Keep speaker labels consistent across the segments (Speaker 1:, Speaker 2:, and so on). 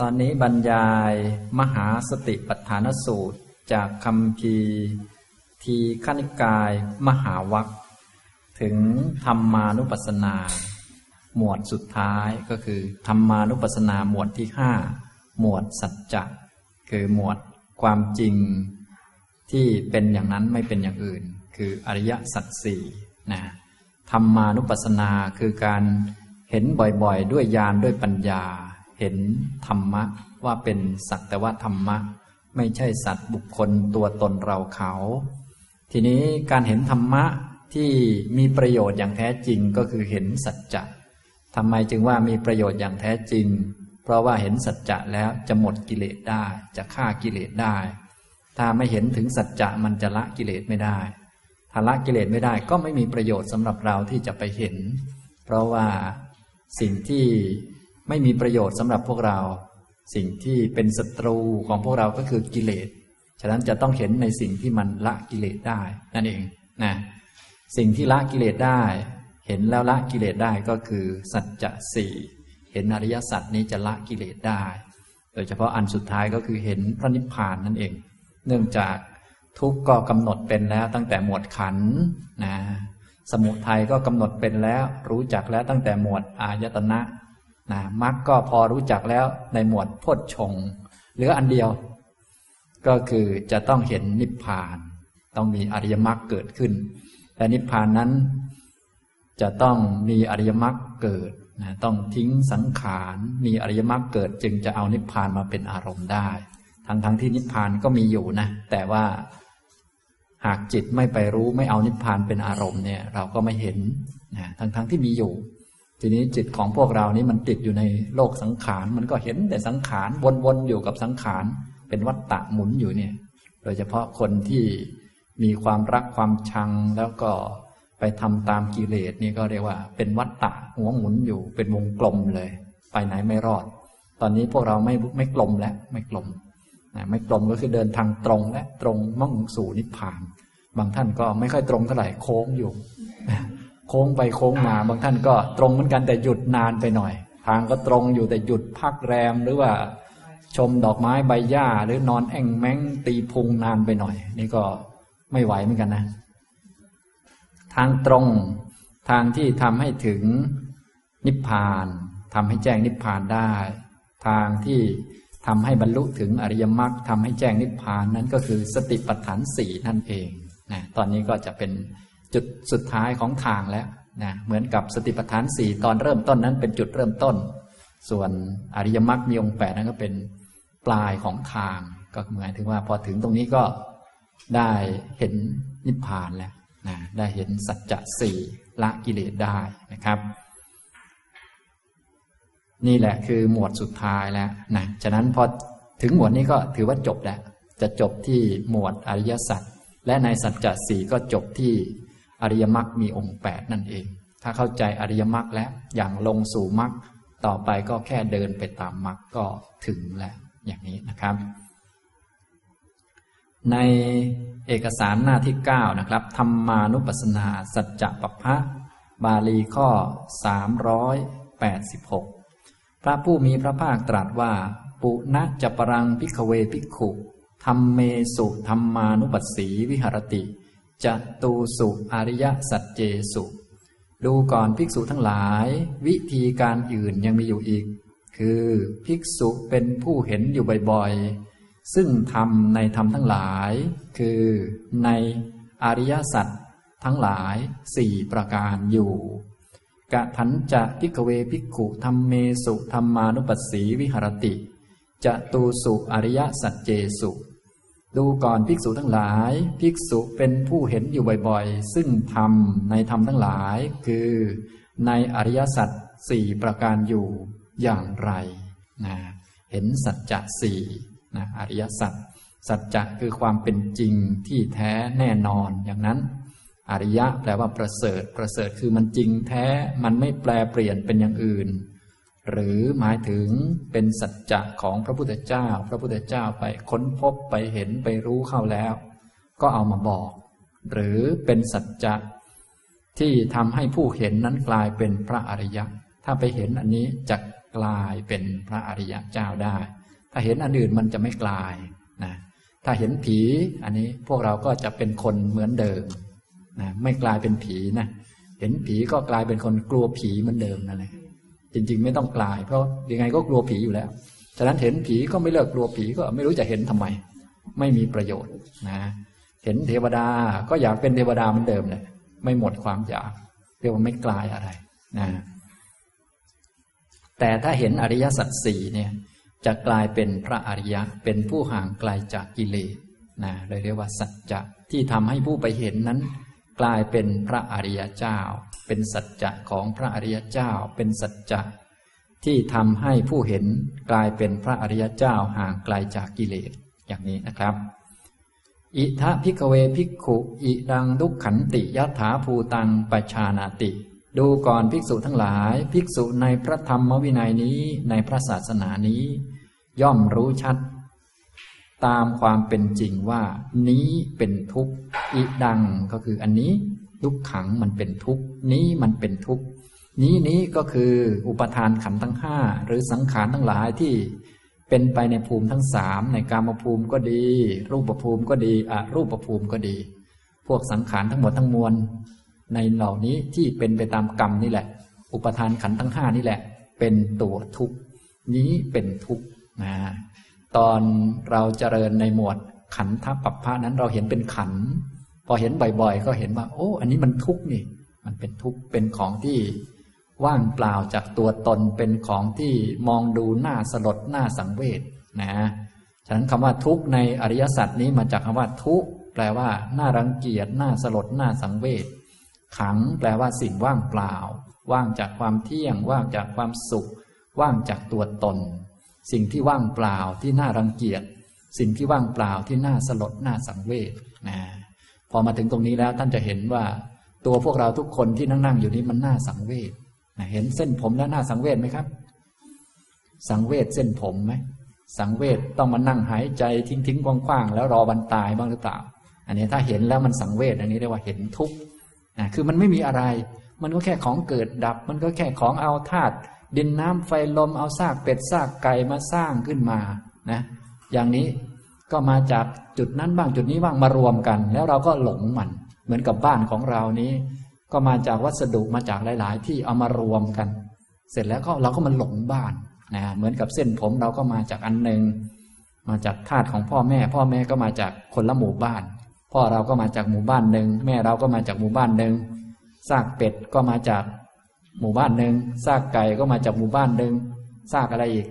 Speaker 1: ตอนนี้บรรยายมหาสติปัฏฐานสูตรจากคำพีทีขณิกายมหาวัคถึงธรรมานุปัสสนา หมวดสุดท้ายก็คือธรรมานุปัสสนาหมวดที่ห้าหมวดสัจจะคือหมวดความจริงที่เป็นอย่างนั้นไม่เป็นอย่างอื่น คืออริยสัจสี่นะธรรมานุปัสสนาคือการเห็นบ่อยๆ ด้วยญาณด้วยปัญญา เห็นธรรมะว่าเป็นสักแต่ว่าธรรมะ ไม่ใช่สัตว์บุคคลตัวตนเราเขา ทีนี้การเห็นธรรมะที่มีประโยชน์อย่างแท้จริงก็คือเห็นสัจจะทำไมจึงว่ามีประโยชน์อย่างแท้จริง เพราะว่าเห็นสัจจะแล้วจะหมดกิเลสได้ จะฆ่ากิเลสได้ ถ้าไม่เห็นถึงสัจจะมันจะละกิเลสไม่ได้ถ้าละกิเลสไม่ได้ก็ไม่มีประโยชน์สำหรับเราที่จะไปเห็น เพราะว่าสิ่งที่ ไม่มีประโยชน์สำหรับพวกเรา สิ่งที่เป็นศัตรูของพวกเราก็คือกิเลส ฉะนั้นจะต้องเห็นในสิ่งที่มันละกิเลสได้ นั่นเองนะสิ่งที่ละกิเลสได้ เห็นแล้วละกิเลสได้ก็คือสัจจะสี่เห็นอริยสัจนี้จะละกิเลสได้ โดยเฉพาะอันสุดท้ายก็คือเห็นพระนิพพานนั่นเอง เนื่องจากทุกข์ก็กำหนดเป็นแล้วตั้งแต่หมวดขันนะสมุทัยก็กำหนดเป็นแล้วรู้จักแล้วตั้งแต่หมวดอายตนะ นะมรรคก็พอรู้จักแล้วในหมวดพจชงเหลืออันเดียว ก็คือจะต้องเห็นนิพพาน ต้องมีอริยมรรคเกิดขึ้นและนิพพานนั้น จะต้องมีอริยมรรคเกิดนะต้องทิ้งสังขารมีอริยมรรคเกิด จึงจะเอานิพพานมาเป็นอารมณ์ได้ ทั้งทั้งที่นิพพานก็มีอยู่นะ แต่ว่าหากจิตไม่ไปรู้ไม่เอานิพพานเป็นอารมณ์เนี่ย เราก็ไม่เห็นนะทั้งทั้งที่มีอยู่ ทีนี้จิตของพวกเรานี้มันติดอยู่ในโลกสังขาร มันก็เห็นแต่สังขารวนๆอยู่กับสังขาร เป็นวัฏฏะหมุนอยู่เนี่ย โดยเฉพาะคนที่มีความรักความชังแล้วก็ไปทำตามกิเลสนี่ก็เรียกว่า เป็นวัฏฏะหัวหมุนอยู่เป็นวงกลมเลย ไปไหนไม่รอด ตอนนี้พวกเราไม่ไม่กลมแล้วไม่กลมไม่ตรงก็คือเดินทางตรงและตรงมั่งสู่นิพพาน บางท่านก็ไม่ค่อยตรงเท่าไหร่โค้งอยู่ โค้งไปโค้งมาบางท่านก็ตรงเหมือนกันแต่หยุดนานไปหน่อย ทางก็ตรงอยู่แต่หยุดพักแรมหรือว่าชมดอกไม้ใบหญ้า หรือนอนแอ่งแมงตีพุงนานไปหน่อย นี่ก็ไม่ไหวเหมือนกันนะ ทางตรงทางที่ทำให้ถึงนิพพานทำให้แจ้งนิพพานได้ ทางที่ทำให้บรรลุถึงอริยมรรคทำให้แจ้งนิพพานนั้นก็คือสติปัฏฐานสี่นั่นเองนะตอนนี้ก็จะเป็น จุดสุดท้ายของทางแล้วนะเหมือนกับสติปัฏฐานสี่ตอนเริ่มต้นนั้นเป็นจุดเริ่มต้น ส่วนอริยมรรคมีองค์แปดนั้นก็เป็นปลายของทาง ก็หมายถึงว่าพอถึงตรงนี้ก็ได้เห็นนิพพานแล้วนะได้เห็นสัจจะสี่ละกิเลสได้นะครับ นี่แหละคือหมวดสุดท้ายแล้วนะฉะนั้นพอถึงหมวดนี้ก็ถือว่าจบแล้วจะจบที่หมวดอริยสัจและในสัจจะสี่ก็จบที่ อริยมรรคมีองค์แปดนั่นเอง ถ้าเข้าใจอริยมรรคแล้วอย่างลงสู่มรรคต่อไปก็แค่เดินไปตามมรรคก็ถึงแล้วอย่างนี้นะครับ ในเอกสารหน้าที่เก้านะครับธรรมานุปัสสนา สัจจะปัพพะบาลีข้อสามร้อยแปดสิบหกพระผู้มีพระภาคตรัสว่า ปุณจะปรังพิกเวพิกขุธรรมเมสุธรรมานุปัสสีวิหรติ จะตูสุอริยสัจเจสุ ดูก่อนภิกษุทั้งหลาย วิธีการอื่นยังมีอยู่อีก คือภิกษุเป็นผู้เห็นอยู่บ่อยๆ ซึ่งธรรมในธรรมทั้งหลาย คือในอริยสัจทั้งหลายสี่ประการอยู่กะถันจะพิกเวพิกขุธรรมเมสุธรรมานุปัสสีวิหรติ จะตูสุอริยสัจเจสุ ดูก่อนภิกษุทั้งหลาย ภิกษุเป็นผู้เห็นอยู่บ่อยๆ ซึ่งธรรมในธรรมทั้งหลาย คือในอริยสัจสี่ประการอยู่อย่างไรนะเห็นสัจจะสี่นะอริยสัจสัจจะคือความเป็นจริงที่แท้แน่นอนอย่างนั้น อริยะแปลว่าประเสริฐ ประเสริฐคือมันจริงแท้มันไม่แปลเปลี่ยนเป็นอย่างอื่น หรือหมายถึงเป็นสัจจะของพระพุทธเจ้า พระพุทธเจ้าไปค้นพบไปเห็นไปรู้เข้าแล้ว ก็เอามาบอก หรือเป็นสัจจะที่ทำให้ผู้เห็นนั้นกลายเป็นพระอริยะ ถ้าไปเห็นอันนี้จะกลายเป็นพระอริยเจ้าได้ ถ้าเห็นอันอื่นมันจะไม่กลายนะถ้าเห็นผีอันนี้พวกเราก็จะเป็นคนเหมือนเดิมนะไม่กลายเป็นผีนะเห็นผีก็กลายเป็นคนกลัวผีเหมือนเดิมนั่นแหละ จริง ๆ ไม่ต้องกลาย เพราะยังไงก็กลัวผีอยู่แล้วฉะนั้นเห็นผีก็ไม่เลิกกลัวผีก็ไม่รู้จะเห็นทำไม ไม่มีประโยชน์นะ เห็นเทวดาก็อยากเป็นเทวดาเหมือนเดิมเลยไม่หมดความอยากเรียกว่าไม่กลายอะไรนะแต่ถ้าเห็นอริยสัจสี่เนี่ย จะกลายเป็นพระอริยะเป็นผู้ห่างไกลาจากกิเลสนะเลยเรียกว่าสัจจะที่ทำให้ผู้ไปเห็นนั้น กลายเป็นพระอริยเจ้า เป็นสัจจะของพระอริยเจ้า เป็นสัจจะที่ทำให้ผู้เห็นกลายเป็นพระอริยเจ้าห่างไกลาจากกิเลสอย่างนี้นะครับ อิทะพิกเวพิกขุ อิดังดุกขันติยถาภูตังปชานาติ ดูก่อนภิกษุทั้งหลาย ภิกษุในพระธรรมวินัยนี้ในพระศาสนานี้ ย่อมรู้ชัด ตามความเป็นจริงว่า นี้เป็นทุกข์อิดังก็คืออันนี้ ทุกขังมันเป็นทุกนี้มันเป็นทุกนี้นี้ก็คืออุปทานขันธ์ทั้งห้าหรือสังขารทั้งหลายที่เป็นไปในภูมิทั้งสามในกามภูมิก็ดี รูปภูมิก็ดีอรูปภูมิก็ดี พวกสังขารทั้งหมดทั้งมวล ในเหล่านี้ที่เป็นไปตามกรรมนี่แหละ อุปทานขันธ์ทั้งห้านี่แหละ เป็นตัวทุกนี้เป็นทุกนะตอนเราเจริญในหมวดขันธปัปพะนั้นเราเห็นเป็นขันธ พอเห็นบ่อยๆ ก็เห็นว่า โอ้ อันนี้มันทุกข์นี่ มันเป็นทุกข์เป็นของที่ว่างเปล่าจากตัวตนเป็นของที่มองดูหน้าสลดหน้าสังเวชนะฉะนั้นคำว่าทุกข์ในอริยสัจนี้มาจากคำว่าทุกข์แปลว่าหน้ารังเกียจหน้าสลดหน้าสังเวชขังแปลว่าสิ่งว่างเปล่า ว่างจากความเที่ยง ว่างจากความสุข ว่างจากตัวตน สิ่งที่ว่างเปล่าที่น่ารังเกียจ สิ่งที่ว่างเปล่าที่น่าสลดน่าสังเวชนะ อมาถึงตรงนี้แล้วท่านจะเห็นว่า ตัวพวกเราทุกคนที่นั่งๆอยู่นี้มันน่าสังเวชเห็นเส้นผมแล้วน่าสังเวชไหมครับ สังเวชเส้นผมไหมสังเวชต้องมานั่งหายใจทิ้งทิ้งกว้างๆแล้วรอวันตายบ้างหรือเปล่า อันนี้ถ้าเห็นแล้วมันสังเวชอันนี้เรียกว่าเห็นทุกข์นะคือมันไม่มีอะไร มันก็แค่ของเกิดดับ มันก็แค่ของเอาธาตุดินน้ำไฟลมเอาซากเป็ดซากไก่มาสร้างขึ้นมานะ อย่างนี้ ก็มาจากจุดนั้นบ้างจุดนี้บ้างมารวมกัน แล้วเราก็หลงมัน เหมือนกับบ้านของเรานี้ ก็มาจากวัสดุมาจากหลาย ๆ ที่เอามารวมกัน เสร็จแล้วก็เราก็มาหลงบ้านนะเหมือนกับเส้นผมเราก็มาจากอันหนึ่งมาจากธาตุของพ่อแม่ พ่อแม่ก็มาจากคนละหมู่บ้าน พ่อเราก็มาจากหมู่บ้านหนึ่งแม่เราก็มาจากหมู่บ้านหนึ่งซากเป็ดก็มาจากหมู่บ้านหนึ่งซากไก่ก็มาจากหมู่บ้านหนึ่งซากอะไรอีก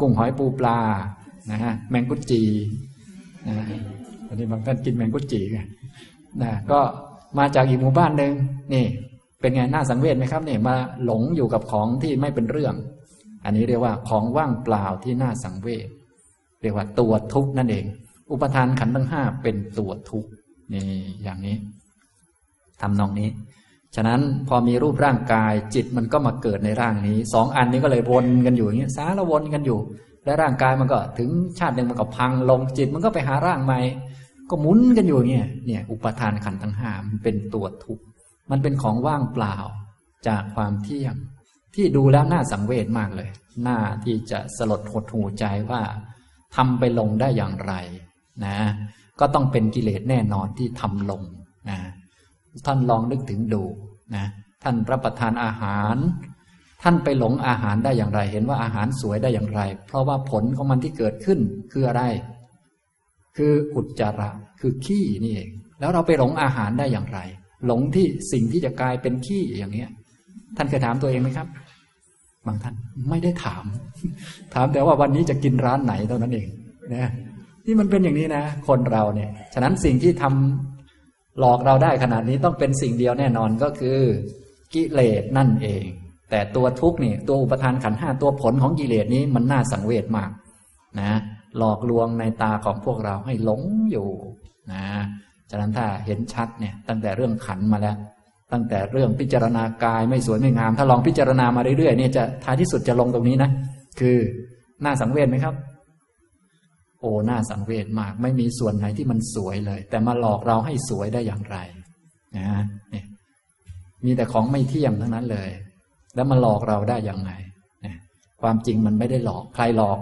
Speaker 1: กุ้งหอยปูปลา นะฮะแมงกุจีนะอันนี้บางท่านกินแมงกุจีไงนะก็มาจากอีกหมู่บ้านหนึ่งนี่ เป็นไงน่าสังเวชไหมครับเนี่ยมาหลงอยู่กับของที่ไม่เป็นเรื่อง อันนี้เรียกว่าของว่างเปล่าที่น่าสังเวชเรียกว่าตัวทุกข์นั่นเอง อุปทานขันธ์ทั้งห้าเป็นตัวทุกข์นี่อย่างนี้ทำนองนี้ ฉะนั้นพอมีรูปร่างกายจิตมันก็มาเกิดในร่างนี้สองอันนี้ก็เลยวนกันอยู่อย่างนี้สารวนกันอยู่ และร่างกายมันก็ถึงชาติหนึ่งมันก็พังลงจิตมันก็ไปหาร่างใหม่ ก็หมุนกันอยู่เนี่ยเนี่ยอุปทานขันธ์ทั้งห้ามันเป็นตัวทุกข์มันเป็นของว่างเปล่าจากความเที่ยง ที่ดูแล้วน่าสังเวชมากเลยน้าที่จะสลดหดหูใจว่าทำไปลงได้อย่างไรนะ ก็ต้องเป็นกิเลสแน่นอนที่ทำลงนะท่านลองนึกถึงดูนะท่านรับประทานอาหาร ท่านไปหลงอาหารได้อย่างไร เห็นว่าอาหารสวยได้อย่างไร เพราะว่าผลของมันที่เกิดขึ้นคืออะไร คืออุจจาระ คือขี้นี่เอง แล้วเราไปหลงอาหารได้อย่างไร หลงที่สิ่งที่จะกลายเป็นขี้อย่างเนี้ย ท่านเคยถามตัวเองไหมครับ บางท่านไม่ได้ถาม ถามแต่ว่าวันนี้จะกินร้านไหนเท่านั้นเองนะที่มันเป็นอย่างนี้นะ คนเราเนี่ย ฉะนั้นสิ่งที่ทำหลอกเราได้ขนาดนี้ต้องเป็นสิ่งเดียวแน่นอนก็คือ กิเลสนั่นเอง แต่ตัวทุกข์นี่ตัวอุปทานขันห้าตัวผลของกิเลสนี้มันน่าสังเวชมากนะหลอกลวงในตาของพวกเราให้หลงอยู่นะฉะนั้นถ้าเห็นชัดเนี่ยตั้งแต่เรื่องขันมาแล้ว ตั้งแต่เรื่องพิจารณากายไม่สวยไม่งาม ถ้าลองพิจารณามาเรื่อยๆเนี่ยจะท้ายที่สุดจะลงตรงนี้นะ คือน้าสังเวชไหมครับ โอ้หน้าสังเวชมาก ไม่มีส่วนไหนที่มันสวยเลย แต่มาหลอกเราให้สวยได้อย่างไรนะเนี่ยมีแต่ของไม่เที่ยงทั้งนั้นเลย แล้วมาหลอกเราได้อย่างไงความจริงมันไม่ได้หลอก ใครหลอก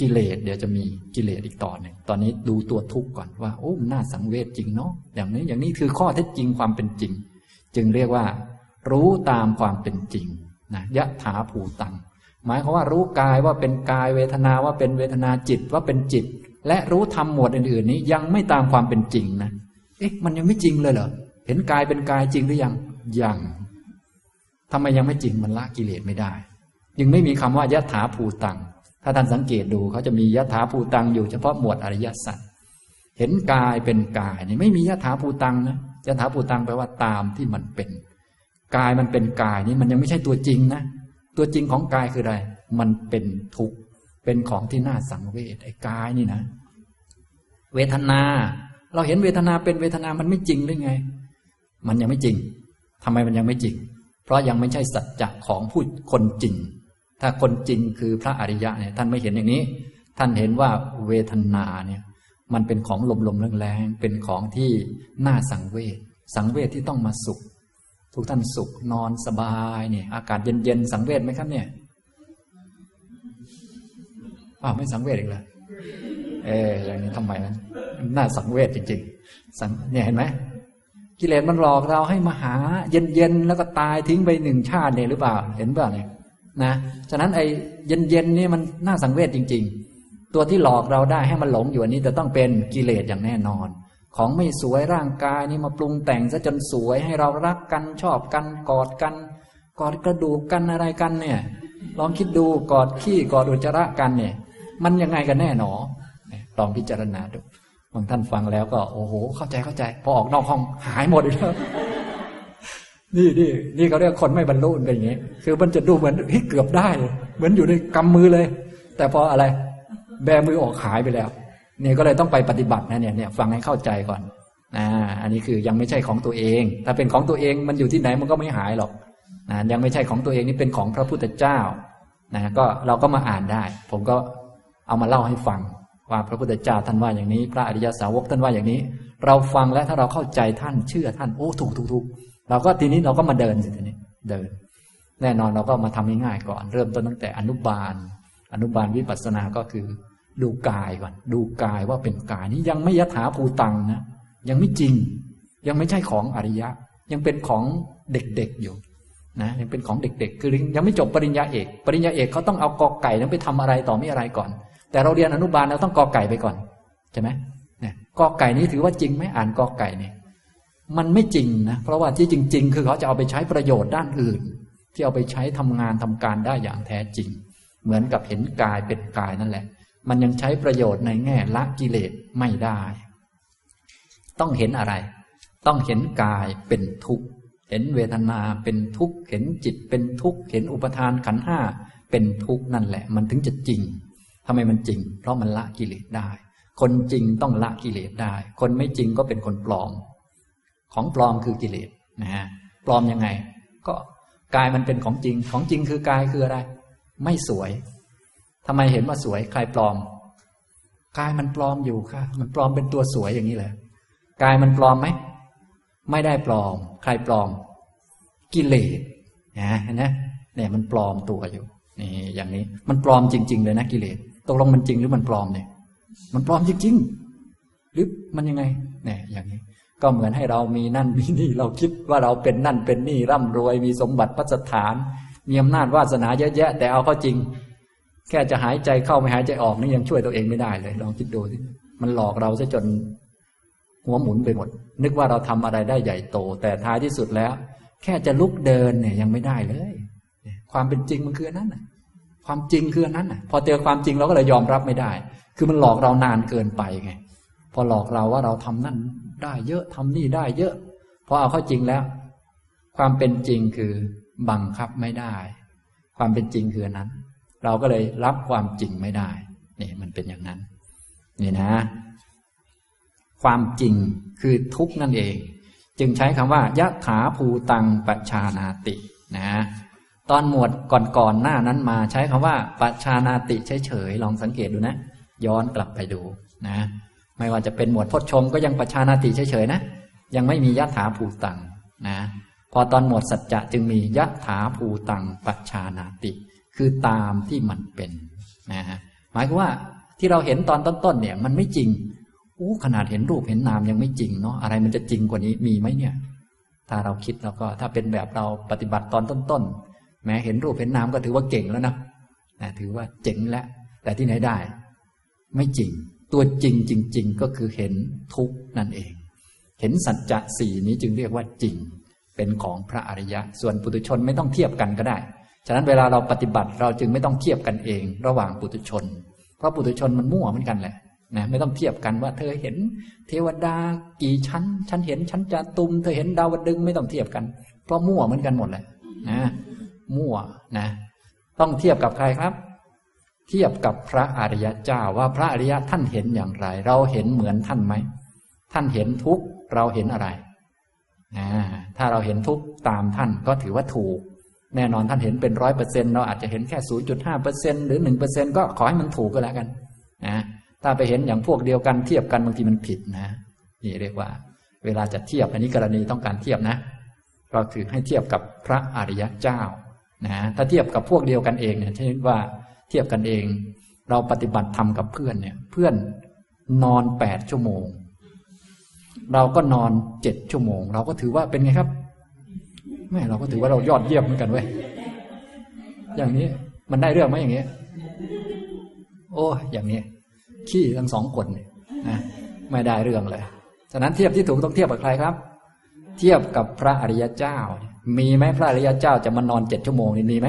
Speaker 1: กิเลสเดี๋ยวจะมีกิเลสอีกต่อหนึ่งตอนนี้ดูตัวทุกข์ก่อนว่าโอ้มันน่าสังเวชจริงเนาะอย่างนี้อย่างนี้คือข้อเท็จจริงความเป็นจริง จึงเรียกว่า รู้ตามความเป็นจริงนะยะถาภูตัง หมายความว่ารู้กายว่าเป็นกายเวทนาว่าเป็นเวทนาจิตว่าเป็นจิต และรู้ธรรมหมวดอื่น ๆ นี้ยังไม่ตามความเป็นจริงนะเอ๊ะมันยังไม่จริงเลยเหรอเห็นกายเป็นกายจริงหรือยังยัง ทำไมยังไม่จริงมันละกิเลสไม่ได้ ยังไม่มีคำว่ายะถาภูตัง ถ้าท่านสังเกตดูเขาจะมียะถาภูตังอยู่เฉพาะหมวดอริยสัจเห็นกายเป็นกายนี่ไม่มียะถาภูตังนะยะถาภูตังแปลว่าตามที่มันเป็น กายมันเป็นกายนี่มันยังไม่ใช่ตัวจริงนะตัวจริงของกายคืออะไร มันเป็นทุกข์เป็นของที่น่าสังเวชไอ้กายนี่นะ เวทนา เราเห็นเวทนาเป็นเวทนามันไม่จริงหรือไง มันยังไม่จริงทำไมมันยังไม่จริง เพราะยังไม่ใช่สัจจะของผู้คนจริง ถ้าคนจริงคือพระอริยะเนี่ยท่านไม่เห็นอย่างนี้ ท่านเห็นว่าเวทนาเนี่ยมันเป็นของลมๆแรงๆเป็นของที่น่าสังเวชสังเวชที่ต้องมาสุข ทุกท่านสุขนอนสบายเนี่ยอากาศเย็นๆสังเวชไหมครับเนี่ยอ้าวไม่สังเวชอีกเลยเอออย่างนี้ทำไมมันน่าสังเวชจริงๆสังเนี่ยเห็นไหม กิเลสมันหลอกเราให้มาหาเย็นๆแล้วก็ตายทิ้งไปหนึ่งชาติเนี่ยหรือเปล่า เห็นเปล่าเนี่ยนะฉะนั้นไอ้เย็นๆนี่มันน่าสังเวชจริง ๆ ตัวที่หลอกเราได้ให้มันหลงอยู่อันนี้จะต้องเป็นกิเลสอย่างแน่นอน ของไม่สวยร่างกายนี่มาปรุงแต่งซะจนสวยให้เรารักกันชอบกันกอดกัน กอดกระดูกกันอะไรกันเนี่ย ลองคิดดูกอดขี้กอดอุจจาระกันเนี่ย มันยังไงกันแน่หนอลองพิจารณาดู บางท่านฟังแล้วก็โอ้โห เข้าใจเข้าใจ พอออกนอกห้องหายหมดเลยนี่นี่นี่เขาเรียกคนไม่บรรลุเป็นอย่างนี้คือมันจะดูเหมือนเฮ้เกือบได้ เหมือนอยู่ในกำมือเลย แต่พออะไร แบมือออกหายไปแล้วเนี่ยก็เลยต้องไปปฏิบัตินะเนี่ยเนี่ยฟังให้เข้าใจก่อนอ่าอันนี้คือยังไม่ใช่ของตัวเอง ถ้าเป็นของตัวเองมันอยู่ที่ไหนมันก็ไม่หายหรอกนะยังไม่ใช่ของตัวเองนี่เป็นของพระพุทธเจ้านะก็เราก็มาอ่านได้ ผมก็เอามาเล่าให้ฟัง ว่าพระพุทธเจ้าท่านว่าอย่างนี้ พระอริยสาวกท่านว่าอย่างนี้ เราฟังแล้วถ้าเราเข้าใจท่านเชื่อท่านโอ้ถูกถูกถูกเราก็ทีนี้เราก็มาเดินสิทีนี้เดิน แน่นอนเราก็มาทำง่ายๆก่อน เริ่มต้นตั้งแต่อนุบาล อนุบาลวิปัสสนาก็คือ ดูกายก่อนดูกายว่าเป็นกายนี้ยังไม่ยถาภูตังนะยังไม่จริง ยังไม่ใช่ของอริยะ ยังเป็นของเด็กๆอยู่นะยังเป็นของเด็กๆ คือยังไม่จบปริญญาเอก ปริญญาเอกเขาต้องเอากอไก่นั้นไปทำอะไรต่อไม่อะไรก่อน แต่เราเรียนอนุบาลเราต้องกอไก่ไปก่อนใช่ไหมเนี่ยกอไก่นี้ถือว่าจริงไหมอ่านกอไก่เนี่ยมันไม่จริงนะเพราะว่าที่จริง ๆ คือเขาจะเอาไปใช้ประโยชน์ด้านอื่น ที่เอาไปใช้ทำงานทำการได้อย่างแท้จริง เหมือนกับเห็นกายเป็นกายนั่นแหละ มันยังใช้ประโยชน์ในแง่ละกิเลสไม่ได้ ต้องเห็นอะไร ต้องเห็นกายเป็นทุกข์เห็นเวทนาเป็นทุกข์เห็นจิตเป็นทุกข์เห็นอุปทานขันห้าเป็นทุกข์นั่นแหละ มันถึงจะจริง ทำไมมันจริง เพราะมันละกิเลสได้ คนจริงต้องละกิเลสได้ คนไม่จริงก็เป็นคนปลอม ของปลอมคือกิเลสนะฮะปลอมยังไง ก็กายมันเป็นของจริง ของจริงคือกายคืออะไร ไม่สวยทำไมเห็นว่าสวยใครปลอม กายมันปลอมอยู่ค่ะ มันปลอมเป็นตัวสวยอย่างนี้แหละกายมันปลอมไหมไม่ได้ปลอม ใครปลอม กิเลสนะเห็นไหมเนี่ยมันปลอมตัวอยู่นี่อย่างนี้ มันปลอมจริง ๆ เลยนะกิเลส ตกลงมันจริงหรือมันปลอมเนี่ย มันปลอมจริงๆหรือมันยังไงเนี่ยอย่างนี้ ก็เหมือนให้เรามีนั่นมีนี่ เราคิดว่าเราเป็นนั่นเป็นนี่ร่ำรวย มีสมบัติพัสถาน มีอำนาจวาสนาเยอะแยะ แต่เอาเข้าจริง แค่จะหายใจเข้าไม่หายใจออกนี่ยังช่วยตัวเองไม่ได้เลย ลองคิดดูสิมันหลอกเราซะจนหัวหมุนไปหมด นึกว่าเราทำอะไรได้ใหญ่โต แต่ท้ายที่สุดแล้ว แค่จะลุกเดินเนี่ยยังไม่ได้เลย ความเป็นจริงมันคือนั้น ความจริงคืออันนั้นพอเจอความจริงเราก็เลยยอมรับไม่ได้ คือมันหลอกเรานานเกินไปไง พอหลอกเราว่าเราทำนั่นได้เยอะทำนี่ได้เยอะ พอเอาเข้าจริงแล้ว ความเป็นจริงคือบังคับไม่ได้ ความเป็นจริงคือนั้น เราก็เลยรับความจริงไม่ได้นี่มันเป็นอย่างนั้น นี่นะ ความจริงคือทุกนั่นเอง จึงใช้คำว่ายะถาภูตังปชานาติ นะ ตอนหมวดก่อนๆหน้านั้นมาใช้คำว่าปัชานาติเฉยๆลองสังเกตดูนะ ย้อนกลับไปดูนะ ไม่ว่าจะเป็นหมวดพจชงก็ยังปัชานาติเฉยๆนะ ยังไม่มียะถาภูตังนะ พอตอนหมวดสัจจะจึงมียะถาภูตังปัชานาติ คือตามที่มันเป็นนะฮะหมายความว่าที่เราเห็นตอนต้นๆเนี่ย มันไม่จริงโอ้ขนาดเห็นรูปเห็นนามยังไม่จริงเนาะอะไรมันจะจริงกว่านี้มีไหมเนี่ย ถ้าเราคิดแล้วก็ถ้าเป็นแบบเราปฏิบัติตอนต้นๆ แม้เห็นรูปเห็นนามก็ถือว่าเก่งแล้วนะนะถือว่าเจ๋งแล้ว แต่ที่ไหนได้ ไม่จริง ตัวจริงจริง ๆ ก็คือเห็นทุกนั่นเอง เห็นสัจจะสี่นี้จึงเรียกว่าจริง เป็นของพระอริยะ ส่วนปุถุชนไม่ต้องเทียบกันก็ได้ ฉะนั้นเวลาเราปฏิบัติเราจึงไม่ต้องเทียบกันเอง ระหว่างปุถุชน เพราะปุถุชนมันมั่วเหมือนกันแหละนะไม่ต้องเทียบกันว่า เธอเห็น เทวดากี่ชั้น ฉันเห็นชั้นจาตุม เธอเห็นดาวดึงไม่ต้องเทียบกัน เพราะมั่วเหมือนกันหมดแหละนะ มั่วนะ ต้องเทียบกับใครครับ เทียบกับพระอริยเจ้าว่าพระอริยะท่านเห็นอย่างไร เราเห็นเหมือนท่านไหมท่านเห็นทุกเราเห็นอะไรถ้าเราเห็นทุกตามท่านก็ถือว่าถูก แน่นอนท่านเห็นเป็นร้อยเปอร์เซ็นเราอาจจะเห็นแค่ศูนย์จุดห้าเปอร์เซ็นหรือหนึ่งเปอร์เซ็นก็ขอให้มันถูกก็แล้วกันนะถ้าไปเห็นอย่างพวกเดียวกันเทียบกันบางทีมันผิดนะนี่เรียกว่า เวลาจะเทียบอันนี้กรณีต้องการเทียบนะเราถือให้เทียบกับพระอริยเจ้า นะถ้าเทียบกับพวกเดียวกันเองเนี่ยเช่นว่าเทียบกันเอง เราปฏิบัติธรรมกับเพื่อนเนี่ย เพื่อนนอนแปดชั่วโมง เราก็นอนเจ็ดชั่วโมง เราก็ถือว่าเป็นไงครับแม่เราก็ถือว่าเรายอดเยี่ยมเหมือนกันเว้ยอย่างนี้มันได้เรื่องไหมอย่างนี้โอ้อย่างนี้ขี้ทั้งสองคนนะไม่ได้เรื่องเลยฉะนั้นเทียบที่ถูกต้องเทียบกับใครครับ เทียบกับพระอริยเจ้า มีไหมพระอริยเจ้าจะมานอนเจ็ดชั่วโมงนี่มีไหม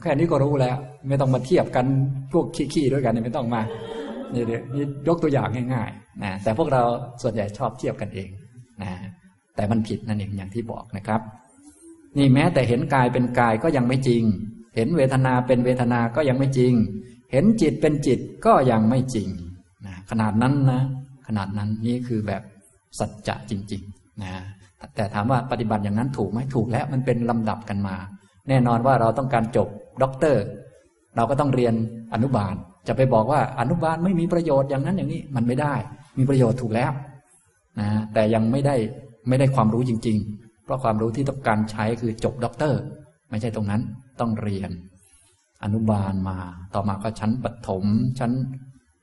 Speaker 1: แค่นี้ก็รู้แล้ว ไม่ต้องมาเทียบกันพวกขี้ๆด้วยกันไม่ต้องมานี่เดี๋ยนี่ยกตัวอย่างง่ายๆนะแต่พวกเราส่วนใหญ่ชอบเทียบกันเองนะแต่มันผิดนั่นเองอย่างที่บอกนะครับ นี่แม้แต่เห็นกายเป็นกายก็ยังไม่จริง เห็นเวทนาเป็นเวทนาก็ยังไม่จริง เห็นจิตเป็นจิตก็ยังไม่จริงนะขนาดนั้นนะ ขนาดนั้นนี่คือแบบสัจจะจริง ๆ นะแต่ถามว่าปฏิบัติอย่างนั้นถูกไหมถูกแล้วมันเป็นลำดับกันมา แน่นอนว่าเราต้องการจบด็อกเตอร์ เราก็ต้องเรียนอนุบาล จะไปบอกว่าอนุบาลไม่มีประโยชน์อย่างนั้นอย่างนี้มันไม่ได้ มีประโยชน์ถูกแล้วนะแต่ยังไม่ได้ไม่ได้ความรู้จริง ๆ เพราะความรู้ที่ต้องการใช้คือจบด็อกเตอร์ ไม่ใช่ตรงนั้นต้องเรียน อนุบาลมา ต่อมาก็ชั้นประถมชั้น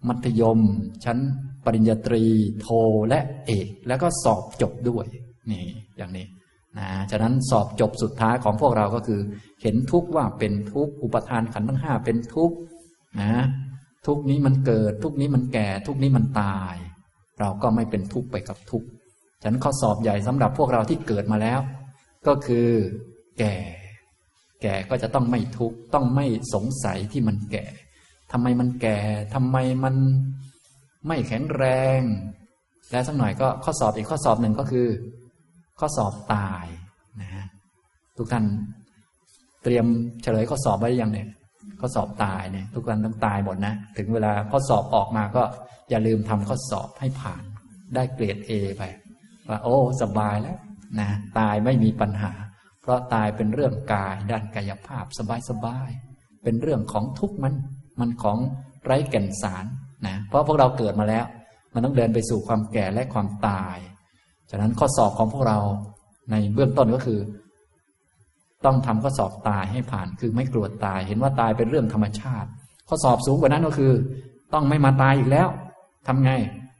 Speaker 1: มัธยม ชั้นปริญญาตรี โทและเอก แล้วก็สอบจบด้วยนี่อย่างนี้นะฉะนั้นสอบจบสุดท้ายของพวกเราก็คือ เห็นทุกว่าเป็นทุกอุปทานขันธ์ทั้งห้าเป็นทุกนะทุกนี้มันเกิด ทุกนี้มันแก่ ทุกนี้มันตาย เราก็ไม่เป็นทุกข์ไปกับทุกฉะนั้นข้อสอบใหญ่สำหรับพวกเราที่เกิดมาแล้ว ก็คือ แก่ แก่ก็จะต้องไม่ทุกข์ต้องไม่สงสัยที่มันแก่ ทำไมมันแก่ทำไมมันไม่แข็งแรง และสักหน่อยก็ข้อสอบอีกข้อสอบหนึ่งก็คือ ข้อสอบตายนะฮะทุกท่านเตรียมเฉลยข้อสอบไว้ยังเนี่ยข้อสอบตายเนี่ย ทุกท่านต้องตายหมดนะถึงเวลาข้อสอบออกมาก็อย่าลืมทำข้อสอบให้ผ่าน ได้เกรดเอไปว่าโอ้สบายแล้วนะตายไม่มีปัญหา เพราะตายเป็นเรื่องกายด้านกายภาพสบายๆเป็นเรื่องของทุกข์มัน มันของไร้แก่นสารนะเพราะพวกเราเกิดมาแล้ว มันต้องเดินไปสู่ความแก่และความตาย ฉะนั้นข้อสอบของพวกเราในเบื้องต้นก็คือ ต้องทำข้อสอบตายให้ผ่านคือไม่กลัวตาย เห็นว่าตายเป็นเรื่องธรรมชาติ ข้อสอบสูงกว่านั้นก็คือ ต้องไม่มาตายอีกแล้วทำไง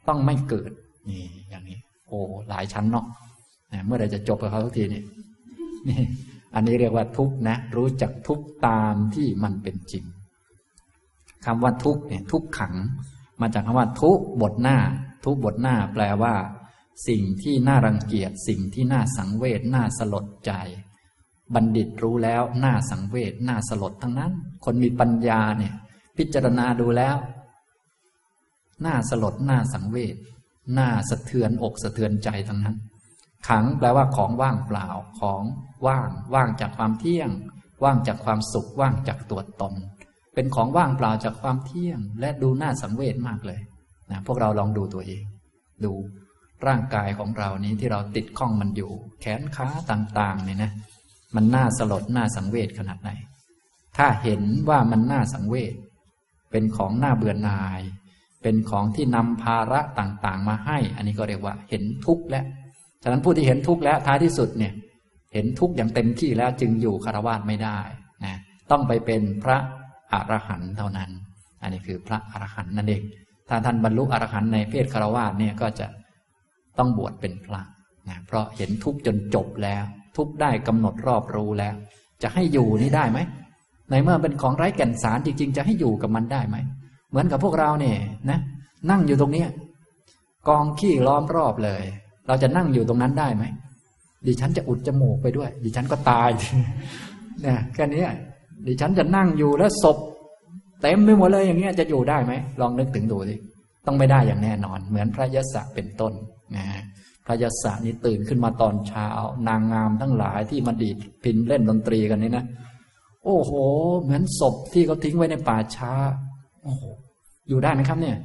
Speaker 1: ต้องไม่เกิดนี่อย่างนี้ โอ้หลายชั้นเนาะเมื่อไรจะจบกับเขาทุกทีนี่นี่ อันนี้เรียกว่าทุกนะ รู้จักทุกตามที่มันเป็นจริง คำว่าทุกเนี่ยทุกขัง มาจากคำว่าทุกบทหน้า ทุกบทหน้าแปลว่า สิ่งที่น่ารังเกียจสิ่งที่น่าสังเวชน่าสลดใจ บัณฑิตรู้แล้วน่าสังเวชน่าสลดทั้งนั้น คนมีปัญญาเนี่ย พิจารณาดูแล้วน่าสลดน่าสังเวชน่าสะเทือนอกสะเทือนใจทั้งนั้น ขังแปลว่าของว่างเปล่าของว่าง ว่างจากความเที่ยง ว่างจากความสุข ว่างจากตัวตน เป็นของว่างเปล่าจากความเที่ยง และดูน่าสังเวชมากเลยนะพวกเราลองดูตัวเอง ดูร่างกายของเรานี้ที่เราติดข้องมันอยู่ แขนขาต่างๆเนี่ยนะ มันน่าสลดน่าสังเวชขนาดไหน ถ้าเห็นว่ามันน่าสังเวชเป็นของน่าเบื่อหน่าย เป็นของที่นำภาระต่างๆ มาให้ อันนี้ก็เรียกว่าเห็นทุกข์และฉะนั้นผู้ที่เห็นทุกข์แล้วท้ายที่สุดเนี่ย เห็นทุกข์อย่างเต็มที่แล้วจึงอยู่คารวะไม่ได้นะต้องไปเป็นพระ อรหันต์เท่านั้น อันนี้คือพระอรหันต์นั่นเอง ถ้าท่านบรรลุอรหันต์ในเพศคารวะเนี่ยก็จะต้องบวชเป็นพระนะเพราะเห็นทุกข์จนจบแล้ว ทุกข์ได้กำหนดรอบรู้แล้ว จะให้อยู่นี่ได้ไหม ในเมื่อเป็นของไร้แก่นสารจริง ๆ จะให้อยู่กับมันได้ไหม เหมือนกับพวกเราเนี่ยนะ นั่งอยู่ตรงเนี้กองขี้ล้อมรอบเลย เราจะนั่งอยู่ตรงนั้นได้ไหมดิฉันจะอุดจมูกไปด้วย ดิฉันก็ตายเนี่ยแค่นี้ ดิฉันจะนั่งอยู่แล้วศพเต็มไปหมดเลยอย่างเงี้ยจะอยู่ได้ไหมลองนึกถึงดูสิต้องไม่ได้อย่างแน่นอน เหมือนพระยศเป็นต้นนะพระยศนี่ตื่นขึ้นมาตอนเช้า นางงามทั้งหลายที่มาดีดพินเล่นดนตรีกันนี่นะโอ้โห เหมือนศพที่เขาทิ้งไว้ในป่าช้า โอ้โหอยู่ได้ไหมครับเนี่ย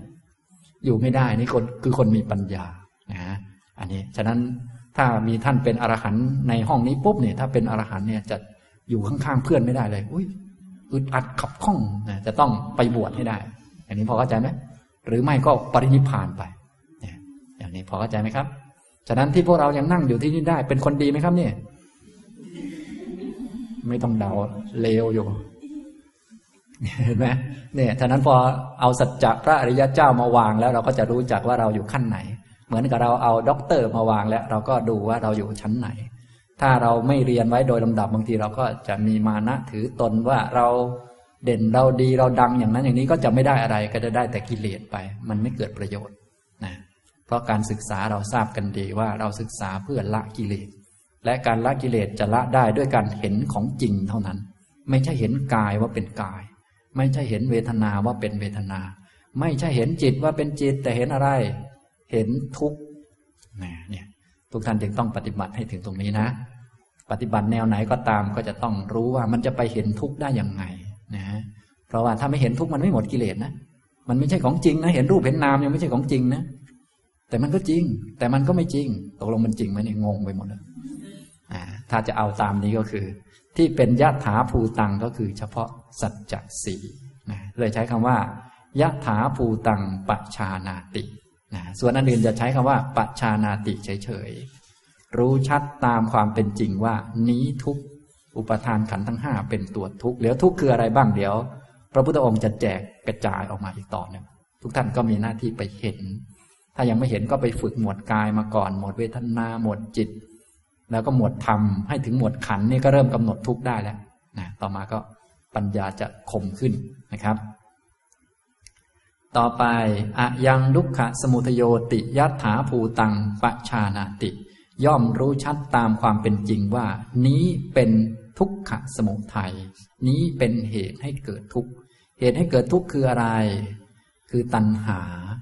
Speaker 1: อยู่ไม่ได้นี่คนคือคนมีปัญญานะอันนี้ฉะนั้นถ้ามีท่านเป็นอรหันต์ในห้องนี้ปุ๊บเนี่ยถ้าเป็นอรหันต์เนี่ยจะ อยู่ข้างๆเพื่อนไม่ได้เลย อุ้ยอึดอัดขับข้องนะจะต้องไปบวชให้ได้อย่างนี้พอเข้าใจไหมหรือไม่ก็ปรินิพานไปเนี่ยอย่างนี้พอเข้าใจไหมครับ ฉะนั้นที่พวกเรายังนั่งอยู่ที่นี่ได้ เป็นคนดีไหมครับเนี่ยไม่ต้องเดาเลวอยู่เห็นไหมเนี่ยฉะนั้นพอเอาสัจจะพระอริยเจ้ามาวางแล้วเราก็จะรู้จักว่าเราอยู่ขั้นไหน เหมือนกับเราเอาด็อกเตอร์มาวางแล้ว เราก็ดูว่าเราอยู่ชั้นไหน ถ้าเราไม่เรียนไว้โดยลำดับบางทีเราก็จะมีมานะถือตนว่าเราเด่นเราดีเราดังอย่างนั้นอย่างนี้ก็จะไม่ได้อะไรก็จะได้แต่กิเลสไป มันไม่เกิดประโยชน์นะเพราะการศึกษาเราทราบกันดีว่าเราศึกษาเพื่อละกิเลส และการละกิเลสจะละได้ด้วยการเห็นของจริงเท่านั้น ไม่ใช่เห็นกายว่าเป็นกาย ไม่ใช่เห็นเวทนาว่าเป็นเวทนา ไม่ใช่เห็นจิตว่าเป็นจิตแต่เห็นอะไร เห็นทุกข์เนี่ย ทุกท่านจึงต้องปฏิบัติให้ถึงตรงนี้นะ ปฏิบัติแนวไหนก็ตามก็จะต้องรู้ว่ามันจะไปเห็นทุกข์ได้อย่างไงนะเพราะว่าถ้าไม่เห็นทุกข์มันไม่หมดกิเลสนะมันไม่ใช่ของจริงนะเห็นรูปเห็นนามยังไม่ใช่ของจริงนะแต่มันก็จริง แต่มันก็ไม่จริงตกลงมันจริงไหมเนี่ยงงไปหมดเลยถ้าจะเอาตามนี้ก็คือ ที่เป็นยะถาภูตังก็คือเฉพาะสัจจสีนะเลยใช้คำว่ายะถาภูตังปชานาติ นะส่วนอันอื่นจะใช้คำว่าปชานาติเฉยๆ รู้ชัดตามความเป็นจริงว่า นี้ทุกอุปทานขันทั้งห้าเป็นตัวทุกเหลือทุกคืออะไรบ้างเดี๋ยว พระพุทธองค์จะแจกกระจายออกมาอีกต่อหนึ่งทุกท่านก็มีหน้าที่ไปเห็น ถ้ายังไม่เห็นก็ไปฝึกหมวดกายมาก่อน หมวดเวทนาหมวดจิต แล้วก็หมวดธรรมให้ถึงหมวดขันนี่ก็เริ่มกำหนดทุกได้แล้วนะต่อมาก็ปัญญาจะคมขึ้นนะครับ ต่อไปอะยังดุกขะสมุทโยติยัตถาภูตังปชานาติ ย่อมรู้ชัดตามความเป็นจริงว่า นี้เป็นทุกขะสมุทัยนี้เป็นเหตุให้เกิดทุกข์เหตุให้เกิดทุกข์คืออะไร คือตัณหา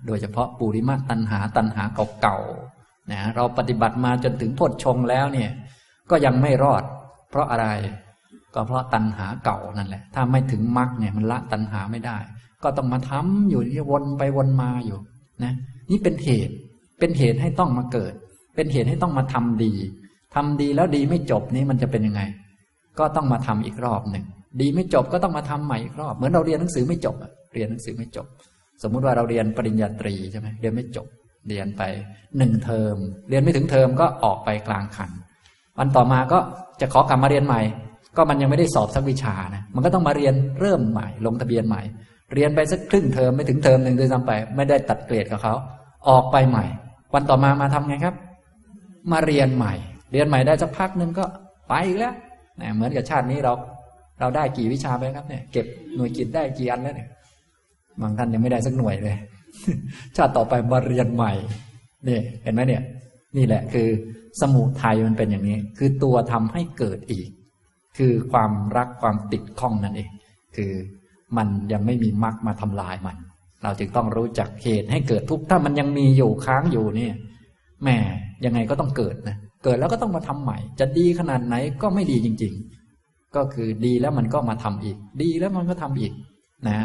Speaker 1: โดยเฉพาะปุริมาตัณหาตัณหาเก่าๆนะเราปฏิบัติมาจนถึงโพชฌงแล้วเนี่ย ก็ยังไม่รอด เพราะอะไร ก็เพราะตัณหาเก่านั่นแหละ ถ้าไม่ถึงมรรคเนี่ยมันละตัณหาไม่ได้ ก็ต้องมาทำอยู่ที่วนไปวนมาอยู่นะนี่เป็นเหตุ เป็นเหตุให้ต้องมาเกิด เป็นเหตุให้ต้องมาทำดีทำดีแล้วดีไม่จบนี้มันจะเป็นยังไง ก็ต้องมาทำอีกรอบหนึ่งดีไม่จบก็ต้องมาทำใหม่อีกรอบ เหมือนเราเรียนหนังสือไม่จบเรียนหนังสือไม่จบ สมมุติว่าเราเรียนปริญญาตรีใช่ไหมเรียนไม่จบ เรียนไปหนึ่งเทอม เรียนไม่ถึงเทอมก็ออกไปกลางคัน วันต่อมาก็จะขอกลับมาเรียนใหม่ ก็มันยังไม่ได้สอบสักวิชานะ มันก็ต้องมาเรียนเริ่มใหม่ ลงทะเบียนใหม่ เรียนไปสักครึ่งเทอมไม่ถึงเทอมหนึ่งด้วยซ้ำไป ไม่ได้ตัดเกรดกับเขา ออกไปใหม่ วันต่อมามาทำไงครับ มาเรียนใหม่ เรียนใหม่ได้สักพักหนึ่งก็ไปอีกแล้วนะเหมือนกับชาตินี้เรา เราได้กี่วิชาไปครับเนี่ย เก็บหน่วยกิจได้กี่อันแล้วเนี่ยบางท่านยังไม่ได้สักหน่วยเลย ชาติต่อไปมาเรียนใหม่นี่เห็นไหมเนี่ย นี่แหละคือสมุทัยมันเป็นอย่างนี้ คือตัวทำให้เกิดอีก คือความรักความติดข้องนั่นเอง คือ มันยังไม่มีมรรคมาทำลายมัน เราจึงต้องรู้จักเหตุให้เกิดทุกข์ถ้ามันยังมีอยู่ค้างอยู่เนี่ยแม่ยังไงก็ต้องเกิดนะเกิดแล้วก็ต้องมาทำใหม่ จะดีขนาดไหนก็ไม่ดีจริง ๆ ก็คือดีแล้วมันก็มาทำอีก ดีแล้วมันก็ทำอีกนะ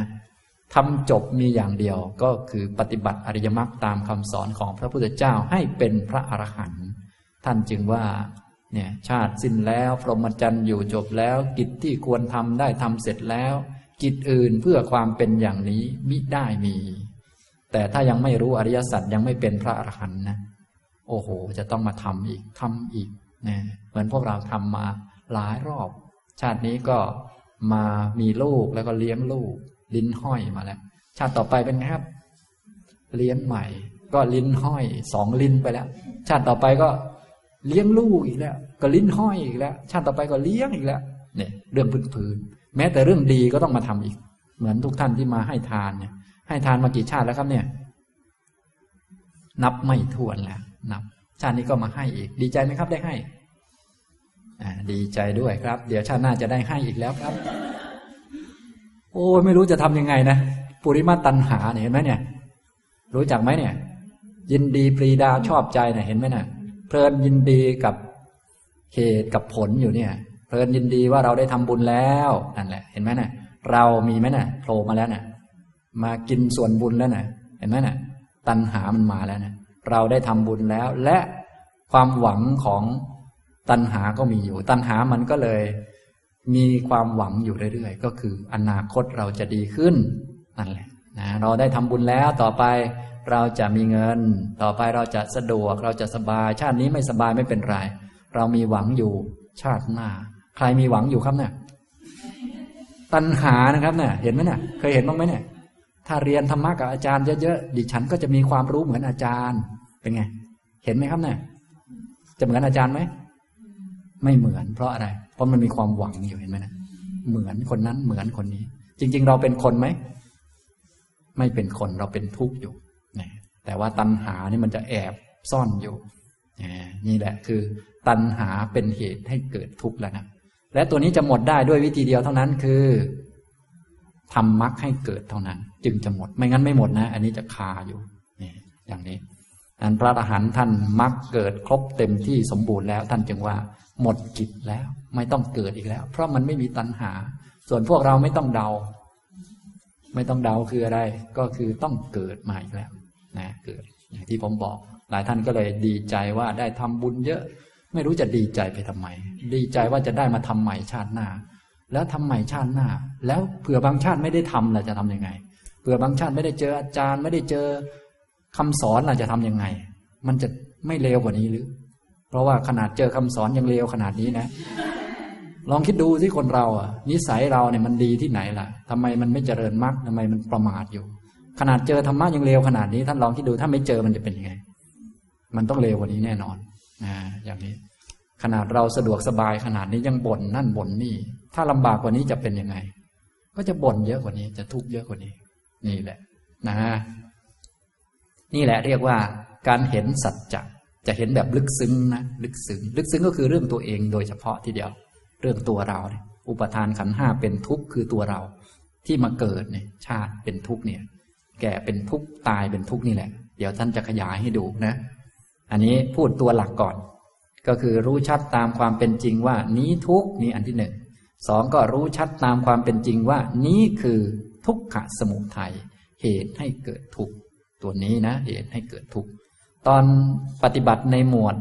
Speaker 1: ทำจบมีอย่างเดียวก็คือปฏิบัติอริยมรรคตามคำสอนของพระพุทธเจ้าให้เป็นพระอรหันต์ท่านจึงว่าเนี่ยชาติสิ้นแล้ว พรหมจรรย์อยู่จบแล้ว กิจที่ควรทำได้ทำเสร็จแล้ว กิจอื่นเพื่อความเป็นอย่างนี้มิได้มี แต่ถ้ายังไม่รู้อริยสัจยังไม่เป็นพระอรหันต์นะโอ้โห จะต้องมาทำอีกทำอีกนะเหมือนพวกเราทำมาหลายรอบ ชาตินี้ก็มามีลูกแล้วก็เลี้ยงลูก ลิ้นห้อยมาแล้ว ชาติต่อไปเป็นไงครับ เลี้ยงใหม่ ก็ลิ้นห้อยสองลิ้นไปแล้ว ชาติต่อไปก็เลี้ยงลูกอีกแล้ว ก็ลิ้นห้อยอีกแล้ว ชาติต่อไปก็เลี้ยงอีกแล้วเนี่ยเรื่องพื้นๆ แม้แต่เรื่องดีก็ต้องมาทำอีก เหมือนทุกท่านที่มาให้ทานเนี่ย ให้ทานมากี่ชาติแล้วครับเนี่ย นับไม่ถ้วนแล้วนับ ชาตินี้ก็มาให้อีก ดีใจไหมครับได้ให้อ่าดีใจด้วยครับ เดี๋ยวชาติหน้าจะได้ให้อีกแล้วครับ โอ้ไม่รู้จะทำยังไงนะปุริมาตันหาเนี่ยเห็นไหมเนี่ย รู้จักไหมเนี่ย ยินดีปรีดาชอบใจเนี่ยเห็นไหมเนี่ยเพลินยินดีกับเหตุกับผลอยู่เนี่ย เพลินยินดีว่าเราได้ทำบุญแล้วนั่นแหละ เห็นไหมนี่ยเรามีไหมนี่ยโผล่มาแล้วนี่ยมากินส่วนบุญแล้วนี่ยเห็นไหมนี่ยตัณหามันมาแล้วนี่ยเราได้ทำบุญแล้ว และความหวังของตัณหาก็มีอยู่ ตัณหามันก็เลย มีความหวังอยู่เรื่อยๆ ก็คืออนาคตเราจะดีขึ้นนั่นแหละนะเราได้ทำบุญแล้วต่อไปเราจะมีเงิน ต่อไปเราจะสะดวก เราจะสบาย ชาตินี้ไม่สบายไม่เป็นไร เรามีหวังอยู่ชาติหน้า ใครมีหวังอยู่ครับเนี่ยตัณหานะครับเนี่ยเห็นไหมเนี่ยเคยเห็นบ้างไหมเนี่ย ถ้าเรียนธรรมะกับอาจารย์เยอะๆดิฉันก็จะมีความรู้เหมือนอาจารย์เป็นไง เห็นไหมครับเนี่ยจะเหมือนอาจารย์ไหมไม่เหมือนเพราะอะไร เพราะมันมีความหวังอยู่เห็นไหมนะเหมือนคนนั้นเหมือนคนนี้ จริง ๆ เราเป็นคนไหมไม่เป็นคนเราเป็นทุกข์อยู่นะแต่ว่าตัณหานี่มันจะแอบซ่อนอยู่นี่แหละคือ ตัณหาเป็นเหตุให้เกิดทุกข์แล้วนะ และตัวนี้จะหมดได้ด้วยวิธีเดียวเท่านั้นคือทำมรรคให้เกิดเท่านั้น จึงจะหมดไม่งั้นไม่หมดนะ อันนี้จะคาอยู่นี่อย่างนี้อันพระอรหันต์ท่านมรรคเกิดครบเต็มที่สมบูรณ์แล้ว ท่านจึงว่า หมดกิจแล้ว ไม่ต้องเกิดอีกแล้ว เพราะมันไม่มีตัณหา ส่วนพวกเราไม่ต้องเดา ไม่ต้องเดาคืออะไร ก็คือต้องเกิดมาอีกแล้วนะเกิดอย่างที่ผมบอก หลายท่านก็เลยดีใจว่าได้ทำบุญเยอะ ไม่รู้จะดีใจไปทำไม ดีใจว่าจะได้มาทำใหม่ชาติหน้า แล้วทำใหม่ชาติหน้า แล้วเผื่อบางชาติไม่ได้ทำล่ะจะทํำยังไง เผื่อบางชาติไม่ได้เจออาจารย์ ไม่ได้เจอคำสอนล่ะจะทํำยังไง มันจะไม่เลวกว่านี้หรือ เพราะว่าขนาดเจอคำสอนยังเลวขนาดนี้นะ ลองคิดดูที่คนเราอะ นิสัยเราเนี่ยมันดีที่ไหนล่ะทำไมมันไม่เจริญมรรคทำไมมันประมาทอยู่ ขนาดเจอธรรมะยังเลวขนาดนี้ ท่านลองคิดดูถ้าไม่เจอมันจะเป็นยังไง มันต้องเลวกว่านี้แน่นอน นะอย่างนี้ ขนาดเราสะดวกสบายขนาดนี้ยังบ่นนั่นบ่นนี่ ถ้าลำบากกว่านี้จะเป็นยังไง ก็จะบ่นเยอะกว่านี้ จะทุกข์เยอะกว่านี้ นี่แหละนะนี่แหละเรียกว่า การเห็นสัจจะจะเห็นแบบลึกซึ้งนะลึกซึ้งลึกซึ้งก็คือเรื่องตัวเองโดยเฉพาะทีเดียว เรื่องตัวเราเนี่ยอุปทานขันห้าเป็นทุกข์คือตัวเรา ที่มาเกิดเนี่ย ชาติเป็นทุกข์เนี่ย แก่เป็นทุกข์ตายเป็นทุกข์นี่แหละ เดี๋ยวท่านจะขยายให้ดูนะ อันนี้พูดตัวหลักก่อน ก็คือรู้ชัดตามความเป็นจริงว่านี้ทุกนี่อันที่หนึ่งสองก็รู้ชัดตามความเป็นจริงว่า นี้คือทุกขะสมุทัยเหตุให้เกิดทุกข์ตัวนี้นะ เหตุให้เกิดทุกข์ตอนปฏิบัติในหมวด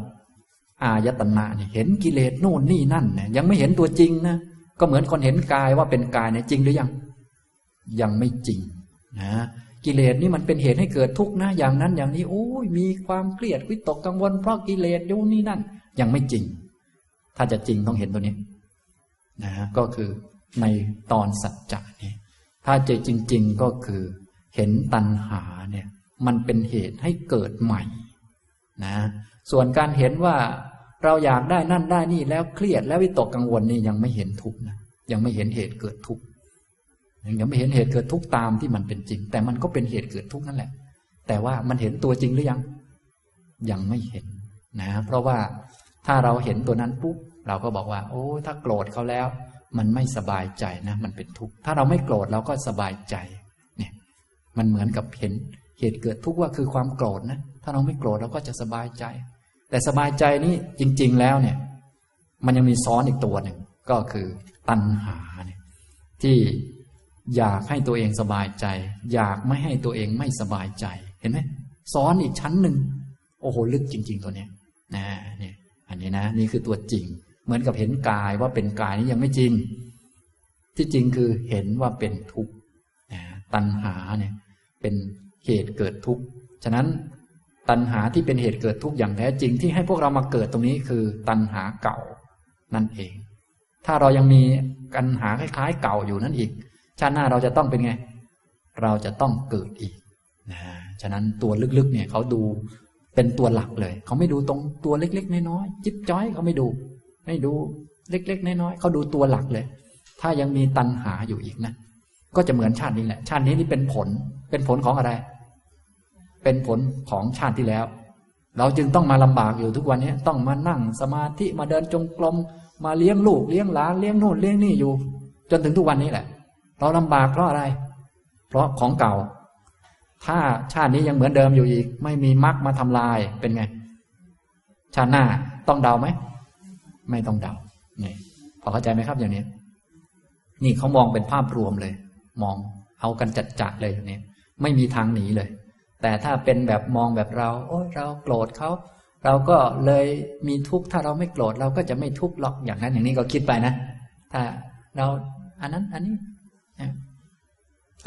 Speaker 1: อายตนะเนี่ยเห็นกิเลสโน่นนี่นั่นเนี่ยยังไม่เห็นตัวจริงนะก็เหมือนคนเห็นกายว่าเป็นกายเนี่ยจริงหรือยัง ยังไม่จริงนะ กิเลสนี่มันเป็นเหตุให้เกิดทุกข์นะ อย่างนั้นอย่างนี้โอ้ยมีความเครียดวิตกกังวลเพราะกิเลสอยู่นี่นั่น ยังไม่จริง ถ้าจะจริงต้องเห็นตัวนี้นะก็คือในตอนสัจจะนี่ถ้าจะจริง ๆก็คือ เห็นตัณหาเนี่ย มันเป็นเหตุให้เกิดใหม่นะ ส่วนการเห็นว่าเราอยากได้นั่นได้นี่แล้วเครียดแล้ววิตกกังวลนี่ยังไม่เห็นทุกข์นะยังไม่เห็นเหตุเกิดทุกข์ ยังไม่เห็นเหตุเกิดทุกข์ตามที่มันเป็นจริง แต่มันก็เป็นเหตุเกิดทุกข์นั่นแหละ แต่ว่ามันเห็นตัวจริงหรือยัง ยังไม่เห็นนะ เพราะว่าถ้าเราเห็นตัวนั้นปุ๊บเราก็บอกว่า โอ้ถ้าโกรธเขาแล้ว มันไม่สบายใจนะ มันเป็นทุกข์ถ้าเราไม่โกรธเราก็สบายใจ เนี่ย มันเหมือนกับเห็นเหตุเกิดทุกข์ว่าคือความโกรธนะถ้าเราไม่โกรธเราก็จะสบายใจ แต่สบายใจนี้จริง ๆ แล้วเนี่ย มันยังมีซ้อนอีกตัวหนึ่งก็คือตัณหาเนี่ยที่ อยากให้ตัวเองสบายใจ อยากไม่ให้ตัวเองไม่สบายใจ เห็นไหมซ้อนอีกชั้นหนึ่งโอ้โหลึกจริง ๆ ตัวเนี้ยนะเนี่ยอันนี้นะนี่คือตัวจริง เหมือนกับเห็นกายว่าเป็นกายนี่ยังไม่จริง ที่จริงคือเห็นว่าเป็นทุกข์ตัณหาเนี่ยเป็นเหตุเกิดทุกข์ฉะนั้นตัณหาที่เป็นเหตุเกิดทุกข์อย่างแท้จริงที่ให้พวกเรามาเกิดตรงนี้คือตัณหาเก่านั่นเอง ถ้าเรายังมีปัญหาคล้ายๆเก่าอยู่นั่นอีก ชาติหน้าเราจะต้องเป็นไง เราจะต้องเกิดอีกนะฉะนั้นตัวลึกๆเนี่ยเขาดูเป็นตัวหลักเลย เขาไม่ดูตรงตัวเล็ก ๆ น้อยๆจิ๊บจ้อยเขาไม่ดู ไม่ดูเล็ก ๆ น้อยๆเขาดูตัวหลักเลย ถ้ายังมีตัณหาอยู่อีกนะก็จะเหมือนชาตินี้แหละ ชาตินี้นี่เป็นผล เป็นผลของอะไร เป็นผลของชาติที่แล้ว เราจึงต้องมาลำบากอยู่ทุกวันนี้ต้องมานั่งสมาธิมาเดินจงกรมมาเลี้ยงลูกเลี้ยงหลานเลี้ยงโน่นเลี้ยงนี่อยู่ จนถึงทุกวันนี้แหละ เราลำบากเพราะอะไร เพราะของเก่า ถ้าชาตินี้ยังเหมือนเดิมอยู่อีก ไม่มีมรรคมาทำลายเป็นไง ชาติหน้าต้องเดาไหม ไม่ต้องเดานี่พอเข้าใจไหมครับอย่างนี้ นี่เขามองเป็นภาพรวมเลย มองเอากันจัดจัดเลยเนี่ยไม่มีทางหนีเลย แต่ถ้าเป็นแบบมองแบบเรา โอ้เราโกรธเขาเราก็เลยมีทุกข์ถ้าเราไม่โกรธเราก็จะไม่ทุกข์หรอกอย่างนั้นอย่างนี้ก็คิดไปนะ ถ้าเราอันนั้นอันนี้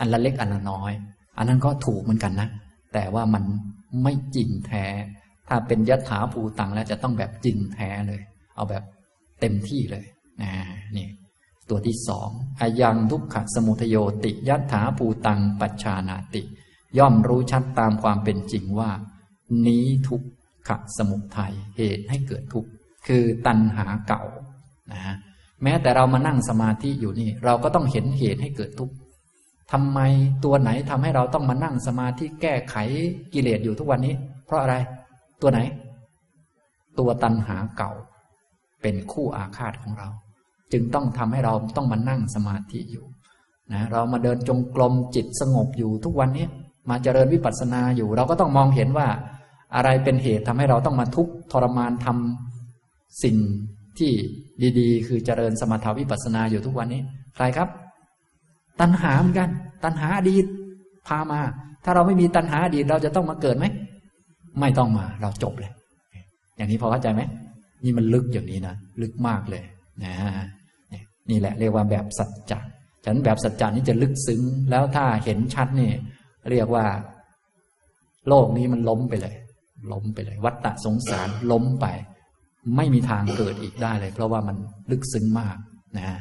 Speaker 1: อันละเล็กอันละน้อย อันนั้นก็ถูกเหมือนกันนะแต่ว่ามันไม่จริงแท้ ถ้าเป็นยถาภูตังแล้วจะต้องแบบจริงแท้เลย เอาแบบเต็มที่เลยนะนี่ตัวที่สองอายังทุกขสมุทโยติยัตถาภูตังปัจชานาติ ย่อมรู้ชัดตามความเป็นจริงว่า นี้ทุกขสมุทัยเหตุให้เกิดทุกข์คือตัณหาเก่านะ แม้แต่เรามานั่งสมาธิอยู่นี่ เราก็ต้องเห็นเหตุให้เกิดทุกข์ทำไมตัวไหนทำให้เราต้องมานั่งสมาธิแก้ไขกิเลสอยู่ทุกวันนี้ เพราะอะไร ตัวไหน ตัวตัณหาเก่า เป็นคู่อาฆาตของเรา จึงต้องทำให้เราต้องมานั่งสมาธิอยู่นะเรามาเดินจงกรมจิตสงบอยู่ทุกวันนี้มาเจริญวิปัสสนาอยู่ เราก็ต้องมองเห็นว่า อะไรเป็นเหตุทำให้เราต้องมาทุกข์ทรมานทำสิ่ง ที่ดีๆ คือเจริญสมถาวิปัสนาอยู่ทุกวันนี้ ใครครับ ตัณหาเหมือนกัน ตัณหาอดีตพามา ถ้าเราไม่มีตัณหาอดีตเราจะต้องมาเกิดไหม ไม่ต้องมา เราจบเลย อย่างนี้พอเข้าใจไหม นี่มันลึกอย่างนี้นะ ลึกมากเลยนะนี่แหละเรียกว่าแบบสัจจะฉันแบบสัจจะนี้จะลึกซึ้ง แล้วถ้าเห็นชัดนี่ เรียกว่า โลกนี้มันล้มไปเลย ล้มไปเลย วัฏฏะสงสารล้มไป ไม่มีทางเกิดอีกได้เลย เพราะว่ามันลึกซึ้งมากนะ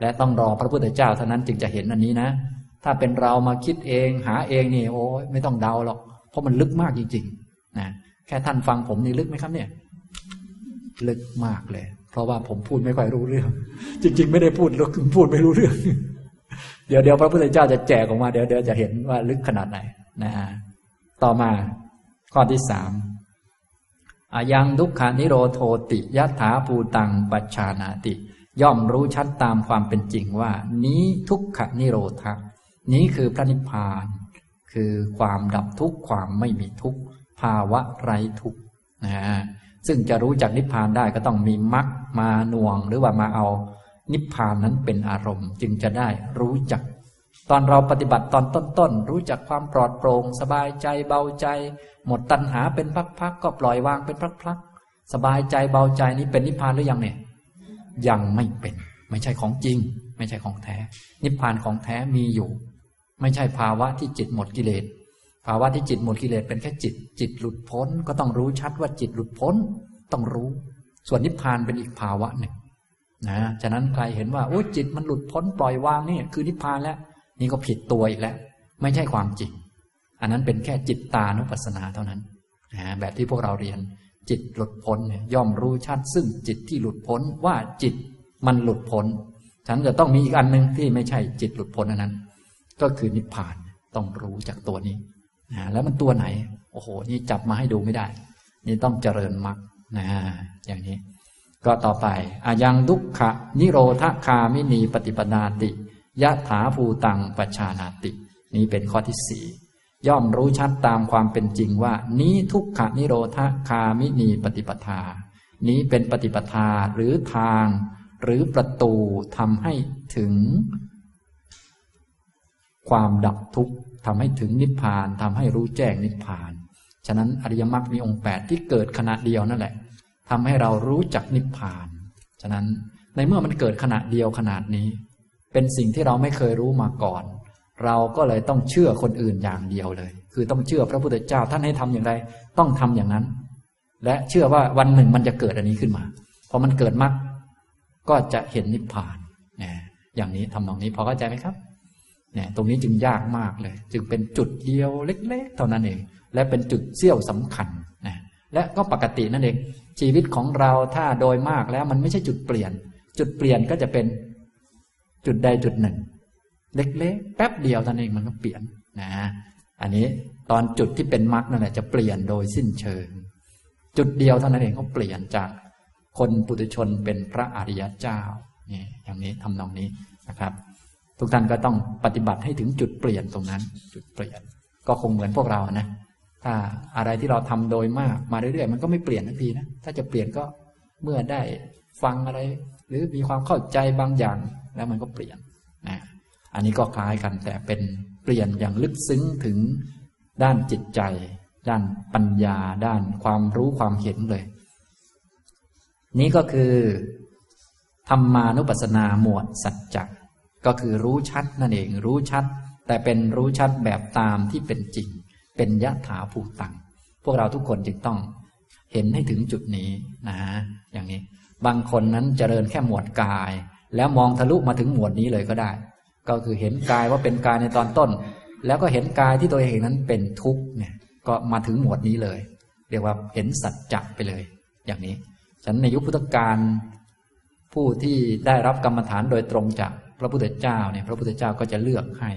Speaker 1: และต้องรอพระพุทธเจ้าเท่านั้นจึงจะเห็นอันนี้นะ ถ้าเป็นเรามาคิดเองหาเองนี่โอ้ยไม่ต้องเดาหรอก เพราะมันลึกมากจริงๆนะแค่ท่านฟังผมนี่ลึกไหมครับเนี่ย ลึกมากเลย เพราะว่าผมพูดไม่ค่อยรู้เรื่อง จริง ๆ ไม่ได้พูดลึกพูดไม่รู้เรื่อง เดี๋ยวเดี๋ยวพระพุทธเจ้าจะแจกออกมาเดี๋ยวเดี๋ยวจะเห็นว่าลึกขนาดไหนนะต่อมาข้อที่สาม อายังทุกขานิโรโทติยถาภูตังปัจชานาติ ย่อมรู้ชัดตามความเป็นจริงว่า นี้ทุกขนิโรธนี้คือพระนิพพาน คือความดับทุกข์ความไม่มีทุกข์ภาวะไร้ทุกข์นะซึ่งจะรู้จักนิพพานได้ก็ต้องมีมรรคมาหน่วงหรือว่ามาเอานิพพานนั้นเป็นอารมณ์ จึงจะได้รู้จัก ตอนเราปฏิบัติตอนต้นๆรู้จักความปลอดโปร่งสบายใจเบาใจ หมดตัณหาเป็นพักๆก็ปล่อยวางเป็นพักๆสบายใจเบาใจนี้เป็นนิพพานหรือยังเนี่ย ยังไม่เป็น ไม่ใช่ของจริง ไม่ใช่ของแท้ นิพพานของแท้มีอยู่ ไม่ใช่ภาวะที่จิตหมดกิเลสภาวะที่จิตหมดกิเลสเป็นแค่จิต จิตหลุดพ้น ก็ต้องรู้ชัดว่าจิตหลุดพ้น ต้องรู้ ส่วนนิพพานเป็นอีกภาวะหนึ่งนะฉะนั้นใครเห็นว่าโอ้จิตมันหลุดพ้นปล่อยวางนี่คือนิพพานแล้ว นี่ก็ผิดตัวอีกแล้ว ไม่ใช่ความจริง อันนั้นเป็นแค่จิตตานุปัสสนาเท่านั้นแบบที่พวกเราเรียน จิตหลุดพ้นย่อมรู้ชัด ซึ่งจิตที่หลุดพ้นว่าจิตมันหลุดพ้น ฉันจะต้องมีอีกอันหนึ่งที่ไม่ใช่จิตหลุดพ้นอันนั้น ก็คือนิพพานต้องรู้จากตัวนี้นะแล้วมันตัวไหน โอ้โห นี่จับมาให้ดูไม่ได้ นี่ต้องเจริญมรรคนะอย่างนี้ ก็ต่อไปอายังดุขะนิโรธคามินีปฏิปนาติ ยะถาภูตังปชานาติ นี้เป็นข้อที่สี่ย่อมรู้ชัดตามความเป็นจริงว่า นี้ทุกขานิโรธคามินีปฏิปทา นี้เป็นปฏิปทาหรือทาง หรือประตูทำให้ถึง ความดับทุกข์ทำให้ถึงนิพพานทำให้รู้แจ้งนิพพาน ฉะนั้นอริยมรรคมีองค์แปดที่เกิดขณะเดียวนั่นแหละทำให้เรารู้จักนิพพาน ฉะนั้นในเมื่อมันเกิดขณะเดียวขนาดนี้ เป็นสิ่งที่เราไม่เคยรู้มาก่อน เราก็เลยต้องเชื่อคนอื่นอย่างเดียวเลย คือต้องเชื่อพระพุทธเจ้าท่านให้ทำอย่างไร ต้องทำอย่างนั้น และเชื่อว่าวันหนึ่งมันจะเกิดอันนี้ขึ้นมาพอมันเกิดมรรคก็จะเห็นนิพพานเนี่ยอย่างนี้ทำนองนี้พอเข้าใจไหมครับเนี่ยตรงนี้จึงยากมากเลย จึงเป็นจุดเดียวเล็ก ๆ เท่านั้นเอง และเป็นจุดเสี้ยวสำคัญนะและก็ปกตินั่นเอง ชีวิตของเราถ้าโดยมากแล้วมันไม่ใช่จุดเปลี่ยน จุดเปลี่ยนก็จะเป็น จุดใดจุดหนึ่ง เล็กๆ แป๊บเดียวท่านเองมันก็เปลี่ยนนะ อันนี้ตอนจุดที่เป็นมรรคนั่นแหละจะเปลี่ยนโดยสิ้นเชิง จุดเดียวเท่านั้นเองก็เปลี่ยนจากคนปุถุชนเป็นพระอริยเจ้านี่อย่างนี้ทำนองนี้นะครับ ทุกท่านก็ต้องปฏิบัติให้ถึงจุดเปลี่ยนตรงนั้น จุดเปลี่ยน ก็คงเหมือนพวกเรานะถ้าอะไรที่เราทำโดยมากมาเรื่อยๆมันก็ไม่เปลี่ยนทันทีนะถ้าจะเปลี่ยนก็เมื่อได้ฟังอะไร หรือมีความเข้าใจบางอย่าง แล้วมันก็เปลี่ยนนะอันนี้ก็คล้ายกันแต่เป็นเปลี่ยนอย่างลึกซึ้งถึงด้านจิตใจ ด้านปัญญา ด้านความรู้ความเห็นเลย นี้ก็คือธรรมานุปัสสนาหมวดสัจจก็คือรู้ชัดนั่นเองรู้ชัด แต่เป็นรู้ชัดแบบตามที่เป็นจริง เป็นยะถาภูตัง พวกเราทุกคนจึงต้องเห็นให้ถึงจุดนี้นะอย่างนี้ บางคนนั้นเจริญแค่หมวดกาย แล้วมองทะลุมาถึงหมวดนี้เลยก็ได้ ก็คือเห็นกายว่าเป็นกายในตอนต้น แล้วก็เห็นกายที่ตัวเองนั้นเป็นทุกข์เนี่ยก็มาถึงหมวดนี้เลย เรียกว่าเห็นสัจจะไปเลย อย่างนี้ฉันในยุคพุทธกาลผู้ที่ได้รับกรรมฐานโดยตรงจากพระพุทธเจ้าเนี่ยพระพุทธเจ้าก็จะเลือกให้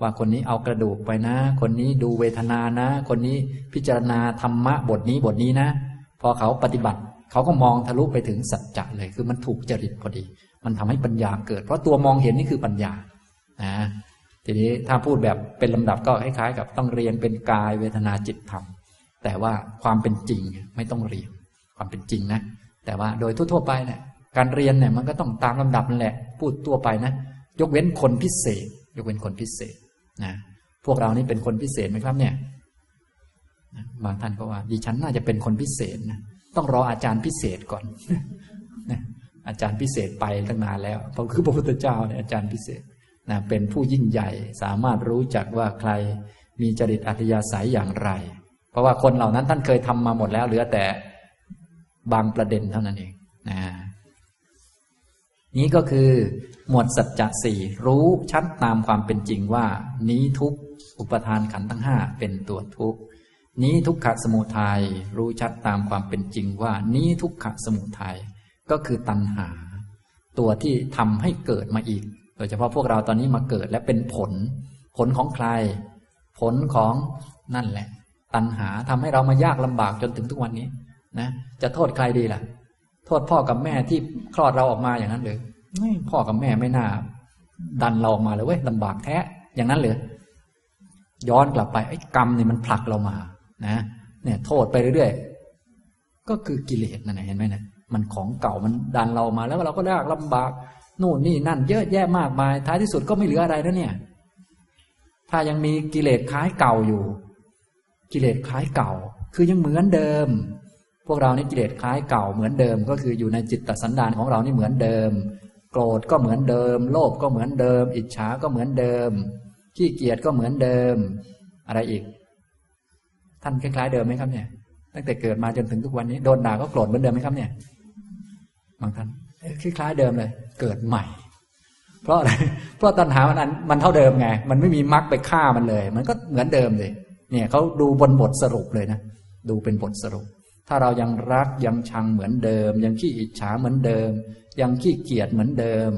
Speaker 1: ว่าคนนี้เอากระดูกไปนะ คนนี้ดูเวทนานะ คนนี้พิจารณาธรรมะบทนี้บทนี้นะ พอเขาปฏิบัติ เขาก็มองทะลุไปถึงสัจจะเลย คือมันถูกจริตพอดี มันทำให้ปัญญาเกิด เพราะตัวมองเห็นนี่คือปัญญานะทีนี้ถ้าพูดแบบเป็นลำดับก็คล้ายๆ กับต้องเรียนเป็นกายเวทนาจิตธรรม แต่ว่าความเป็นจริงไม่ต้องเรียนความเป็นจริงนะ แต่ว่าโดยทั่วๆไปเนี่ยการเรียนเนี่ยมันก็ต้องตามลำดับนั่นแหละ พูดตัวไปนะยกเว้นคนพิเศษ ยกเว้นคนพิเศษนะพวกเรานี่เป็นคนพิเศษไหมครับเนี่ยบางท่านก็ว่าดิฉันน่าจะเป็นคนพิเศษนะต้องรออาจารย์พิเศษก่อนนะ อาจารย์พิเศษไปตั้งนานแล้วเพราะคือพระพุทธเจ้าเนี่ยอาจารย์พิเศษนะเป็นผู้ยิ่งใหญ่สามารถรู้จักว่าใครมีจริตอัธยาศัยอย่างไร เพราะว่าคนเหล่านั้นท่านเคยทำมาหมดแล้วเหลือแต่บางประเด็นเท่านั้นเองนะนี้ก็คือหมวดสัจจะสี่รู้ชัดตามความเป็นจริงว่า นี้ทุกอุปทานขันทั้งห้าเป็นตัวทุกนี้ทุกขสมุทัยรู้ชัดตามความเป็นจริงว่า นี้ทุกขสมุทัย ก็คือตัณหา ตัวที่ทำให้เกิดมาอีก โดยเฉพาะพวกเราตอนนี้มาเกิดและเป็นผล ผลของใคร ผลของนั่นแหละ ตัณหาทำให้เรามายากลำบากจนถึงทุกวันนี้นะจะโทษใครดีล่ะ โทษพ่อกับแม่ที่คลอดเราออกมาอย่างนั้นเลยพ่อกับแม่ไม่น่า ดันเราออกมาเลยเว้ยลำบากแท้อย่างนั้นเลยย้อนกลับไปไอ้กรรมนี่มันผลักเรามา นะ เนี่ย โทษไปเรื่อยๆก็คือกิเลสนั่นเห็นไหมนะ มันของเก่ามันดันเรามาแล้วเราก็ยากลำบากนู่นนี่นั่น เยอะแยะมากมาย ท้ายที่สุดก็ไม่เหลืออะไรแล้วเนี่ย ถ้ายังมีกิเลสคล้ายเก่าอยู่ กิเลสคล้ายเก่า คือยังเหมือนเดิม พวกเรานี่กิเลสคล้ายเก่าเหมือนเดิม ก็คืออยู่ในจิตตสันดานของเรานี่เหมือนเดิม โกรธก็เหมือนเดิม โลภก็เหมือนเดิม อิจฉาก็เหมือนเดิม ขี้เกียจก็เหมือนเดิม อะไรอีก ท่านคล้ายๆเดิมไหมครับเนี่ยตั้งแต่เกิดมาจนถึงทุกวันนี้โดนด่าก็โกรธเหมือนเดิมไหมครับเนี่ย บางท่านคล้ายๆเดิมเลย เกิดใหม่ เพราะอะไรเพราะตัณหามันอันมันเท่าเดิมไง มันไม่มีมรรคไปฆ่ามันเลย มันก็เหมือนเดิมเลย เนี่ยเขาดูบนบทสรุปเลยนะ ดูเป็นบทสรุป ถ้าเรายังรักยังชังเหมือนเดิม ยังขี้อิจฉาเหมือนเดิม ยังขี้เกียจเหมือนเดิม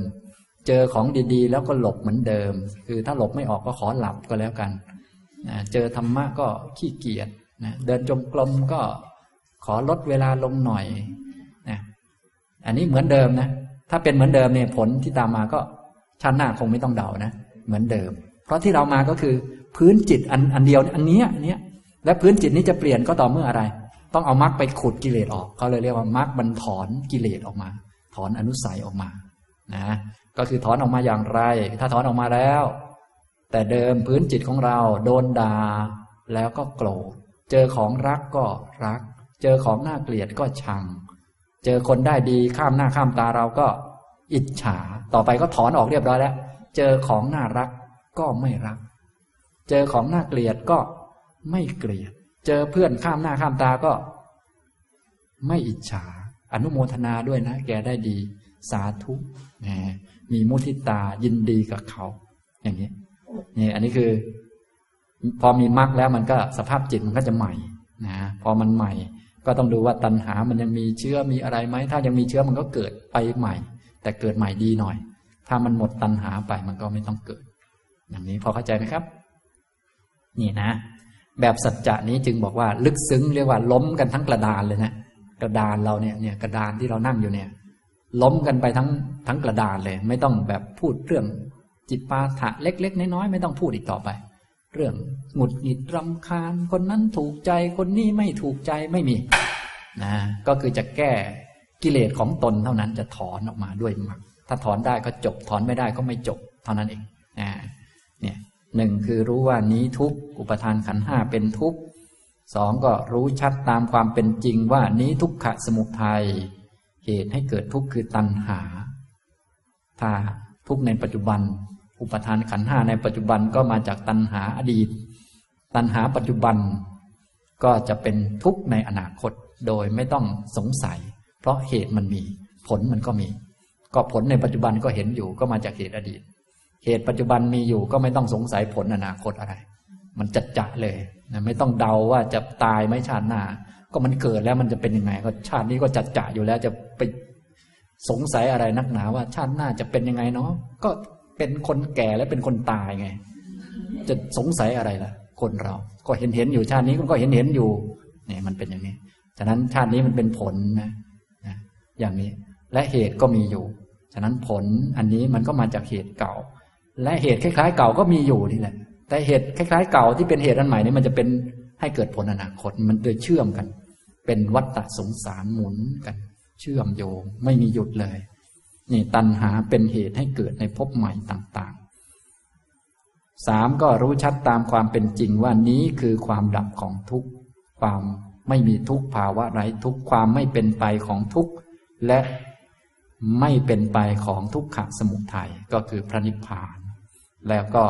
Speaker 1: เจอของดีๆ แล้วก็หลบเหมือนเดิม คือถ้าหลบไม่ออกก็ขอหลับก็แล้วกันนะเจอธรรมะก็ขี้เกียจนะเดินจงกรมก็ขอลดเวลาลงหน่อย อันนี้เหมือนเดิมนะ ถ้าเป็นเหมือนเดิมเนี่ยผลที่ตามมาก็ชาติหน้าคงไม่ต้องเดานะ เหมือนเดิม เพราะที่เรามาก็คือพื้นจิตอันอันเดียวอันนี้อันนี้และพื้นจิตนี้จะเปลี่ยนก็ต่อเมื่ออะไร ต้องเอามรรคไปขุดกิเลสออกเขาเลยเรียกว่ามรรคมันถอนกิเลสออกมา ถอนอนุสัยออกมานะก็คือถอนออกมาอย่างไร ถ้าถอนออกมาแล้ว แต่เดิมพื้นจิตของเราโดนด่าแล้วก็โกรธเจอของรักก็รัก เจอของน่าเกลียดก็ชัง เจอคนได้ดีข้ามหน้าข้ามตาเราก็อิจฉา ต่อไปก็ถอนออกเรียบร้อยแล้ว เจอของน่ารัก
Speaker 2: ก็ไม่รัก เจอของน่าเกลียดก็ไม่เกลียด เจอเพื่อนข้ามหน้าข้ามตาก็ ไม่อิจฉา อนุโมทนาด้วยนะ แกได้ดี สาธุนะมีมุทิตายินดีกับเขา อย่างนี้นี่อันนี้คือ พอมีมรรคแล้วมันก็สภาพจิตมันก็จะใหม่นะพอมันใหม่ ก็ต้องดูว่าตัณหามันยังมีเชื้อมีอะไรไหม ถ้ายังมีเชื้อมันก็เกิดไปใหม่ แต่เกิดใหม่ดีหน่อย ถ้ามันหมดตัณหาไปมันก็ไม่ต้องเกิด อย่างนี้พอเข้าใจไหมครับ นี่นะ แบบสัจจะนี้จึงบอกว่า ลึกซึ้งเรียกว่าล้มกันทั้งกระดานเลยนะ กระดานเราเนี่ยเนี่ยกระดานที่เรานั่งอยู่เนี่ย ล้มกันไปทั้งทั้งกระดานเลย ไม่ต้องแบบพูดเรื่องจิตปาถะเล็ก ๆ น้อยๆไม่ต้องพูดอีกต่อไป เรื่องหงุดหงิดรำคาญ คนนั้นถูกใจคนนี้ไม่ถูกใจไม่มีนะก็คือจะแก้กิเลสของตนเท่านั้นจะถอนออกมาด้วยมรรคถ้าถอนได้ก็จบถอนไม่ได้ก็ไม่จบ เท่านั้นเองนะเนี่ยหนึ่งคือรู้ว่านี้ทุกอุปทานขันห้าเป็นทุกสองก็รู้ชัดตามความเป็นจริงว่านี้ทุกขะสมุทัยเหตุให้เกิดทุกข์คือตัณหา ถ้าทุกข์ในปัจจุบัน อุปทานขันห้าในปัจจุบันก็มาจากตัณหาอดีต ตัณหาปัจจุบันก็จะเป็นทุกข์ในอนาคตโดยไม่ต้องสงสัย เพราะเหตุมันมี ผลมันก็มี ก็ผลในปัจจุบันก็เห็นอยู่ก็มาจากเหตุอดีต เหตุปัจจุบันมีอยู่ก็ไม่ต้องสงสัยผลอนาคตอะไร มันจัดจะเลยนะไม่ต้องเดาว่าจะตายไหมชาติหน้า ก็มันเกิดแล้วมันจะเป็นยังไง ก็ชาตินี้ก็จัดจะอยู่แล้วจะไปสงสัยอะไรนักหนาว่าชาติหน้าจะเป็นยังไงเนาะก็ เป็นคนแก่และเป็นคนตายไง จะสงสัยอะไรล่ะ คนเรา ก็เห็นเห็นอยู่ชาตินี้ก็เห็นเห็นอยู่เนี่ยมันเป็นอย่างนี้ ฉะนั้นชาตินี้มันเป็นผลนะนะอย่างนี้ และเหตุก็มีอยู่ ฉะนั้นผลอันนี้มันก็มาจากเหตุเก่า และเหตุคล้ายๆ เก่าก็มีอยู่นี่แหละ แต่เหตุคล้ายๆ เก่าที่เป็นเหตุอันใหม่นี่มันจะเป็นให้เกิดผลอนาคตมันโดยเชื่อมกัน เป็นวัฏฏะสงสารหมุนกัน เชื่อมโยงไม่มีหยุดเลย นี่ตัณหาเป็นเหตุให้เกิดในภพใหม่ต่างๆสามก็รู้ชัดตามความเป็นจริงว่านี้คือความดับของทุกข์ความไม่มีทุกข์ภาวะไร้ทุกข์ความไม่เป็นไปของทุกข์และไม่เป็นไปของทุกขะสมุทัยก็คือพระนิพพาน แล้วก็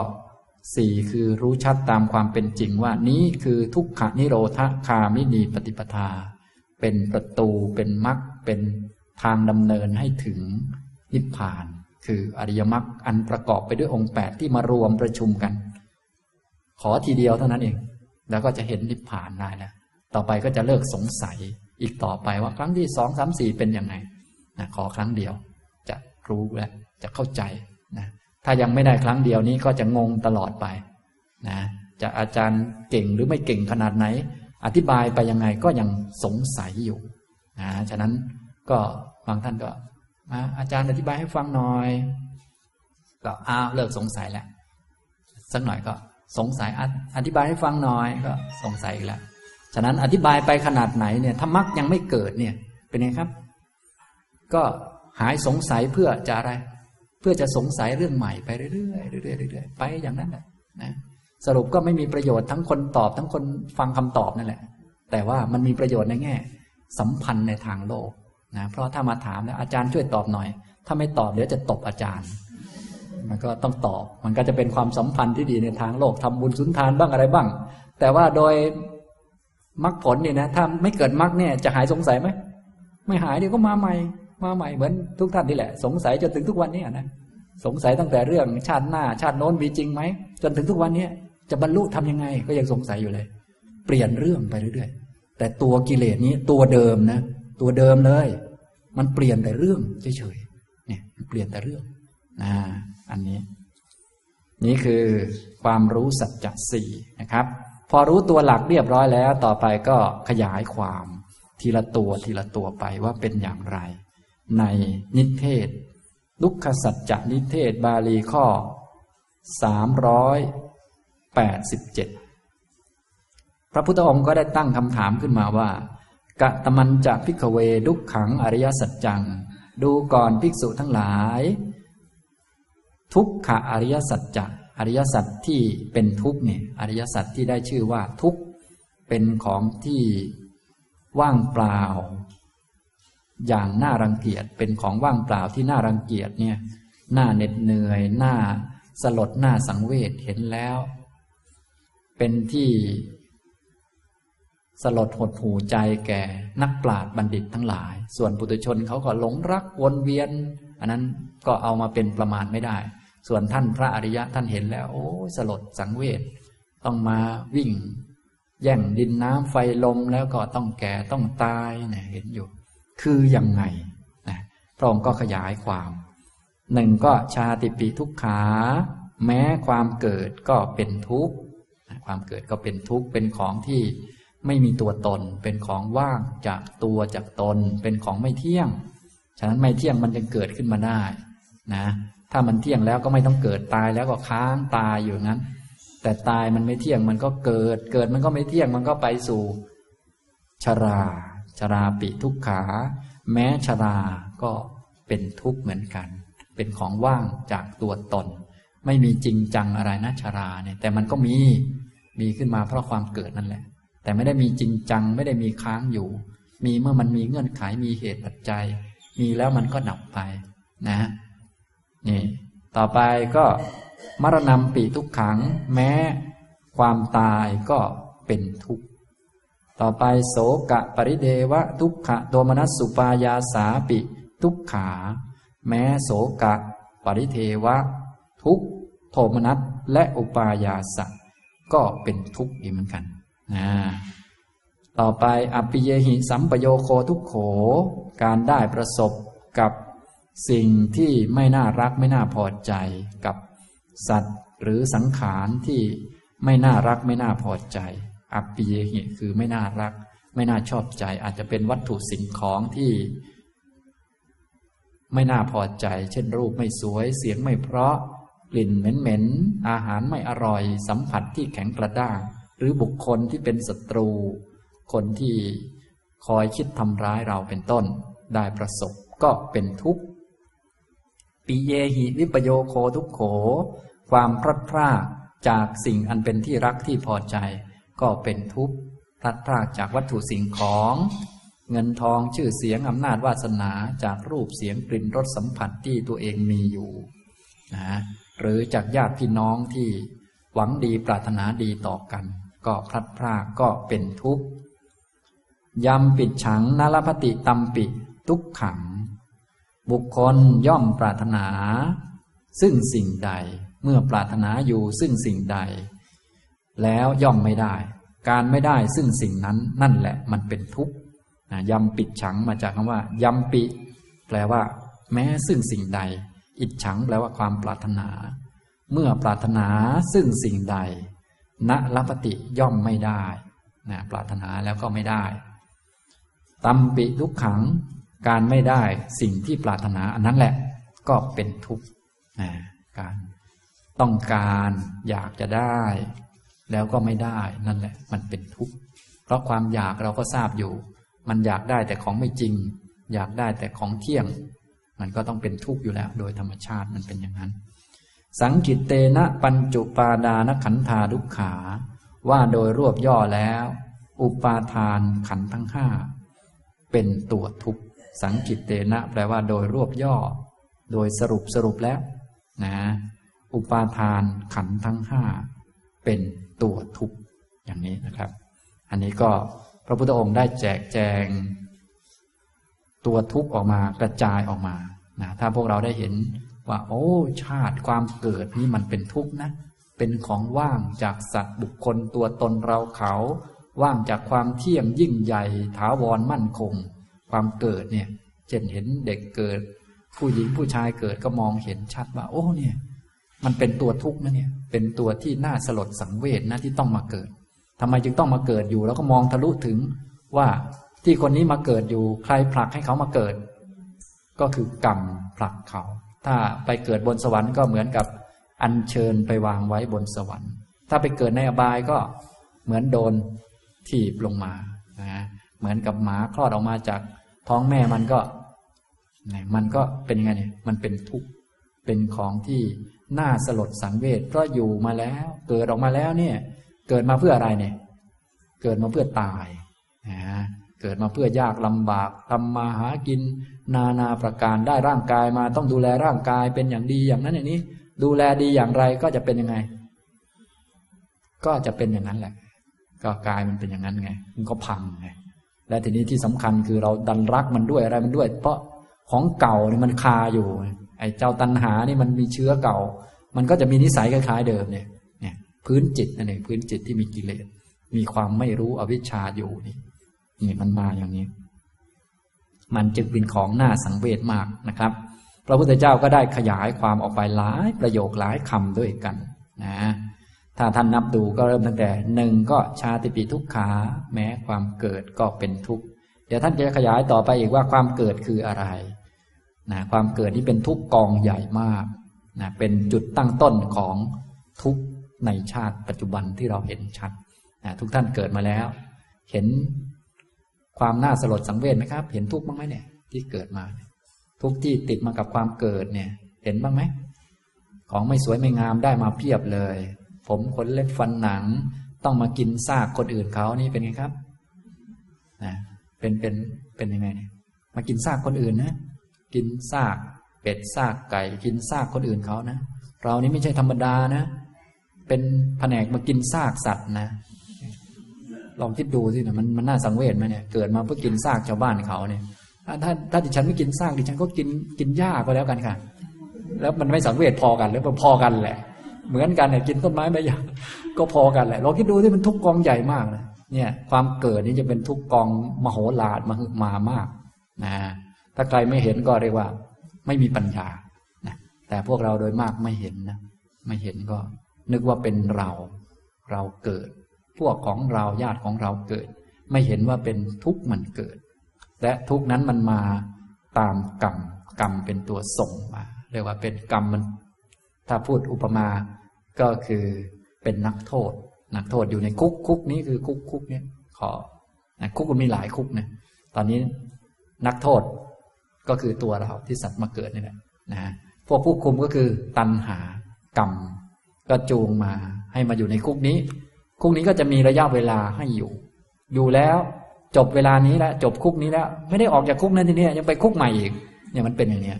Speaker 2: สี่คือรู้ชัดตามความเป็นจริงว่านี้คือทุกขะนิโรธคามินีปฏิปทา เป็นประตูเป็นมรรคเป็นทางดำเนินให้ถึง นิพพาน คืออริยมรรคอันประกอบไปด้วยองค์แปดที่มารวมประชุมกัน ขอทีเดียวเท่านั้นเอง แล้วก็จะเห็นนิพพานได้แล้วต่อไปก็จะเลิกสงสัยอีกต่อไปว่าครั้งที่สองสามสี่เป็นยังไงนะขอครั้งเดียว จะรู้และจะเข้าใจนะถ้ายังไม่ได้ครั้งเดียวนี้ก็จะงงตลอดไปนะจะอาจารย์เก่งหรือไม่เก่งขนาดไหน อธิบายไปยังไงก็ยังสงสัยอยู่นะฉะนั้นก็บางท่านก็ อาจารย์อธิบายให้ฟังหน่อย ก็อ้าวเลิกสงสัยแล้ว สักหน่อยก็สงสัยอธิบายให้ฟังหน่อยก็สงสัยอีกแล้ว ฉะนั้นอธิบายไปขนาดไหนเนี่ยถ้ามักยังไม่เกิดเนี่ย เป็นไงครับ ก็หายสงสัยเพื่อจะอะไร เพื่อจะสงสัยเรื่องใหม่ไปเรื่อยๆเรื่อยๆเรื่อยๆไปอย่างนั้นแหละนะสรุปก็ไม่มีประโยชน์ทั้งคนตอบทั้งคนฟังคำตอบนั่นแหละ แต่ว่ามันมีประโยชน์ในแง่ สัมพันธ์ในทางโลก นะเพราะถ้ามาถามแล้วอาจารย์ช่วยตอบหน่อย ถ้าไม่ตอบเดี๋ยวจะตบอาจารย์ มันก็ต้องตอบ มันก็จะเป็นความสัมพันธ์ที่ดีในทางโลกทำบุญสุนทานบ้างอะไรบ้าง แต่ว่าโดยมรรคผลเนี่ยนะถ้าไม่เกิดมรรคเนี่ยจะหายสงสัยไหมไม่หายเดี๋ยวก็มาใหม่ มาใหม่เหมือนทุกท่านนี่แหละ สงสัยจนถึงทุกวันนี้นะสงสัยตั้งแต่เรื่องชาติหน้า ชาติโน้นมีจริงไหมจนถึงทุกวันนี้จะบรรลุทำยังไงก็ยังสงสัยอยู่เลย เปลี่ยนเรื่องไปเรื่อยๆแต่ตัวกิเลสนี้ตัวเดิมนะ ตัวเดิมเลย มันเปลี่ยนแต่เรื่องเฉยๆเนี่ยเปลี่ยนแต่เรื่องนะอันนี้ นี่คือความรู้สัจจะสี่นะครับ พอรู้ตัวหลักเรียบร้อยแล้ว ต่อไปก็ขยายความทีละตัวทีละตัวไปว่าเป็นอย่างไร ในนิเทศ ลุกขสัจจะนิเทศบาลีข้อสามร้อยแปดสิบเจ็ดพระพุทธองค์ก็ได้ตั้งคำถามขึ้นมาว่า กะตมันจะพิกเวดุกขังอริยสัจจัง ดูก่อนภิกษุทั้งหลาย ทุกขะอริยสัจจะอริยสัจที่เป็นทุกเนี่ยอริยสัจที่ได้ชื่อว่าทุกเป็นของที่ว่างเปล่า อย่างน่ารังเกียจเป็นของว่างเปล่าที่น่ารังเกียจเนี่ยน่าเหน็ดเหนื่อยน่าสลดหน้าสังเวชเห็นแล้ว เป็นที่ สลดหดหูใจแก่นักปราชญ์บัณฑิตทั้งหลาย ส่วนปุถุชนเขาก็หลงรักวนเวียน อันนั้นก็เอามาเป็นประมาณไม่ได้ ส่วนท่านพระอริยะท่านเห็นแล้ว โอ้สลดสังเวชต้องมาวิ่ง แย่งดินน้ำไฟลมแล้วก็ต้องแก่ต้องตายเนี่ยเห็นอยู่ คือยังไงนะพระองค์ก็ขยายความหนึ่งก็ชาติปีทุกขา แม้ความเกิดก็เป็นทุกข์ความเกิดก็เป็นทุกข์เป็นของที่ ไม่มีตัวตน เป็นของว่างจากตัวจากตน เป็นของไม่เที่ยง ฉะนั้นไม่เที่ยงมันจึงเกิดขึ้นมาได้นะ ถ้ามันเที่ยงแล้วก็ไม่ต้องเกิดตายแล้วก็ค้างตายอยู่นั้น แต่ตายมันไม่เที่ยงมันก็เกิด เกิดมันก็ไม่เที่ยงมันก็ไปสู่ ชรา ชราปิทุกขา แม้ชราก็เป็นทุกข์เหมือนกัน เป็นของว่างจากตัวตน ไม่มีจริงจังอะไรนะชราเนี่ย แต่มันก็มี มีขึ้นมาเพราะความเกิดนั่นแหละ แต่ไม่ได้มีจริงจัง ไม่ได้มีค้างอยู่ มีเมื่อมันมีเงื่อนไขมีเหตุปัจจัย มีแล้วมันก็ดับไปนะนี่ ต่อไปก็มรณะปีทุกขัง แม้ความตายก็เป็นทุกข์ต่อไปโสกะปริเดวะ ทุกขะโทมนัสสุปายาสาปิ ทุกขา แม้โสกะ ปริเทวะ ทุกโทมนัสและอุปายาสะก็เป็นทุกข์อีกเหมือนกัน นะต่อไปอปิเยหิสัมปโยโคทุกโข การได้ประสบกับสิ่งที่ไม่น่ารักไม่น่าพอใจกับสัตว์หรือสังขารที่ไม่น่ารักไม่น่าพอใจอัปปิเยหิคือไม่น่ารัก ไม่น่าชอบใจ อาจจะเป็นวัตถุสิ่งของที่ ไม่น่าพอใจ เช่นรูปไม่สวยเสียงไม่เพราะ กลิ่นเหม็นๆอาหารไม่อร่อย สัมผัสที่แข็งกระด้าง หรือบุคคลที่เป็นศัตรู คนที่คอยคิดทำร้ายเราเป็นต้น ได้ประสบก็เป็นทุกข์ปิเยหิวิปโยโคทุกโข ความพลัดพรากจากสิ่งอันเป็นที่รักที่พอใจ ก็เป็นทุกข์พลัดพรากจากวัตถุสิ่งของ เงินทองชื่อเสียงอำนาจวาสนาจากรูปเสียงกลิ่นรสสัมผัสที่ตัวเองมีอยู่นะหรือจากญาติพี่น้องที่หวังดีปรารถนาดีต่อกัน ก็พลัดพรากก็เป็นทุกข์ยำปิดฉังนรพติตัมปิทุกขัง บุคคลย่อมปรารถนา ซึ่งสิ่งใดเมื่อปรารถนาอยู่ซึ่งสิ่งใด แล้วย่อมไม่ได้ การไม่ได้ซึ่งสิ่งนั้นนั่นแหละมันเป็นทุกข์ยำปิดฉังมาจากคำว่ายำปิ แปลว่า แม้ซึ่งสิ่งใด อิจฉังแปลว่าความปรารถนา เมื่อปรารถนาซึ่งสิ่งใด ณลปติย่อมไม่ได้นะปรารถนาแล้วก็ไม่ได้ตัมปิทุกขังการไม่ได้สิ่งที่ปรารถนาอันนั้นแหละก็เป็นทุกข์นะการต้องการอยากจะได้ แล้วก็ไม่ได้นั่นแหละ มันเป็นทุกข์เพราะความอยากเราก็ทราบอยู่ มันอยากได้แต่ของไม่จริง อยากได้แต่ของเที่ยง มันก็ต้องเป็นทุกข์อยู่แล้ว โดยธรรมชาติมันเป็นอย่างนั้น สังกิตเตนะปัญจุปาดานขันธาทุกขา ว่าโดยรวบย่อแล้ว อุปาทานขันทั้งห้าเป็นตัวทุกสังกิตเตนะ แปลว่าโดยรวบย่อ โดยสรุปสรุปแล้วนะอุปาทานขันทั้งห้าเป็นตัวทุกอย่างนี้นะครับ อันนี้ก็พระพุทธองค์ได้แจกแจง ตัวทุกออกมากระจายออกมานะถ้าพวกเราได้เห็น ว่า โอ้ ชาติความเกิดนี่มันเป็นทุกข์นะ เป็นของว่างจากสัตว์บุคคลตัวตนเราเขา ว่างจากความเที่ยงยิ่งใหญ่ถาวรมั่นคง ความเกิดเนี่ยเช่นเห็นเด็กเกิด ผู้หญิงผู้ชายเกิดก็มองเห็นชัดว่า โอ้เนี่ย มันเป็นตัวทุกข์นะเนี่ย เป็นตัวที่น่าสลดสังเวชนะที่ต้องมาเกิดทำไมจึงต้องมาเกิดอยู่ แล้วก็มองทะลุถึงว่าที่คนนี้มาเกิดอยู่ ใครผลักให้เขามาเกิด ก็คือกรรมผลักเขา ถ้าไปเกิดบนสวรรค์ก็เหมือนกับอัญเชิญไปวางไว้บนสวรรค์ ถ้าไปเกิดในอบายก็เหมือนโดนถีบลงมานะเหมือนกับหมาคลอดออกมาจากท้องแม่มันก็มันก็เป็นยังไงเนี่ยมันเป็นทุกข์เป็นของที่น่าสลดสังเวชเพราะอยู่มาแล้ว เกิดออกมาแล้วเนี่ย เกิดมาเพื่ออะไรเนี่ย เกิดมาเพื่อตายนะเกิดมาเพื่อยากลำบากทำมาหากิน นานาประการได้ร่างกายมาต้องดูแลร่างกายเป็นอย่างดีอย่างนั้นอย่างนี้ ดูแลดีอย่างไรก็จะเป็นยังไง ก็จะเป็นอย่างนั้นแหละ ก็กายมันเป็นอย่างนั้นไง มันก็พังไงและทีนี้ที่สำคัญคือเราดันรักมันด้วยอะไรมันด้วย เพราะของเก่านี่มันคาอยู่ ไอ้เจ้าตัณหานี่มันมีเชื้อเก่า มันก็จะมีนิสัยคล้ายๆเดิมเนี่ยเนี่ยพื้นจิตนั่นเองพื้นจิตที่มีกิเลสมีความไม่รู้อวิชชาอยู่นี่นี่มันมาอย่างนี้ มันจึงเป็นของน่าสังเวชมากนะครับ พระพุทธเจ้าก็ได้ขยายความออกไปหลายประโยคหลายคำด้วยกันนะถ้าท่านนับดูก็เริ่มตั้งแต่หนึ่งก็ชาติปีทุกขาแม้ความเกิดก็เป็นทุกข์เดี๋ยวท่านจะขยายต่อไปอีกว่าความเกิดคืออะไรนะความเกิดที่เป็นทุกกองใหญ่มากนะเป็นจุดตั้งต้นของทุกในชาติปัจจุบันที่เราเห็นชัดนะทุกท่านเกิดมาแล้ว เห็น ความน่าสลดสังเวชไหมครับ เห็นทุกข์บ้างไหมเนี่ย ที่เกิดมาทุกข์ที่ติดมากับความเกิดเนี่ย เห็นบ้างไหมของไม่สวยไม่งามได้มาเพียบเลย ผมขนเล็บฟันหนัง ต้องมากินซากคนอื่นเขานี่เป็นไงครับนะเป็นเป็นเป็นยังไงเนี่ยมากินซากคนอื่นนะกินซากเป็ดซากไก่ กินซากคนอื่นเขานะเรานี่ไม่ใช่ธรรมดานะ เป็นแผนกมากินซากสัตว์นะ ลองคิดดูสินะมันมันน่าสังเวชไหมเนี่ยเกิดมาเพื่อกินซากชาวบ้านเขาเนี่ยถ้าถ้าดิฉันไม่กินซากดิฉันก็กินกินหญ้าก็แล้วกันค่ะ แล้วมันไม่สังเวชพอกันหรือมันพอกันแหละ เหมือนกันเนี่ยกินต้นไม้ใบหญ้าก็พอกันแหละเราคิดดูที่มันทุกกองใหญ่มากนะเนี่ย ความเกิดนี่จะเป็นทุกกองมโหฬารมหึมามากนะถ้าใครไม่เห็นก็เรียกว่า ไม่มีปัญญานะแต่พวกเราโดยมากไม่เห็นนะไม่เห็นก็ นึกว่าเป็นเราเราเกิด พวกของเราญาติของเราเกิด ไม่เห็นว่าเป็นทุกข์มันเกิด และทุกข์นั้นมันมาตามกรรมกรรมเป็นตัวส่งมา เรียกว่าเป็นกรรมมัน ถ้าพูดอุปมา ก็คือเป็นนักโทษ นักโทษอยู่ในคุกคุกนี้คือคุกคุกเนี้ยขอคุกมันมีหลายคุกนะตอนนี้นักโทษก็คือตัวเราที่สัตว์มาเกิดนี่แหละนะพวกผู้คุมก็คือตัณหากรรม ก็จูงมาให้มาอยู่ในคุกนี้ คุกนี้ก็จะมีระยะเวลาให้อยู่ อยู่แล้วจบเวลานี้แล้วจบคุกนี้แล้วไม่ได้ออกจากคุกนั้นทีนี้ยังไปคุกใหม่อีก เนี่ยมันเป็นอย่างเนี้ย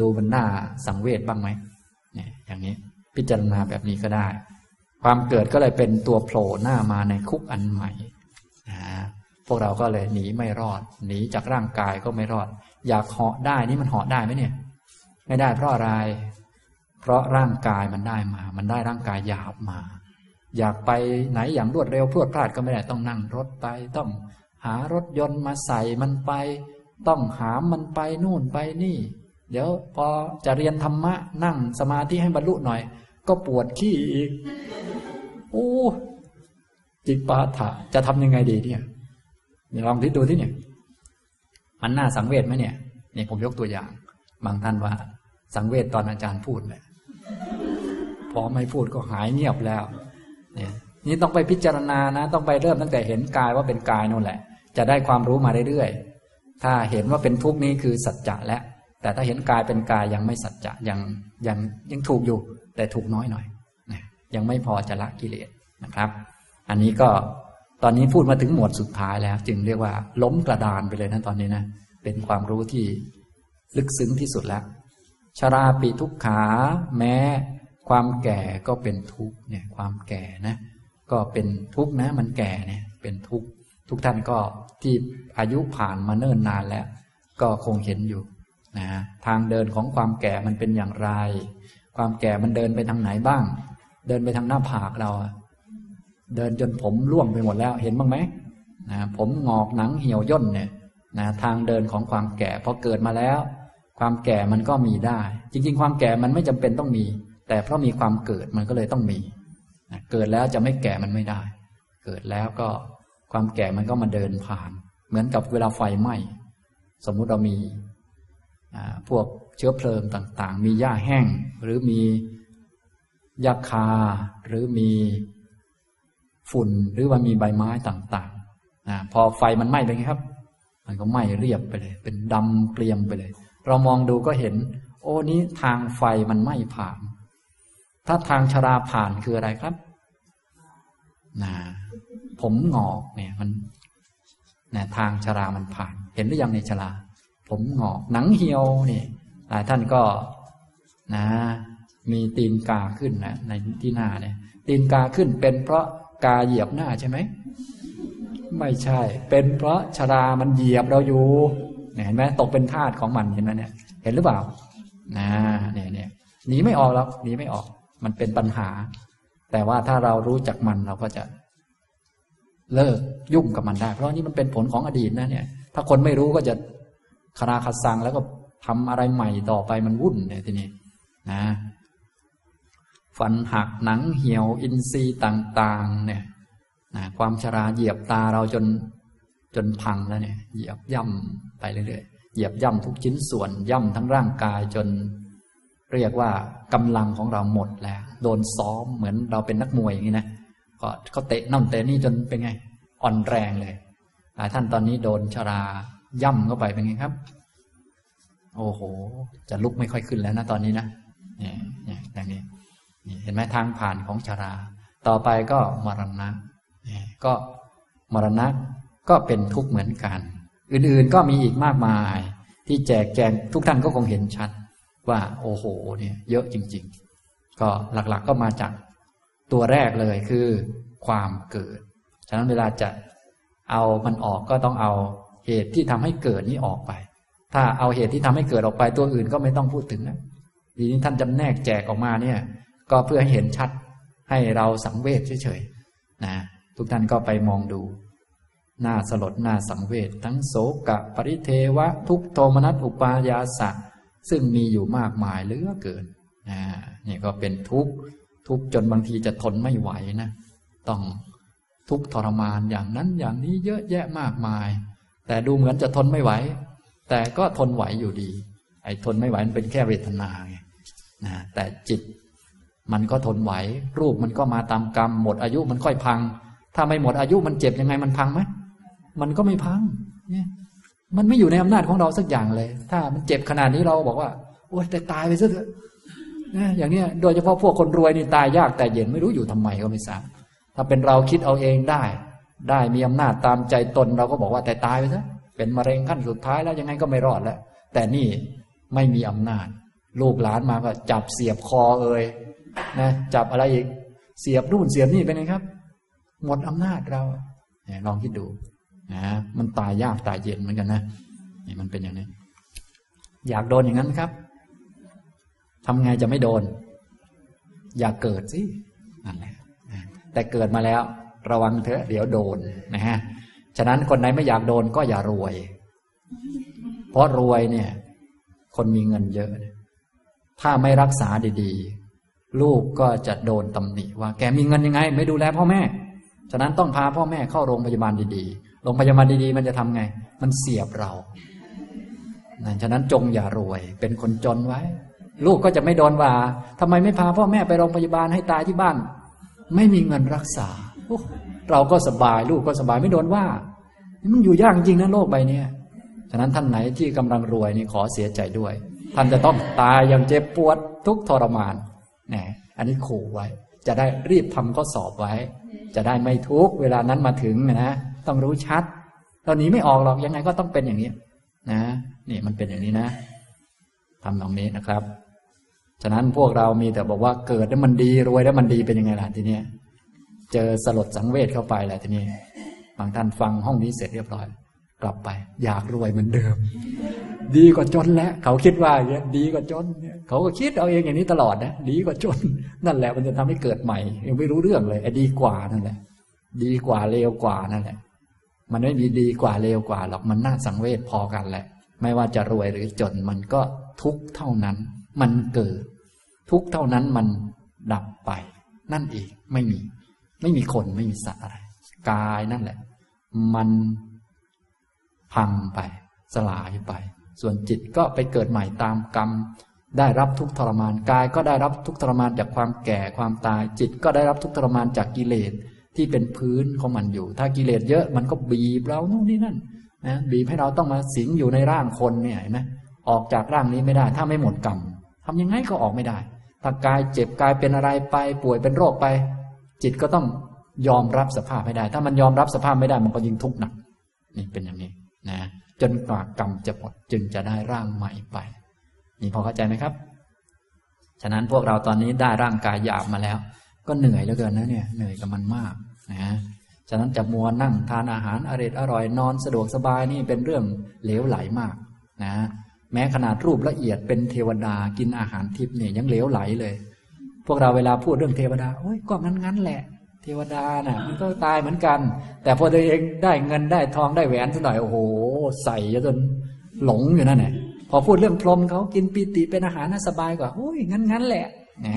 Speaker 2: ดูมันหน่าสังเวชบ้างไหมเนี่ย อย่างนี้พิจารณาแบบนี้ก็ได้ ความเกิดก็เลยเป็นตัวโผล่หน้ามาในคุกอันใหม่นะพวกเราก็เลยหนีไม่รอด หนีจากร่างกายก็ไม่รอด อยากเหาะได้นี่มันเหาะได้ไหมเนี่ย ไม่ได้เพราะอะไร เพราะร่างกายมันได้มา มันได้ร่างกายหยาบมา อยากไปไหนอย่างรวดเร็วพรวดพลาดก็ไม่ได้ต้องนั่งรถไป ต้องหารถยนต์มาใส่มันไป ต้องหามมันไปนู่นไปนี่ เดี๋ยวพอจะเรียนธรรมะนั่งสมาธิให้บรรลุหน่อย ก็ปวดขี้อีกโอ้จิปาถะจะทำยังไงดีเนี่ยลองคิดดูที่เนี่ยมันน่าสังเวชไหมเนี่ยนี่ผมยกตัวอย่าง บางท่านว่า สังเวชตอนอาจารย์พูดเลยพอไม่พูดก็หายเงียบแล้ว นี่ต้องไปพิจารณานะ ต้องไปเริ่มตั้งแต่เห็นกายว่าเป็นกายนั่นแหละ จะได้ความรู้มาเรื่อยๆ ถ้าเห็นว่าเป็นทุกข์นี้คือสัจจะแล้วแต่ถ้าเห็นกายเป็นกายยังไม่สัจจะยังยังยังถูกอยู่ แต่ถูกน้อยหน่อยนะยังไม่พอจะละกิเลสนะครับ อันนี้ก็ตอนนี้พูดมาถึงหมวดสุดท้ายแล้ว จึงเรียกว่า ล้มกระดานไปเลยนะตอนนี้นะเป็นความรู้ที่ลึกซึ้งที่สุดแล้วชราปีทุกขา แม้ ความแก่ก็เป็นทุกข์เนี่ยความแก่นะ ก็เป็นทุกข์นะมันแก่เนี่ยเป็นทุกข์ทุกท่านก็ที่อายุผ่านมาเนิ่นนานแล้ว ก็คงเห็นอยู่นะทางเดินของความแก่มันเป็นอย่างไร ความแก่มันเดินไปทางไหนบ้าง เดินไปทางหน้าผากเรา เดินจนผมร่วงไปหมดแล้วเห็นบ้างไหมนะผมงอกหนังเหี่ยวย่นเนี่ยนะทางเดินของความแก่พอเกิดมาแล้ว ความแก่มันก็มีได้ จริง ๆ ความแก่มันไม่จำเป็นต้องมี แต่เพราะมีความเกิดมันก็เลยต้องมี เกิดแล้วจะไม่แก่มันไม่ได้ เกิดแล้วก็ความแก่มันก็มาเดินผ่าน เหมือนกับเวลาไฟไหม้ สมมุติเรามีพวกเชื้อเพลิงต่าง ๆ มีหญ้าแห้ง หรือมีหญ้าคา หรือมีฝุ่น หรือว่ามีใบไม้ต่างๆพอไฟมันไหม้ไปไงครับ มันก็ไหม้เรียบไปเลย เป็นดำเกลียมไปเลย เรามองดูก็เห็น โอ้นี้ทางไฟมันไหม้ผ่าน ถ้าทางชราผ่านคืออะไรครับนะผมหงอกเนี่ยมันนะทางชรามันผ่าน เห็นหรือยังในชรา ผมหงอกหนังเหี่ยวนี่หลายท่านก็นะ มีตีนกาขึ้นนะในที่หน้าเนี่ย ตีนกาขึ้นเป็นเพราะกาเหยียบหน้าใช่ไหมไม่ใช่ เป็นเพราะชรามันเหยียบเราอยู่เห็นไหมตกเป็นทาสของมันเห็นไหมเนี่ย เห็นหรือเปล่านะเนี่ยเนี่ยหนีไม่ออกแล้วหนีไม่ออก มันเป็นปัญหา แต่ว่าถ้าเรารู้จักมันเราก็จะเลิกยุ่งกับมันได้ เพราะนี่มันเป็นผลของอดีตนะเนี่ย ถ้าคนไม่รู้ก็จะคาราคาซังแล้วก็ทำอะไรใหม่ต่อไปมันวุ่นเนี่ยทีนี้นะฟันหักหนังเหี่ยวอินทรีย์ต่าง ๆ เนี่ยนะความชราเหยียบตาเราจนจนพังแล้วเนี่ย เหยียบย่ำไปเรื่อยๆเหยียบย่ำทุกชิ้นส่วนย่ำทั้งร่างกายจน เรียกว่ากำลังของเราหมดแล้ว โดนซ้อมเหมือนเราเป็นนักมวยอย่างนี้นะก็เขาเตะน่นเตะนี่จนเป็นไง อ่อนแรงเลยหลายท่านตอนนี้โดนชราย่ำเข้าไปเป็นไงครับ โอ้โห จะลุกไม่ค่อยขึ้นแล้วนะตอนนี้นะเนี่ยเนี่ยอย่างนี้เห็นไหมทางผ่านของชรา ต่อไปก็มรณะก็มรณะก็เป็นทุกข์เหมือนกัน อื่นๆก็มีอีกมากมาย ที่แจกแจงทุกท่านก็คงเห็นชัด ว่าโอ้โหเนี่ยเยอะจริง ๆ ก็หลักๆก็มาจากตัวแรกเลยคือความเกิด ฉะนั้นเวลาจะเอามันออกก็ต้องเอาเหตุที่ทำให้เกิดนี้ออกไป ถ้าเอาเหตุที่ทำให้เกิดออกไปตัวอื่นก็ไม่ต้องพูดถึงนะทีนี้ท่านจำแนกแจกออกมาเนี่ย ก็เพื่อให้เห็นชัดให้เราสังเวชเฉยๆนะทุกท่านก็ไปมองดูหน้าสลดหน้าสังเวชทั้งโศกะปริเทวะ ทุกโทมนัสอุปายาสะ ซึ่งมีอยู่มากมายเหลือเกินนะนี่ก็เป็นทุกข์ทุกข์จนบางทีจะทนไม่ไหวนะ ต้องทุกข์ทรมานอย่างนั้นอย่างนี้เยอะแยะมากมาย แต่ดูเหมือนจะทนไม่ไหว แต่ก็ทนไหวอยู่ดี ไอ้ทนไม่ไหวมันเป็นแค่เวทนาไงนะแต่จิตมันก็ทนไหว รูปมันก็มาตามกรรม หมดอายุมันค่อยพัง ถ้าไม่หมดอายุมันเจ็บยังไงมันพังไหมมันก็ไม่พังเนี่ย มันไม่อยู่ในอำนาจของเราสักอย่างเลย ถ้ามันเจ็บขนาดนี้เราบอกว่า โอ๊ยแต่ตายไปซะเถอะนะอย่างเนี้ยโดยเฉพาะพวกคนรวยนี่ตายยากแต่เย็นไม่รู้อยู่ทำไมก็ไม่ทราบถ้าเป็นเราคิดเอาเองได้ ได้มีอำนาจตามใจตนเราก็บอกว่าแต่ตายไปซะเป็นมะเร็งขั้นสุดท้ายแล้วยังไงก็ไม่รอดแล้ว แต่นี่ไม่มีอำนาจ ลูกหลานมาก็จับเสียบคอเอ่ยนะจับอะไรอีกเสียบนู่นเสียบนี่เป็นไงครับ หมดอำนาจเราลองคิดดู นะมันตายยากตายเย็นเหมือนกันนะนี่มันเป็นอย่างนี้ อยากโดนอย่างนั้นครับทำไงจะไม่โดน อย่าเกิดสินั่นแหละแต่เกิดมาแล้ว ระวังเถอะเดี๋ยวโดนนะฮะฉะนั้นคนไหนไม่อยากโดนก็อย่ารวย เพราะรวยเนี่ย คนมีเงินเยอะ ถ้าไม่รักษาดีๆ ลูกก็จะโดนตำหนิว่า แกมีเงินยังไง ไม่ดูแลพ่อแม่ ฉะนั้นต้องพาพ่อแม่เข้าโรงพยาบาลดีๆ โรงพยาบาลดีๆ มันจะทำไง มันเสียบเรานั่นฉะนั้นจงอย่ารวย เป็นคนจนไว้ ลูกก็จะไม่โดนว่าทำไมไม่พาพ่อแม่ไปโรงพยาบาลให้ตายที่บ้าน ไม่มีเงินรักษา เราก็สบาย ลูกก็สบายไม่โดนว่า มันอยู่ยากจริงนะโลกใบนี้ฉะนั้นท่านไหนที่กำลังรวยนี่ขอเสียใจด้วย ท่านจะต้องตายอย่างเจ็บปวดทุกทรมานนี่อันนี้ขู่ไว้ จะได้รีบทำข้อสอบไว้ จะได้ไม่ทุกเวลานั้นมาถึงนะ ต้องรู้ชัดตอนนี้ไม่ออกหรอกยังไงก็ต้องเป็นอย่างนี้นะนี่มันเป็นอย่างนี้นะทำตรงนี้นะครับ ฉะนั้นพวกเรามีแต่บอกว่าเกิดแล้วมันดีรวยแล้วมันดีเป็นยังไงล่ะทีนี้เจอสลดสังเวชเข้าไปแหละทีนี้บางท่านฟังห้องนี้เสร็จเรียบร้อย กลับไป อยากรวยเหมือนเดิม ดีกว่าจนแล้วเขาคิดว่าอย่างนี้ดีกว่าจนเขาก็คิดเอาเองอย่างนี้ตลอดนะดีกว่าจน นั่นแหละมันจะทำให้เกิดใหม่ ยังไม่รู้เรื่องเลยไอ้ดีกว่านั่นแหละ ดีกว่าเลวกว่านั่นแหละ มันไม่มีดีกว่าเลวกว่าหรอกมันน่าสังเวชพอกันแหละ ไม่ว่าจะรวยหรือจนมันก็ทุกเท่านั้น มันเกิด ทุกเท่านั้นมันดับไป นั่นเองไม่มี ไม่มีคนไม่มีสัตว์อะไร กายนั่นแหละ มันพังไป สลายไป ส่วนจิตก็ไปเกิดใหม่ตามกรรม ได้รับทุกทรมานกายก็ได้รับทุกทรมานจากความแก่ความตาย จิตก็ได้รับทุกทรมานจากกิเลส ที่เป็นพื้นของมันอยู่ ถ้ากิเลสเยอะมันก็บีบเราโน่นนี่นั่นนะบีบให้เราต้องมาสิงอยู่ในร่างคนเนี่ยเห็นไหมออกจากร่างนี้ไม่ได้ ถ้าไม่หมดกรรมทำยังไงก็ออกไม่ได้ ถ้ากายเจ็บกายเป็นอะไรไป ป่วยเป็นโรคไป จิตก็ต้องยอมรับสภาพให้ได้ ถ้ามันยอมรับสภาพไม่ได้มันก็ยิ่งทุกข์หนักนี่เป็นอย่างนี้นะจนกว่ากรรมจะหมดจึงจะได้ร่างใหม่ไป นี่พอเข้าใจไหมครับ ฉะนั้นพวกเราตอนนี้ได้ร่างกายหยาบมาแล้ว ก็เหนื่อยเหลือเกินนะเนี่ยเหนื่อยกับมันมากนะฉะนั้นจะมัวนั่งทานอาหารอร่อยอร่อยนอนสะดวกสบายนี่เป็นเรื่องเหลวไหลมากนะแม้ขนาดรูปละเอียดเป็นเทวดากินอาหารทิพย์เนี่ยยังเหลวไหลเลย พวกเราเวลาพูดเรื่องเทวดาโอ้ยก็งั้นงั้นแหละ เทวดาน่ะ มันก็ตายเหมือนกัน แต่พอตัวเองได้เงินได้ทองได้แหวนสักหน่อยโอ้โห ใส่จนหลงอยู่นั่นแหละพอพูดเรื่องพรหมเขากินปีติเป็นอาหารน่าสบายกว่าโอ้ยงั้นงั้นแหละนะ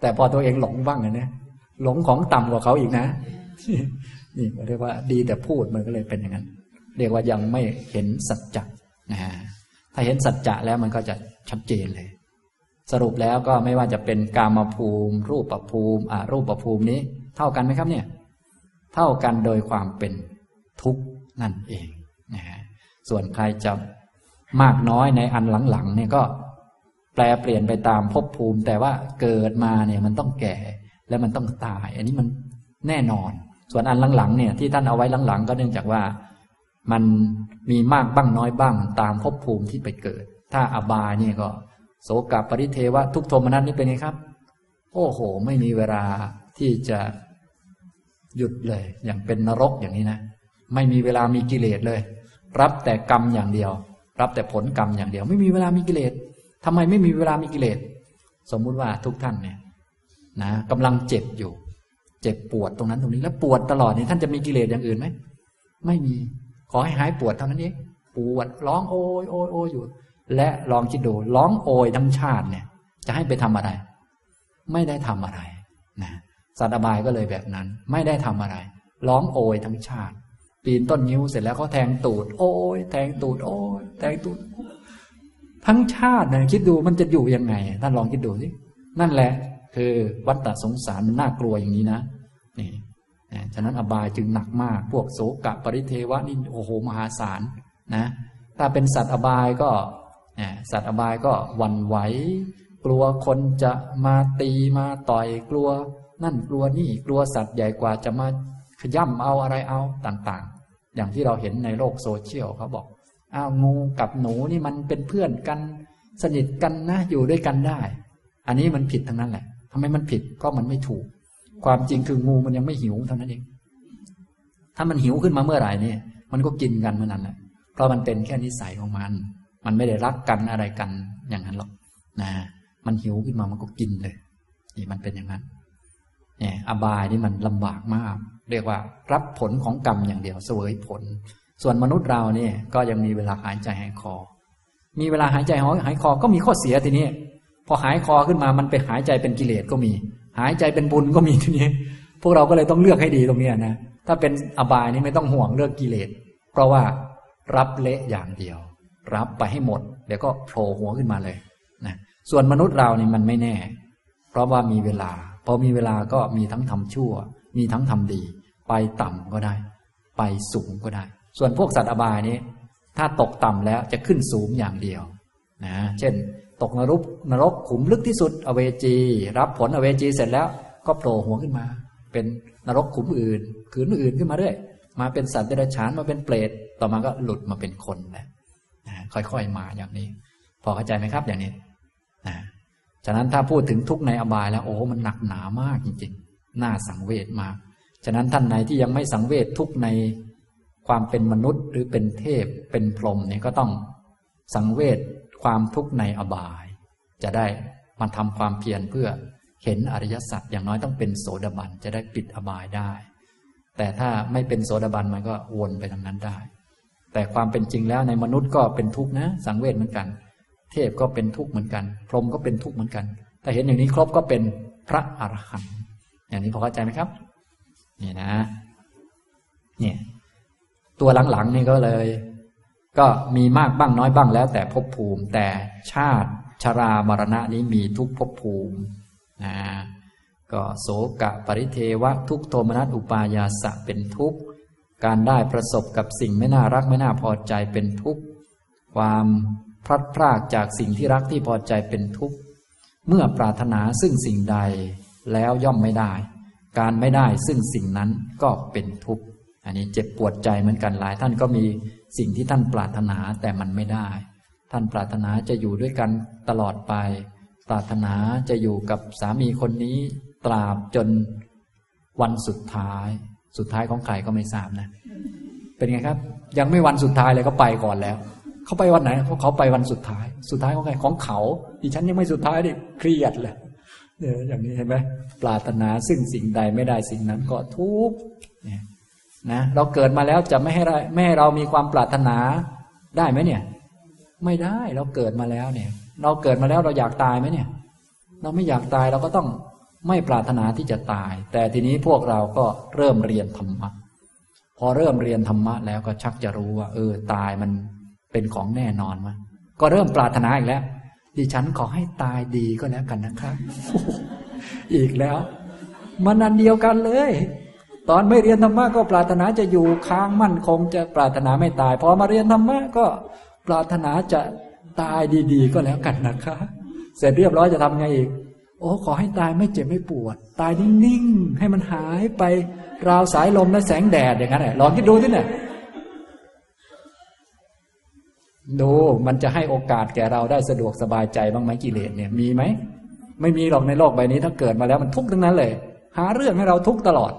Speaker 2: แต่พอตัวเองหลงบ้างเนี่ยหลงของต่ำกว่าเขาอีกนะนี่เรียกว่าดีแต่พูดมันก็เลยเป็นอย่างนั้น เรียกว่ายังไม่เห็นสัจจะนะถ้าเห็นสัจจะแล้วมันก็จะชัดเจนเลย สรุปแล้วก็ไม่ว่าจะเป็นกามภูมิ รูปภูมิอารูปภูมินี้ เท่ากันไหมครับเนี่ย เท่ากันโดยความเป็นทุกข์นั่นเองนะฮะส่วนใครจะมากน้อยในอันหลังๆเนี่ยก็ แปลเปลี่ยนไปตามภพภูมิ แต่ว่าเกิดมาเนี่ยมันต้องแก่แล้วมันต้องตาย อันนี้มันแน่นอน ส่วนอันหลังๆเนี่ยที่ท่านเอาไว้หลังๆ ก็เนื่องจากว่ามันมีมากบ้างน้อยบ้าง ตามภพภูมิที่ไปเกิด ถ้าอบายเนี่ยก็ โสกับปริเทวะทุกโทมนัสนี่เป็นไงครับ โอ้โห ไม่มีเวลาที่จะหยุดเลย อย่างเป็นนรกอย่างนี้นะ ไม่มีเวลามีกิเลสเลย รับแต่กรรมอย่างเดียว รับแต่ผลกรรมอย่างเดียว ไม่มีเวลามีกิเลส ทำไมไม่มีเวลามีกิเลส สมมุติว่าทุกท่านเนี่ยนะกำลังเจ็บอยู่ เจ็บปวดตรงนั้นตรงนี้ แล้วปวดตลอดนี่ท่านจะมีกิเลสอย่างอื่นไหมไม่มีขอให้หายปวดเท่านั้นเองปวดร้องโอยโอยโอยอยู่ และลองคิดดูร้องโอยทั้งชาติเนี่ย จะให้ไปทำอะไร ไม่ได้ทำอะไรนะสัตว์อบายก็เลยแบบนั้น ไม่ได้ทำอะไร ร้องโอยทั้งชาติ ปีนต้นนิ้วเสร็จแล้วเขาแทงตูด โอยแทงตูดโอยแทงตูด ทั้งชาตินะคิดดูมันจะอยู่ยังไงท่านลองคิดดูสินั่นแหละ คือวัฏสงสารมันน่ากลัวอย่างนี้นะนี่ฉะนั้นอบายจึงหนักมาก พวกโสกะปริเทวะนี่โอ้โหมหาศาลนะ ถ้าเป็นสัตว์อบายก็สัตว์อบายก็วันไหว กลัวคนจะมาตีมาต่อยกลัว นั่นกลัวนี่กลัวสัตว์ใหญ่กว่าจะมาขย่ำเอาอะไรเอาต่างๆ อย่างที่เราเห็นในโลกโซเชียลเขาบอก อ้าวงูกับหนูนี่มันเป็นเพื่อนกัน สนิทกันนะอยู่ด้วยกันได้ อันนี้มันผิดทั้งนั้นแหละทำไมมันผิดก็มันไม่ถูก ความจริงคืองูมันยังไม่หิวเท่านั้นเอง ถ้ามันหิวขึ้นมาเมื่อไหร่เนี่ย มันก็กินกันเมื่อนั้นแหละ เพราะมันเป็นแค่นิสัยของมัน มันไม่ได้รักกันอะไรกันอย่างนั้นหรอกนะมันหิวขึ้นมามันก็กินเลยนี่มันเป็นอย่างนั้นเนี่ยอบายนี่มันลำบากมาก เรียกว่า รับผลของกรรมอย่างเดียวเสวยผล ส่วนมนุษย์เราเนี่ยก็ยังมีเวลาหายใจหายคอ มีเวลาหายใจหายคอก็มีข้อเสียทีนี้พอหายคอขึ้นมามันไปหายใจเป็นกิเลสก็มี หายใจเป็นบุญก็มีทีนี้ พวกเราก็เลยต้องเลือกให้ดีตรงนี้นะถ้าเป็นอบายนี่ไม่ต้องห่วงเรื่องกิเลส เพราะว่ารับเละอย่างเดียว รับไปให้หมด เดี๋ยวก็โผล่หัวขึ้นมาเลยนะส่วนมนุษย์เรานี่มันไม่แน่ เพราะว่ามีเวลาพอมีเวลาก็มีทั้งทำชั่ว มีทั้งทำดี ไปต่ำก็ได้ ไปสูงก็ได้ ส่วนพวกสัตว์อบายนี้ ถ้าตกต่ำแล้วจะขึ้นสูงอย่างเดียวนะเช่น ตกนรกนรกขุมลึกที่สุดอเวจี รับผลอเวจีเสร็จแล้ว ก็โผล่หัวขึ้นมา เป็นนรกขุมอื่นขืนอื่นขึ้นมาเรื่อยมาเป็นสัตว์เดรัจฉานมาเป็นเปรตต่อมาก็หลุดมาเป็นคนนะค่อยๆมาอย่างนี้ พอเข้าใจไหมครับอย่างนี้นะฉะนั้นถ้าพูดถึงทุกในอบายแล้ว โอ้มันหนักหนามากจริงๆ น่าสังเวชมาก ฉะนั้นท่านไหนที่ยังไม่สังเวชทุกใน ความเป็นมนุษย์หรือเป็นเทพเป็นพรหมเนี่ยก็ต้องสังเวชความทุกข์ในอบาย จะได้มาทำความเพียรเพื่อเห็นอริยสัจอย่างน้อยต้องเป็นโสดาบันจะได้ปิดอบายได้ แต่ถ้าไม่เป็นโสดาบันมันก็วนไปทางนั้นได้ แต่ความเป็นจริงแล้วในมนุษย์ก็เป็นทุกข์นะ สังเวชเหมือนกัน เทพก็เป็นทุกข์เหมือนกัน พรหมก็เป็นทุกข์เหมือนกัน แต่เห็นอย่างนี้ครบก็เป็นพระอรหันต์อย่างนี้พอเข้าใจไหมครับ นี่นะ เนี่ย ตัวหลังๆนี่ก็เลย ก็มีมากบ้างน้อยบ้างแล้ว แต่ภพภูมิ แต่ชาติชรามรณะนี้มีทุกภพภูมินะก็โสกะปริเทวะทุกโทมนัสอุปายาสะเป็นทุกข์การได้ประสบกับสิ่งไม่น่ารักไม่น่าพอใจเป็นทุกข์ความพลัดพรากจากสิ่งที่รักที่พอใจเป็นทุกข์เมื่อปรารถนาซึ่งสิ่งใดแล้วย่อมไม่ได้ การไม่ได้ซึ่งสิ่งนั้นก็เป็นทุกข์ อันนี้เจ็บปวดใจเหมือนกันหลาย ท่านก็มีสิ่งที่ท่านปรารถนาแต่มันไม่ได้ ท่านปรารถนาจะอยู่ด้วยกันตลอดไป ปรารถนาจะอยู่กับสามีคนนี้ตราบจนวันสุดท้าย สุดท้ายของใครก็ไม่ทราบนะ เป็นไงครับ ยังไม่วันสุดท้ายเลยก็ไปก่อนแล้ว เขาไปวันไหนเขาเขาไปวันสุดท้าย สุดท้ายของใครของเขาดิฉันยังไม่สุดท้ายดิเครียดเลยเนี่ยอย่างนี้เห็นไหมปรารถนาซึ่งสิ่งใดไม่ได้สิ่งนั้นก็ทุกข์เนี่ย นะเราเกิดมาแล้วจะไม่ให้เราไม่ให้เรามีความปรารถนาได้ไหมเนี่ย ไม่ได้เราเกิดมาแล้วเนี่ย เราเกิดมาแล้วเราอยากตายไหมเนี่ย เราไม่อยากตายเราก็ต้องไม่ปรารถนาที่จะตาย แต่ทีนี้พวกเราก็เริ่มเรียนธรรมะพอเริ่มเรียนธรรมะแล้วก็ชักจะรู้ว่า เออ ตายมันเป็นของแน่นอนมาก็เริ่มปรารถนาอีกแล้ว ดิฉันขอให้ตายดีก็แล้วกันนะครับ อีกแล้ว มันอันเดียวกันเลย ตอนไม่เรียนธรรมะก็ปรารถนาจะอยู่ค้างมั่นคงจะปรารถนาไม่ตาย พอมาเรียนธรรมะก็ปรารถนาจะตายดีๆ ก็แล้วกันนะคะเสร็จเรียบร้อยจะทำไงอีก โอ้ขอให้ตายไม่เจ็บไม่ปวด ตายนิ่งๆ ให้มันหายไปราวสายลมและแสงแดดอย่างนั้นแหละลองคิดดูที่เนี่ยดูมันจะให้โอกาสแก่เราได้สะดวกสบายใจบ้างไหมกิเลสเนี่ยมีไหม ไม่มีหรอกในโลกใบนี้ถ้าเกิดมาแล้วมันทุกข์ทั้งนั้นเลย หาเรื่องให้เราทุกข์ตลอด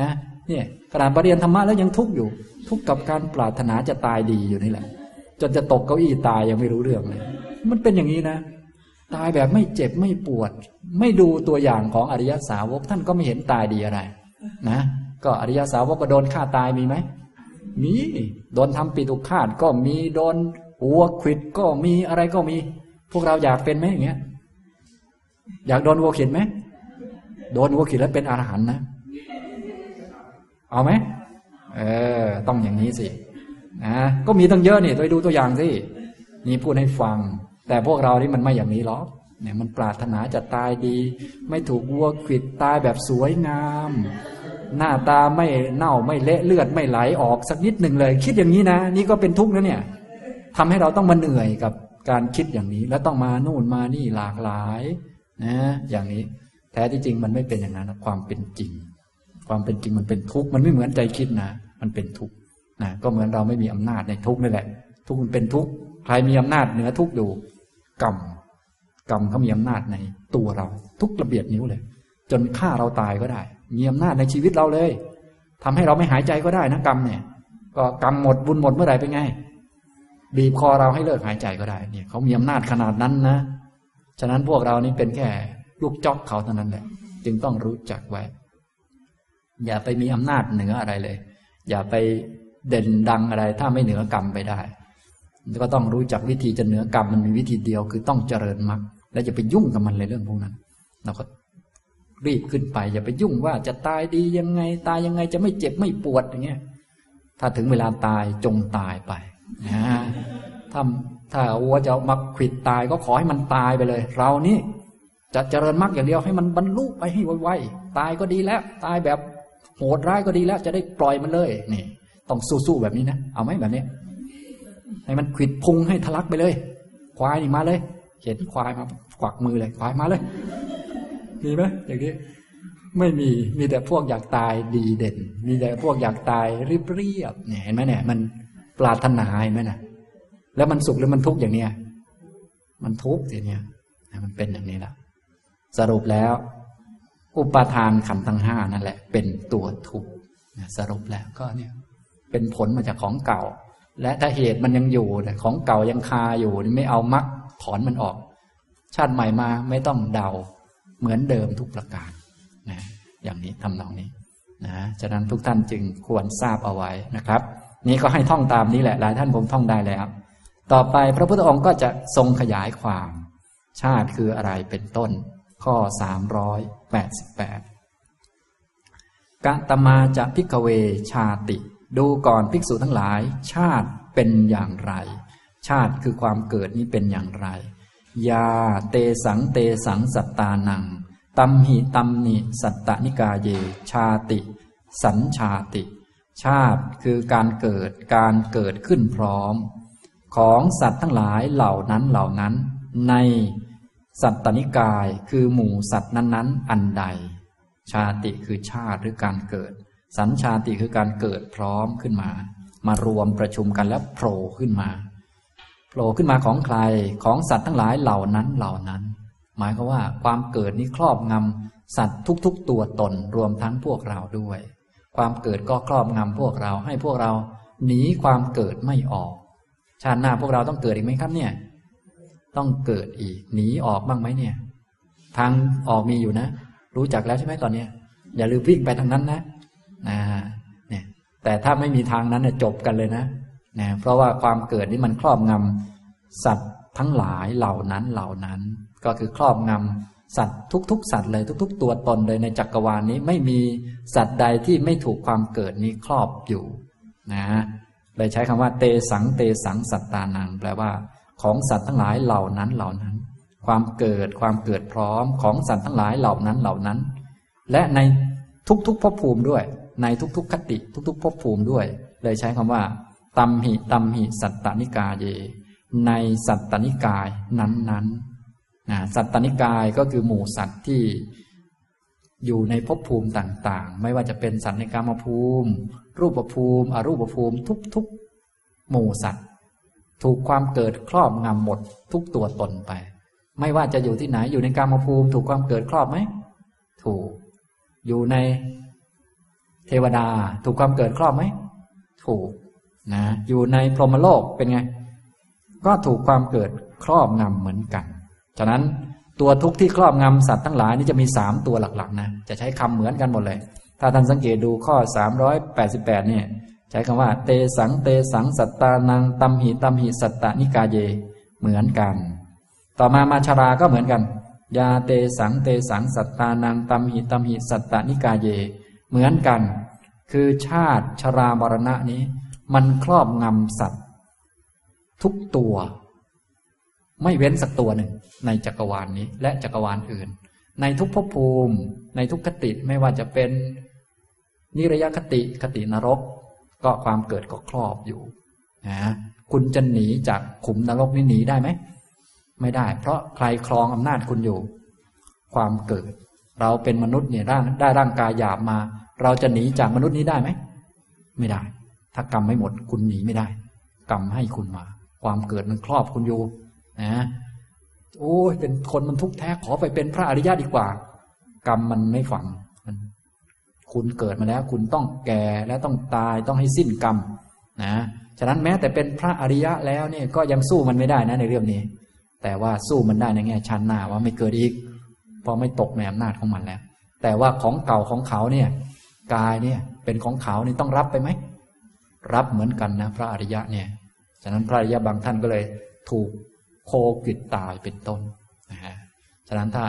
Speaker 2: นะเนี่ยขนาดปรริญญาธรรมะแล้วยังทุกข์อยู่ ทุกข์กับการปรารถนาจะตายดีอยู่นี่แหละ จนจะตกเก้าอี้ตายยังไม่รู้เรื่องเลย มันเป็นอย่างนี้นะ ตายแบบไม่เจ็บไม่ปวด ไม่ดูตัวอย่างของอริยสาวกท่านก็ไม่เห็นตายดีอะไร นะ ก็อริยสาวกก็โดนฆ่าตายมีไหมมีโดนทำปิตุคาตก็มีโดนหัวขิดก็มีอะไรก็มี พวกเราอยากเป็นไหมอย่างเงี้ย อยากโดนวัวขิดไหมโดนวัวขิดแล้วเป็นอรหันต์นะ เอาไหมเออ ต้องอย่างนี้สินะก็มีตั้งเยอะนี่ไปดูตัวอย่างสินี่พูดให้ฟัง แต่พวกเรานี่มันไม่อย่างนี้หรอกเนี่ยมันปรารถนาจะตายดี ไม่ถูกวัวขิดตายแบบสวยงาม หน้าตาไม่เน่าไม่เละเลือดไม่ไหลออกสักนิดหนึ่งเลย คิดอย่างนี้นะ นี่ก็เป็นทุกข์นะเนี่ยทำให้เราต้องมาเหนื่อยกับการคิดอย่างนี้ แล้วต้องมานู่นมานี่หลากหลาย นะ อย่างนี้ แท้ที่จริงมันไม่เป็นอย่างนั้นความเป็นจริง ความเป็นจริงมันเป็นทุกข์มันไม่เหมือนใจคิดนะ มันเป็นทุกข์นะก็เหมือนเราไม่มีอำนาจในทุกข์นี่แหละ ทุกข์มันเป็นทุกข์ใครมีอำนาจเหนือทุกข์อยู่กรรมกรรมเขามีอำนาจในตัวเรา ทุกระเบียดนิ้วเลย จนฆ่าเราตายก็ได้ มีอำนาจในชีวิตเราเลยทำให้เราไม่หายใจก็ได้นะกรรมเนี่ย ก็กรรมหมดบุญหมดเมื่อไหร่เป็นไง บีบคอเราให้เลิกหายใจก็ได้ เนี่ยเขามีอำนาจขนาดนั้นนะฉะนั้นพวกเรานี่เป็นแค่ลูกจอกเขาเท่านั้นแหละ จึงต้องรู้จักไว้ อย่าไปมีอำนาจเหนืออะไรเลย อย่าไปเด่นดังอะไร ถ้าไม่เหนือกรรมไปได้ก็ต้องรู้จักวิธีจะเหนือกรรมมันมีวิธีเดียวคือต้องเจริญมรรคและอย่าไปยุ่งกับมันเลยเรื่องพวกนั้นเราก็รีบขึ้นไป อย่าไปยุ่งว่าจะตายดียังไง ตายยังไงจะไม่เจ็บไม่ปวดอย่างเงี้ยถ้าถึงเวลาตายจงตายไปนะถ้าถ้าวัวจะมาขิดตายก็ขอให้มันตายไปเลย เรานี่จะเจริญมรรคอย่างเดียวให้มันบรรลุไปให้ไวๆตายก็ดีแล้ว ตายแบบ โหดร้ายก็ดีแล้ว จะได้ปล่อยมันเลยนี่ต้องสู้ๆแบบนี้นะเอาไหมแบบนี้ให้มันขิดพุงให้ทะลักไปเลย ควายนี่มาเลยเห็นควายมากวักมือเลย ควายมาเลยมีไหมอย่างนี้ไม่มีมีแต่พวกอยากตายดีเด่น มีแต่พวกอยากตายเรียบๆเนี่ยเห็นไหมเนี่ย มันปรารถนาเห็นไหมนะแล้วมันสุขหรือมันทุกข์อย่างเนี้ยมันทุกข์อย่างเนี้ยมันเป็นอย่างนี้แหละสรุปแล้ว อุปาทานขันธ์ทั้งห้านั่นแหละ เป็นตัวทุกข์สรุปแล้วก็เนี่ย เป็นผลมาจากของเก่า และถ้าเหตุมันยังอยู่ของเก่ายังคาอยู่ไม่เอามักถอนมันออก ชาติใหม่มาไม่ต้องเดาเหมือนเดิมทุกประการนะอย่างนี้ทำนองนี้นะฉะนั้นทุกท่านจึงควรทราบเอาไว้นะครับ นี่ก็ให้ท่องตามนี้แหละ หลายท่านผมท่องได้แล้ว ต่อไปพระพุทธองค์ก็จะทรงขยายความ ชาติคืออะไรเป็นต้น ข้อสามร้อย แปดสิบแปดกะตมาจะพิกเวชาติ ดูก่อนภิกษุทั้งหลาย ชาติเป็นอย่างไร ชาติคือความเกิดนี้เป็นอย่างไร ยาเตสังเตสังสัตตานังตัมหิตัมนิสัตตนิกาเย ชาติ สัญชาติ ชาติคือการเกิดการเกิดขึ้นพร้อม ของสัตว์ทั้งหลายเหล่านั้นเหล่านั้น ใน สัตตนิกายคือหมู่สัตว์นั้น ๆ อันใด ชาติคือชาติหรือการเกิด สัญชาติคือการเกิดพร้อมขึ้นมา มารวมประชุมกันแล้วโผล่ขึ้นมาโผล่ขึ้นมาของใครของสัตว์ทั้งหลายเหล่านั้นเหล่านั้น หมายความว่าความเกิดนี้ครอบงำสัตว์ทุกๆ ตัวตนรวมทั้งพวกเราด้วย ความเกิดก็ครอบงำพวกเราให้พวกเราหนีความเกิดไม่ออก ชาติหน้าพวกเราต้องเกิดอีกไหมครับเนี่ย ต้องเกิดอีก หนีออกบ้างไหมเนี่ย ทางออกมีอยู่นะ รู้จักแล้วใช่ไหมตอนเนี้ยอย่าลืมวิ่งไปทางนั้นนะนะเนี่ย แต่ถ้าไม่มีทางนั้นเนี่ยจบกันเลยนะนะเพราะว่าความเกิดนี่มันครอบงำสัตว์ทั้งหลายเหล่านั้นเหล่านั้น ก็คือครอบงำสัตว์ทุก ๆ สัตว์เลยทุก ๆ ตัวตนเลยในจักรวาลนี้ไม่มีสัตว์ใดที่ไม่ถูกความเกิดนี้ครอบอยู่ นะเลยใช้คำว่า เตสังเตสังสัตตานังแปลว่า ของสัตว์ทั้งหลายเหล่านั้นเหล่านั้น ความเกิดความเกิดพร้อมของสัตว์ทั้งหลายเหล่านั้นเหล่านั้น และในทุกๆภพภูมิด้วย ในทุกๆคติทุกๆภพภูมิด้วย เลยใช้คำว่าตัมหิตัมหิสัตตนิกาเย ในสัตตนิกายนั้นๆนะสัตตนิกายก็คือหมู่สัตว์ที่อยู่ในภพภูมิต่างๆ ไม่ว่าจะเป็นสัตว์ในกามภูมิ รูปภูมิ อรูปภูมิ ทุกๆ หมู่สัตว์ ถูกความเกิดครอบงำหมดทุกตัวตนไป ไม่ว่าจะอยู่ที่ไหนอยู่ในกามภูมิ ถูกความเกิดครอบไหมถูก อยู่ในเทวดา ถูกความเกิดครอบไหมถูกนะอยู่ในพรหมโลกเป็นไง ก็ถูกความเกิดครอบงำเหมือนกัน ฉะนั้นตัวทุกข์ที่ครอบงำสัตว์ทั้งหลายนี่จะมีสามตัวหลักๆนะจะใช้คำเหมือนกันหมดเลย ถ้าท่านสังเกตดูข้อสามร้อยแปดสิบแปดเนี่ย ใช้คำว่า เตสังเตสังสัตตานังตัมหิตัมหิสัตตานิกาเย เหมือนกัน ต่อมามาชาราก็เหมือนกัน ยาเตสังเตสังสัตตานังตัมหิตัมหิสัตตานิกาเย เหมือนกัน คือชาติชรามรณะนี้ มันครอบงำสัตว์ ทุกตัว ไม่เว้นสักตัวหนึ่ง ในจักรวาลนนี้ และจักรวาลอื่น ในทุกภพภูมิ ในทุกคติไม่ว่าจะเป็นนิรยคติคตินรก ก็ความเกิดก็ครอบอยู่นะคุณจะหนีจากขุมนรกนี้หนีได้ไหม ไม่ได้ เพราะใครครองอำนาจคุณอยู่ ความเกิด เราเป็นมนุษย์เนี่ยร่างได้ร่างกายหยาบมา เราจะหนีจากมนุษย์นี้ได้ไหม ไม่ได้ ถ้ากรรมไม่หมดคุณหนีไม่ได้ กรรมให้คุณมา ความเกิดมันครอบคุณอยู่นะโอ้ยเป็นคนมันทุกข์แท้ขอไปเป็นพระอริยะดีกว่า กรรมมันไม่ฝัง คุณเกิดมาแล้ว คุณต้องแก่และต้องตายต้องให้สิ้นกรรมนะฉะนั้นแม้แต่เป็นพระอริยะแล้วเนี่ยก็ยังสู้มันไม่ได้นะในเรื่องนี้ แต่ว่าสู้มันได้ในแง่ชั้นหน้าว่าไม่เกิดอีกพอไม่ตกในอำนาจของมันแล้ว แต่ว่าของเก่าของเขาเนี่ยกายเนี่ยเป็นของเขานี่ต้องรับไปไหมรับเหมือนกันนะ พระอริยะเนี่ยฉะนั้นพระอริยะบางท่านก็เลยถูกโคกิดตายเป็นต้นนะฮะฉะนั้นถ้า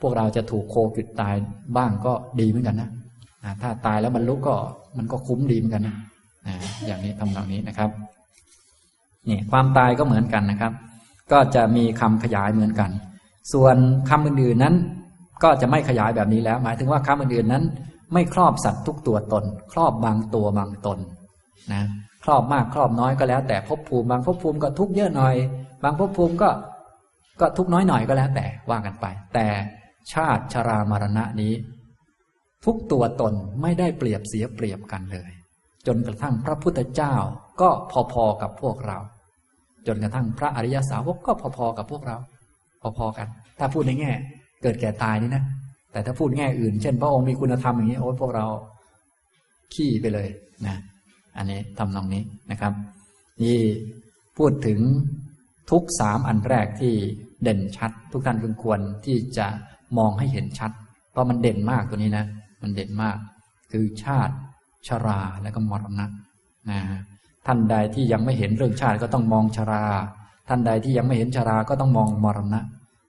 Speaker 2: พวกเราจะถูกโคกิดตายบ้างก็ดีเหมือนกันนะ ถ้าตายแล้วบรรลุก็มันก็คุ้มดีเหมือนกันนะอย่างนี้ทำเหล่านี้นะครับนี่ความตายก็เหมือนกันนะครับ ก็จะมีคำขยายเหมือนกัน ส่วนคำอื่นๆนั้น ก็จะไม่ขยายแบบนี้แล้ว หมายถึงว่าคำอื่นๆนั้น ไม่ครอบสัตว์ทุกตัวตน ครอบบางตัวบางตนนะครอบมากครอบน้อยก็แล้ว แต่ภพภูมิบางภพภูมิก็ทุกเยอะหน่อย บางภพภูมิก็ก็ทุกน้อยหน่อยก็แล้วแต่ว่ากันไป แต่ชาติชรามรณะนี้ ทุกตัวตนไม่ได้เปรียบเสียเปรียบกันเลย จนกระทั่งพระพุทธเจ้าก็พอๆกับพวกเรา จนกระทั่งพระอริยสาวกก็พอๆกับพวกเรา พอๆกัน ถ้าพูดในแง่ เกิดแก่ตายนี่นะแต่ถ้าพูดแง่อื่น เช่น พระองค์มีคุณธรรมอย่างนี้โอ้พวกเราขี้ไปเลยนะอันนี้ทำนองนี้นะครับ นี่พูดถึงทุกสามอันแรกที่เด่นชัด ทุกท่านควรควรที่จะมองให้เห็นชัด เพราะมันเด่นมากตัวนี้นะ มันเด่นมาก คือชาติชราและก็มรณะนะท่านใดที่ยังไม่เห็นเรื่องชาติก็ต้องมองชรา ท่านใดที่ยังไม่เห็นชราก็ต้องมองมรณะ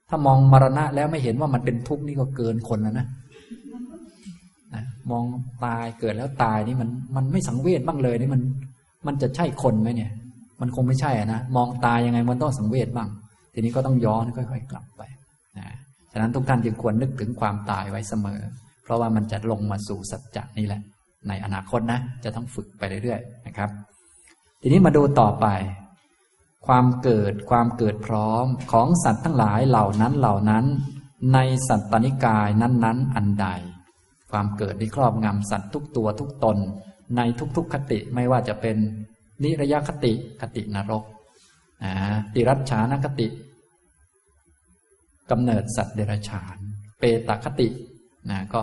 Speaker 2: ถ้ามองมรณะแล้วไม่เห็นว่ามันเป็นทุกข์นี่ก็เกินคนแล้วนะนะมองตายเกิดแล้วตายนี่มันมันไม่สังเวชบ้างเลยนี่มัน มันจะใช่คนไหมเนี่ย มันคงไม่ใช่นะมองตายยังไงมันต้องสังเวชบ้าง ทีนี้ก็ต้องย้อนค่อย ๆ กลับไปนะฉะนั้นทุกท่านจึงควรนึกถึงความตายไว้เสมอ เพราะว่ามันจะลงมาสู่สัจจะนี่แหละ ในอนาคตนะ จะต้องฝึกไปเรื่อยๆนะครับ ทีนี้มาดูต่อไป ความเกิดความเกิดพร้อมของสัตว์ทั้งหลายเหล่านั้นเหล่านั้น ในสัตตนิกายนั้นๆ อันใด ความเกิดที่ครอบงำสัตว์ทุกตัวทุกตน ในทุกๆคติไม่ว่าจะเป็นนิระยะคติคตินรกติรัชฉานคติกำเนิดสัตว์เดรัจฉาน เปตคตินะก็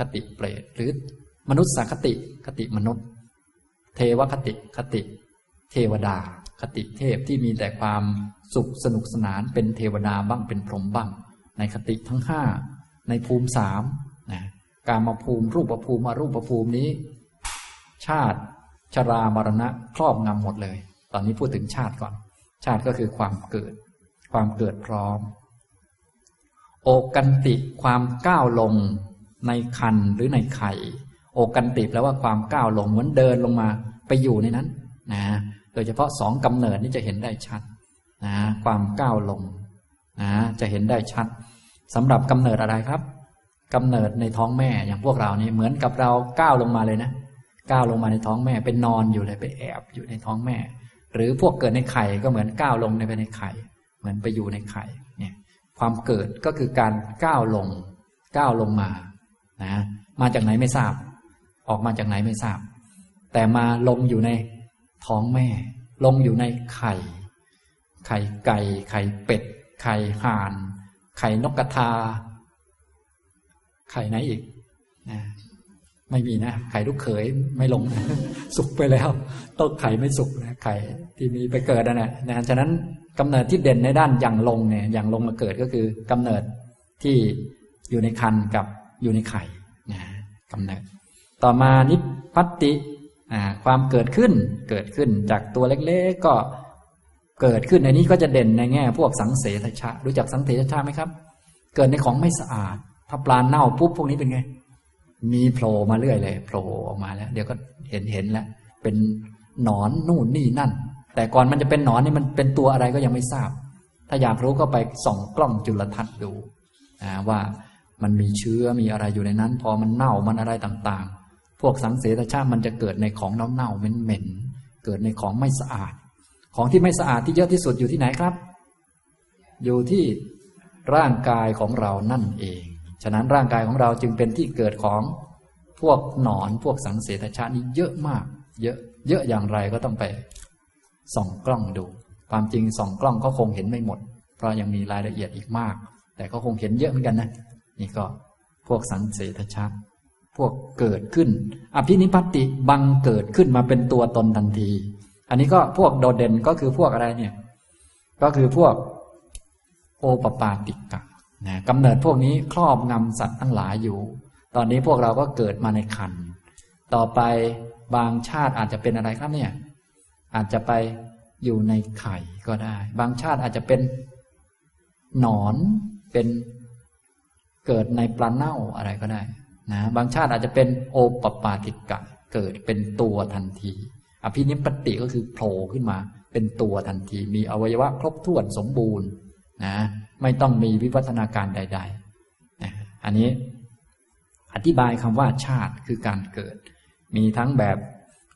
Speaker 2: คติเปรตหรือมนุษย์สัคติคติมนุษย์ เทวคติคติ เทวดา คติเทพที่มีแต่ความสุขสนุกสนานเป็นเทวดาบ้างเป็นพรหมบ้าง ในคติทั้งห้าในภูมิสามนะการมาภูมิรูปภูมิอรูปภูมินี้ ชาติชรามรณะครอบงำหมดเลย ตอนนี้พูดถึงชาติก่อน ชาติก็คือความเกิด ความเกิดพร้อม โอกันติความก้าวลง ในคันหรือในไข่ โอกันติแปลว่าความก้าวลงเหมือนเดินลงมาไปอยู่ในนั้นนะโดยเฉพาะสองกำเนิดนี้จะเห็นได้ชัดนะความก้าวลงนะจะเห็นได้ชัดสำหรับกำเนิดอะไรครับกำเนิดในท้องแม่อย่างพวกเรานี่เหมือนกับเราก้าวลงมาเลยนะก้าวลงมาในท้องแม่เป็นนอนอยู่เลยไปแอบอยู่ในท้องแม่ หรือพวกเกิดในไข่ก็เหมือนก้าวลงในไปในไข่ เหมือนไปอยู่ในไข่เนี่ยความเกิดก็คือการก้าวลงก้าวลงมา นะมาจากไหนไม่ทราบ ออกมาจากไหนไม่ทราบ แต่มาลงอยู่ในท้องแม่ ลงอยู่ในไข่ ไข่ไก่ ไข่เป็ด ไข่ห่าน ไข่นกกระทา ไข่ไหนอีกนะไม่มีนะไข่ลูกเขยไม่ลงนะสุกไปแล้วต้นไข่ไม่สุกนะไข่ที่มีไปเกิดนั่นะนะฉะนั้นกำเนิดที่เด่นในด้านอย่างลงเนี่ยอย่างลงมาเกิดก็คือกำเนิดที่อยู่ในคันกับ อยู่ในไข่นะกำเนิด ต่อมานิพพัตติความเกิดขึ้นเกิดขึ้นจากตัวเล็กๆก็เกิดขึ้นในนี้ก็จะเด่นในแง่ พวกสังเสทชะรู้จักสังเสทชะไหมครับ เกิดในของไม่สะอาด ถ้าปลาเน่าปุ๊บพวกนี้เป็นไง มีโผล่มาเรื่อยเลยโผล่ออกมาแล้ว เดี๋ยวก็เห็นเห็นแล้ว เป็นหนอนนู่นนี่นั่น แต่ก่อนมันจะเป็นหนอนนี่มันเป็นตัวอะไรก็ยังไม่ทราบ ถ้าอยากรู้ก็ไปส่องกล้องจุลทรรศน์ดูว่า มันมีเชื้อมีอะไรอยู่ในนั้น พอมันเน่ามันอะไรต่างๆ พวกสังเสตชาติมันจะเกิดในของเน่าๆเหม็นๆเกิดในของไม่สะอาด ของที่ไม่สะอาดที่เยอะที่สุดอยู่ที่ไหนครับ อยู่ที่ร่างกายของเรานั่นเอง ฉะนั้นร่างกายของเราจึงเป็นที่เกิดของพวกหนอนพวกสังเสตชาตินี้เยอะมาก เยอะเยอะอย่างไรก็ต้องไปส่องกล้องดู ความจริงส่องกล้องก็คงเห็นไม่หมด เพราะยังมีรายละเอียดอีกมาก แต่ก็คงเห็นเยอะเหมือนกันนะ นี่ก็พวกสังเสทชาติพวกเกิดขึ้น อภินิพัติบังเกิดขึ้นมาเป็นตัวตนทันที อันนี้ก็พวกโดดเด่นก็คือพวกอะไรเนี่ย ก็คือพวกโอปปาติกะนะกำเนิดพวกนี้ครอบงำสัตว์ทั้งหลายอยู่ ตอนนี้พวกเราก็เกิดมาในคัน ต่อไปบางชาติอาจจะเป็นอะไรครับเนี่ย อาจจะไปอยู่ในไข่ก็ได้ บางชาติอาจจะเป็นหนอน เป็น เกิดในปลาเน่าอะไรก็ได้นะบางชาติอาจจะเป็นโอปปาติกะ เกิดเป็นตัวทันที อภินิปติก็คือโผล่ขึ้นมา เป็นตัวทันที มีอวัยวะครบถ้วนสมบูรณ์นะไม่ต้องมีวิวัฒนาการใดๆนะอันนี้อธิบายคำว่าชาติคือการเกิด มีทั้งแบบ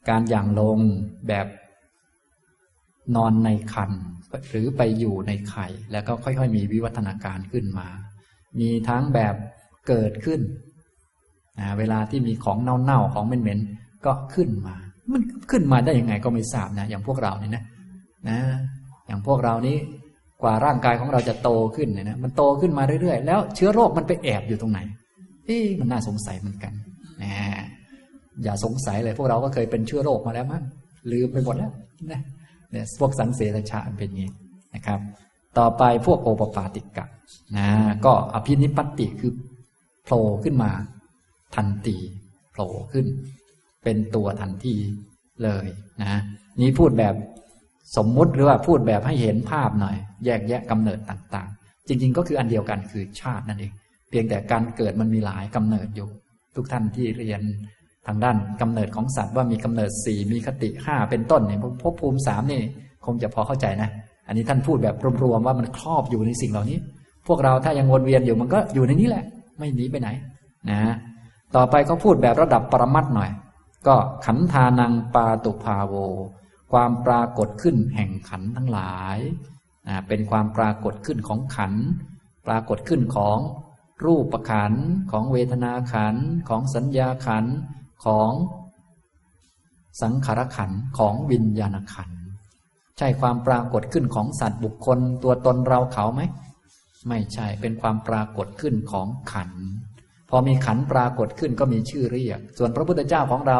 Speaker 2: การอย่างลงแบบนอนในคันหรือไปอยู่ในไข่ แล้วก็ค่อยๆ มีวิวัฒนาการขึ้นมา มีทั้งแบบเกิดขึ้น เวลาที่มีของเน่าๆของเหม็นๆก็ขึ้นมา มันขึ้นมาได้ยังไงก็ไม่ทราบนะอย่างพวกเราเนี่ยนะนะอย่างพวกเรานี้กว่าร่างกายของเราจะโตขึ้นเนี่ยนะมันโตขึ้นมาเรื่อยๆ แล้วเชื้อโรคมันไปแอบอยู่ตรงไหนเอ๊ะมันน่าสงสัยเหมือนกันนะอย่าสงสัยเลยพวกเราก็เคยเป็นเชื้อโรคมาแล้วมั้งลืมไปหมดแล้วนะเนี่ยพวกสังเสตชาเป็นอย่างนี้นะครับ ต่อไปพวกโอปปาติกะนะก็อภินิพัติคือโผล่ขึ้นมาทันทีโผล่ขึ้น เป็นตัวทันทีเลยนะนี้พูดแบบสมมุติหรือว่าพูดแบบให้เห็นภาพหน่อย แยกแยะกำเนิดต่าง ๆ จริง ๆ ก็คืออันเดียวกันคือชาตินั่นเอง เพียงแต่การเกิดมันมีหลายกำเนิดอยู่ ทุกท่านที่เรียนทางด้านกำเนิดของสัตว์ว่ามีกำเนิดสี่มีคติห้าเป็นต้นเนี่ยภพภูมิสามนี่คงจะพอเข้าใจนะ อันนี้ท่านพูดแบบรวมๆว่ามันครอบอยู่ในสิ่งเหล่านี้ พวกเราถ้ายังวนเวียนอยู่มันก็อยู่ในนี้แหละ ไม่หนีไปไหน นะ ต่อไปเขาพูดแบบระดับปรมัตหน่อย ก็ขันธานังปาตุภาโว ความปรากฏขึ้นแห่งขันทั้งหลายนะเป็นความปรากฏขึ้นของขัน ปรากฏขึ้นของรูปขันของเวทนาขันของสัญญาขันของสังขารขันของวิญญาณขัน ใช่ความปรากฏขึ้นของสัตว์บุคคลตัวตนเราเขาไหม ไม่ใช่เป็นความปรากฏขึ้นของขัน พอมีขันปรากฏขึ้นก็มีชื่อเรียก ส่วนพระพุทธเจ้าของเรา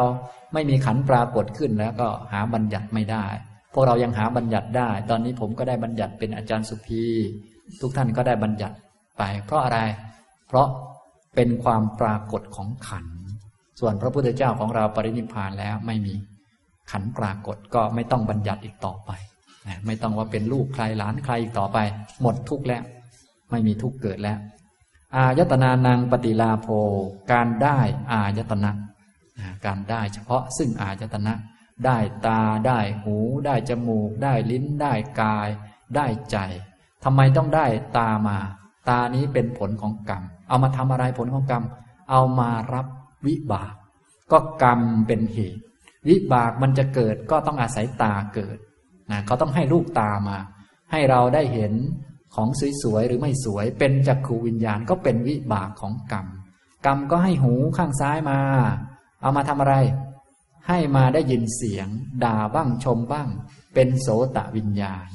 Speaker 2: ไม่มีขันปรากฏขึ้นแล้วก็หาบัญญัติไม่ได้ พวกเรายังหาบัญญัติได้ ตอนนี้ผมก็ได้บัญญัติเป็นอาจารย์สุภีทุกท่านก็ได้บัญญัติไป เพราะอะไร เพราะเป็นความปรากฏของขัน ส่วนพระพุทธเจ้าของเราปรินิพพานแล้วไม่มี ขันปรากฏก็ไม่ต้องบัญญัติอีกต่อไป ไม่ต้องว่าเป็นลูกใครหลานใครอีกต่อไป หมดทุกข์แล้ว ไม่มีทุกข์เกิดแล้ว อายตนานังปฏิลาโภการได้อายตนะนะการได้เฉพาะซึ่งอายตนะ ได้ตาได้หู ได้จมูก ได้ลิ้น ได้กาย ได้ใจทำไมต้องได้ตามา ตานี้เป็นผลของกรรม เอามาทำอะไรผลของกรรม เอามารับวิบาก ก็กรรมเป็นเหตุ วิบากมันจะเกิดก็ต้องอาศัยตาเกิดนะเขาต้องให้ลูกตามา ให้เราได้เห็นของสวยๆหรือไม่สวย เป็นจักขูวิญญาณก็เป็นวิบากของกรรม กรรมก็ให้หูข้างซ้ายมา เอามาทำอะไร ให้มาได้ยินเสียง ด่าบ้างชมบ้าง เป็นโสตวิญญาณ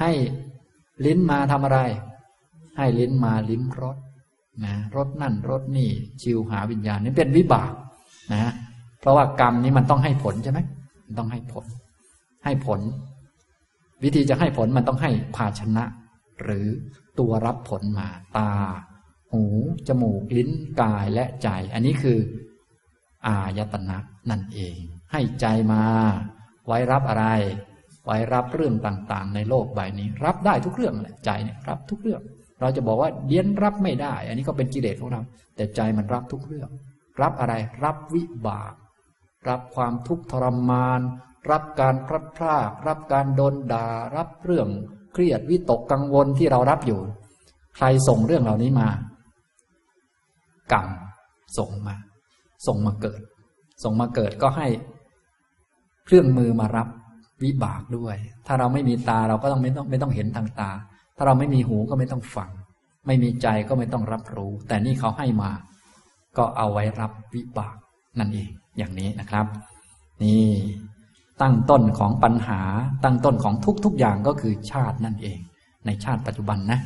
Speaker 2: ให้ลิ้นมาทำอะไร ให้ลิ้นมาลิ้มรสนะรสนั่นรสนี่ ชิวหาวิญญาณนี่เป็นวิบากนะ ราะว่ากรรมนี้มันต้องให้ผลใช่ไหมมันต้องให้ผล ให้ผล วิธีจะให้ผลมันต้องให้ภาชนะ หรือตัวรับผลมาตา หู จมูก ลิ้นกายและใจ อันนี้คือ อายตนะนั่นเอง ให้ใจมา ไว้รับอะไร ไว้รับเรื่องต่างๆ ในโลกใบนี้ รับได้ทุกเรื่องแหละใจเนี่ยรับทุกเรื่อง เราจะบอกว่าเดียนรับไม่ได้ อันนี้ก็เป็นกิเลสของเรา แต่ใจมันรับทุกเรื่อง รับอะไรรับวิบาก รับความทุกข์ทรมาน รับการพลัดพราก รับการโดนด่า รับเรื่องเครียดวิตกกังวลที่เรารับอยู่ ใครส่งเรื่องเหล่านี้มา กรรมส่งมา ส่งมาเกิด ส่งมาเกิดก็ให้ เครื่องมือมารับวิบากด้วย ถ้าเราไม่มีตาเราก็ต้องไม่ต้องไม่ต้องเห็นทางตา ถ้าเราไม่มีหูก็ไม่ต้องฟัง ไม่มีใจก็ไม่ต้องรับรู้ แต่นี่เขาให้มา ก็เอาไว้รับวิบากนั่นเอง อย่างนี้นะครับ นี่ตั้งต้นของปัญหาตั้งต้นของทุกๆอย่างก็คือชาตินั่นเอง ในชาติปัจจุบันนะ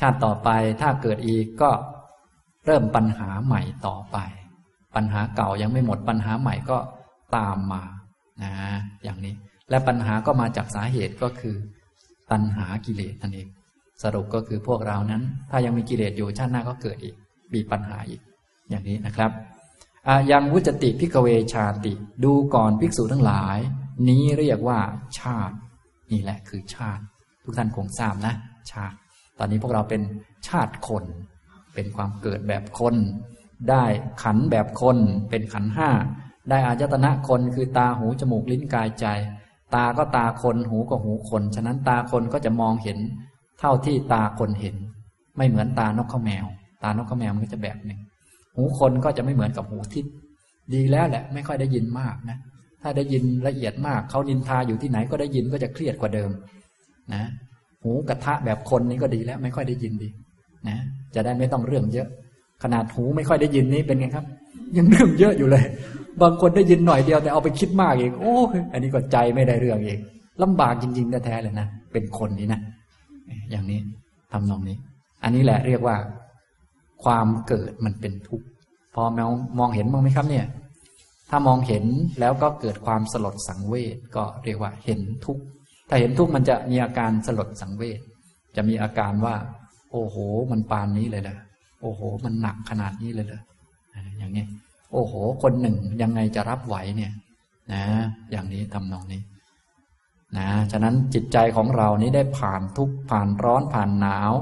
Speaker 2: ชาติต่อไปถ้าเกิดอีกก็เริ่มปัญหาใหม่ต่อไป ปัญหาเก่ายังไม่หมดปัญหาใหม่ก็ตามมานะอย่างนี้ และปัญหาก็มาจากสาเหตุก็คือ ตัณหากิเลสนั่นเองสรุปก็คือพวกเรานั้น ถ้ายังมีกิเลสอยู่ชาติหน้าก็เกิดอีก มีปัญหาอีก อย่างนี้นะครับ อยังวุจติพิกเวชาติ ดูก่อนภิกษุทั้งหลาย นี้เรียกว่าชาติ นี่แหละคือชาติ ทุกท่านคงทราบนะ ชาติ ตอนนี้พวกเราเป็นชาติคน เป็นความเกิดแบบคน ได้ขันแบบคน เป็นขันห้า ได้อายตนะคนคือตาหูจมูกลิ้นกายใจ ตาก็ตาคนหูก็หูคน ฉะนั้นตาคนก็จะมองเห็น เท่าที่ตาคนเห็น ไม่เหมือนตานกข้าแมว ตานกข้าแมวมันก็จะแบบหนึ่ง หูคนก็จะไม่เหมือนกับหูทิพย์ดีแล้วแหละ ไม่ค่อยได้ยินมากนะ ถ้าได้ยินละเอียดมากเขานินทาอยู่ที่ไหนก็ได้ยินก็จะเครียดกว่าเดิม นะ หูกระทะแบบคนนี้ก็ดีแล้ว ไม่ค่อยได้ยินดี นะจะได้ไม่ต้องเรื่องเยอะ ขนาดหูไม่ค่อยได้ยินนี้เป็นไงครับ ยังเรื่องเยอะอยู่เลย บางคนได้ยินหน่อยเดียวแต่เอาไปคิดมากเองโอ้ยอันนี้ก็ใจไม่ได้เรื่องเองลำบากจริงๆแท้ๆเลยนะเป็นคนนี้นะอย่างนี้ทำนองนี้ อันนี้แหละเรียกว่า ความเกิดมันเป็นทุกข์พอมองมองเห็นบ้างไหมครับเนี่ย ถ้ามองเห็นแล้วก็เกิดความสลดสังเวชก็เรียกว่าเห็นทุกข์ถ้าเห็นทุกข์มันจะมีอาการสลดสังเวชจะมีอาการว่า โอ้โห มันปานนี้เลยเหรอโอ้โห มันหนักขนาดนี้เลยเหรออย่างนี้ โอ้โห คนหนึ่งยังไงจะรับไหวเนี่ยนะ อย่างนี้ทำนองนี้นะฉะนั้นจิตใจของเรานี้ได้ผ่านทุกข์ผ่านร้อนผ่านหนาว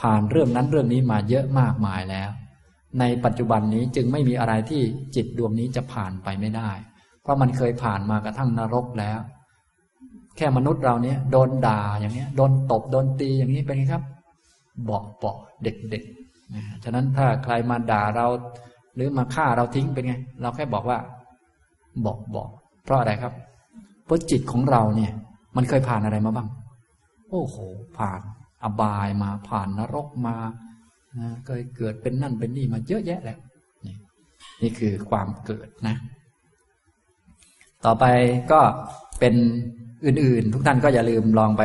Speaker 2: ผ่านเรื่องนั้นเรื่องนี้มาเยอะมากมายแล้ว ในปัจจุบันนี้จึงไม่มีอะไรที่จิตดวงนี้จะผ่านไปไม่ได้ เพราะมันเคยผ่านมากระทั่งนรกแล้ว แค่มนุษย์เราเนี้ยโดนด่าอย่างเนี้ยโดนตบโดนตีอย่างนี้เป็นไงครับเบาเบาเด็กๆนะฉะนั้นถ้าใครมาด่าเราหรือมาฆ่าเราทิ้งเป็นไง เราแค่บอกว่าบอกบอก เพราะอะไรครับ เพราะจิตของเราเนี่ย มันเคยผ่านอะไรมาบ้าง โอ้โห ผ่าน อบายมาผ่านนรกมาเคยเกิดเป็นนั่นเป็นนี่มาเยอะแยะแหละนี่นี่คือความเกิดนะ ต่อไปก็เป็นอื่นๆ ทุกท่านก็อย่าลืมลองไป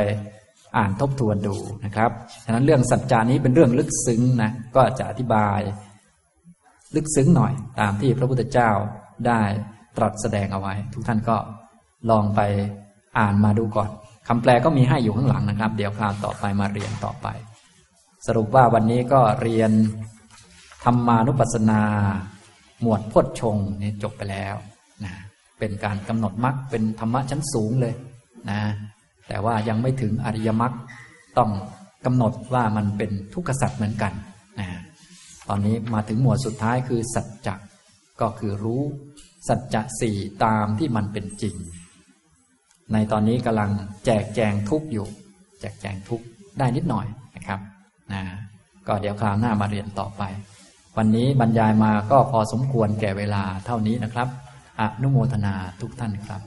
Speaker 2: อ่านทบทวนดูนะครับฉะนั้นเรื่องสัจจานี้เป็นเรื่องลึกซึ้งนะก็จะอธิบาย ลึกซึ้งหน่อย ตามที่พระพุทธเจ้าได้ตรัสแสดงเอาไว้ ทุกท่านก็ลองไปอ่านมาดูก่อน คำแปลก็มีให้อยู่ข้างหลังนะครับ เดี๋ยวคราวต่อไปมาเรียนต่อไป สรุปว่าวันนี้ก็เรียนธรรมานุปัสสนา หมวดพจนชงนี่จบไปแล้วนะเป็นการกำหนดมรรคเป็นธรรมะชั้นสูงเลยนะแต่ว่ายังไม่ถึงอริยมรรคต้องกำหนดว่ามันเป็นทุกขสัตว์เหมือนกันนะตอนนี้มาถึงหมวดสุดท้ายคือสัจจะก็คือรู้ สัจจะสี่ตามที่มันเป็นจริง ในตอนนี้กำลังแจกแจงทุกอยู่ แจกแจงทุกได้นิดหน่อยนะครับนะก็เดี๋ยวคราวหน้ามาเรียนต่อไป วันนี้บรรยายมาก็พอสมควรแก่เวลาเท่านี้นะครับอนุโมทนาทุกท่านครับ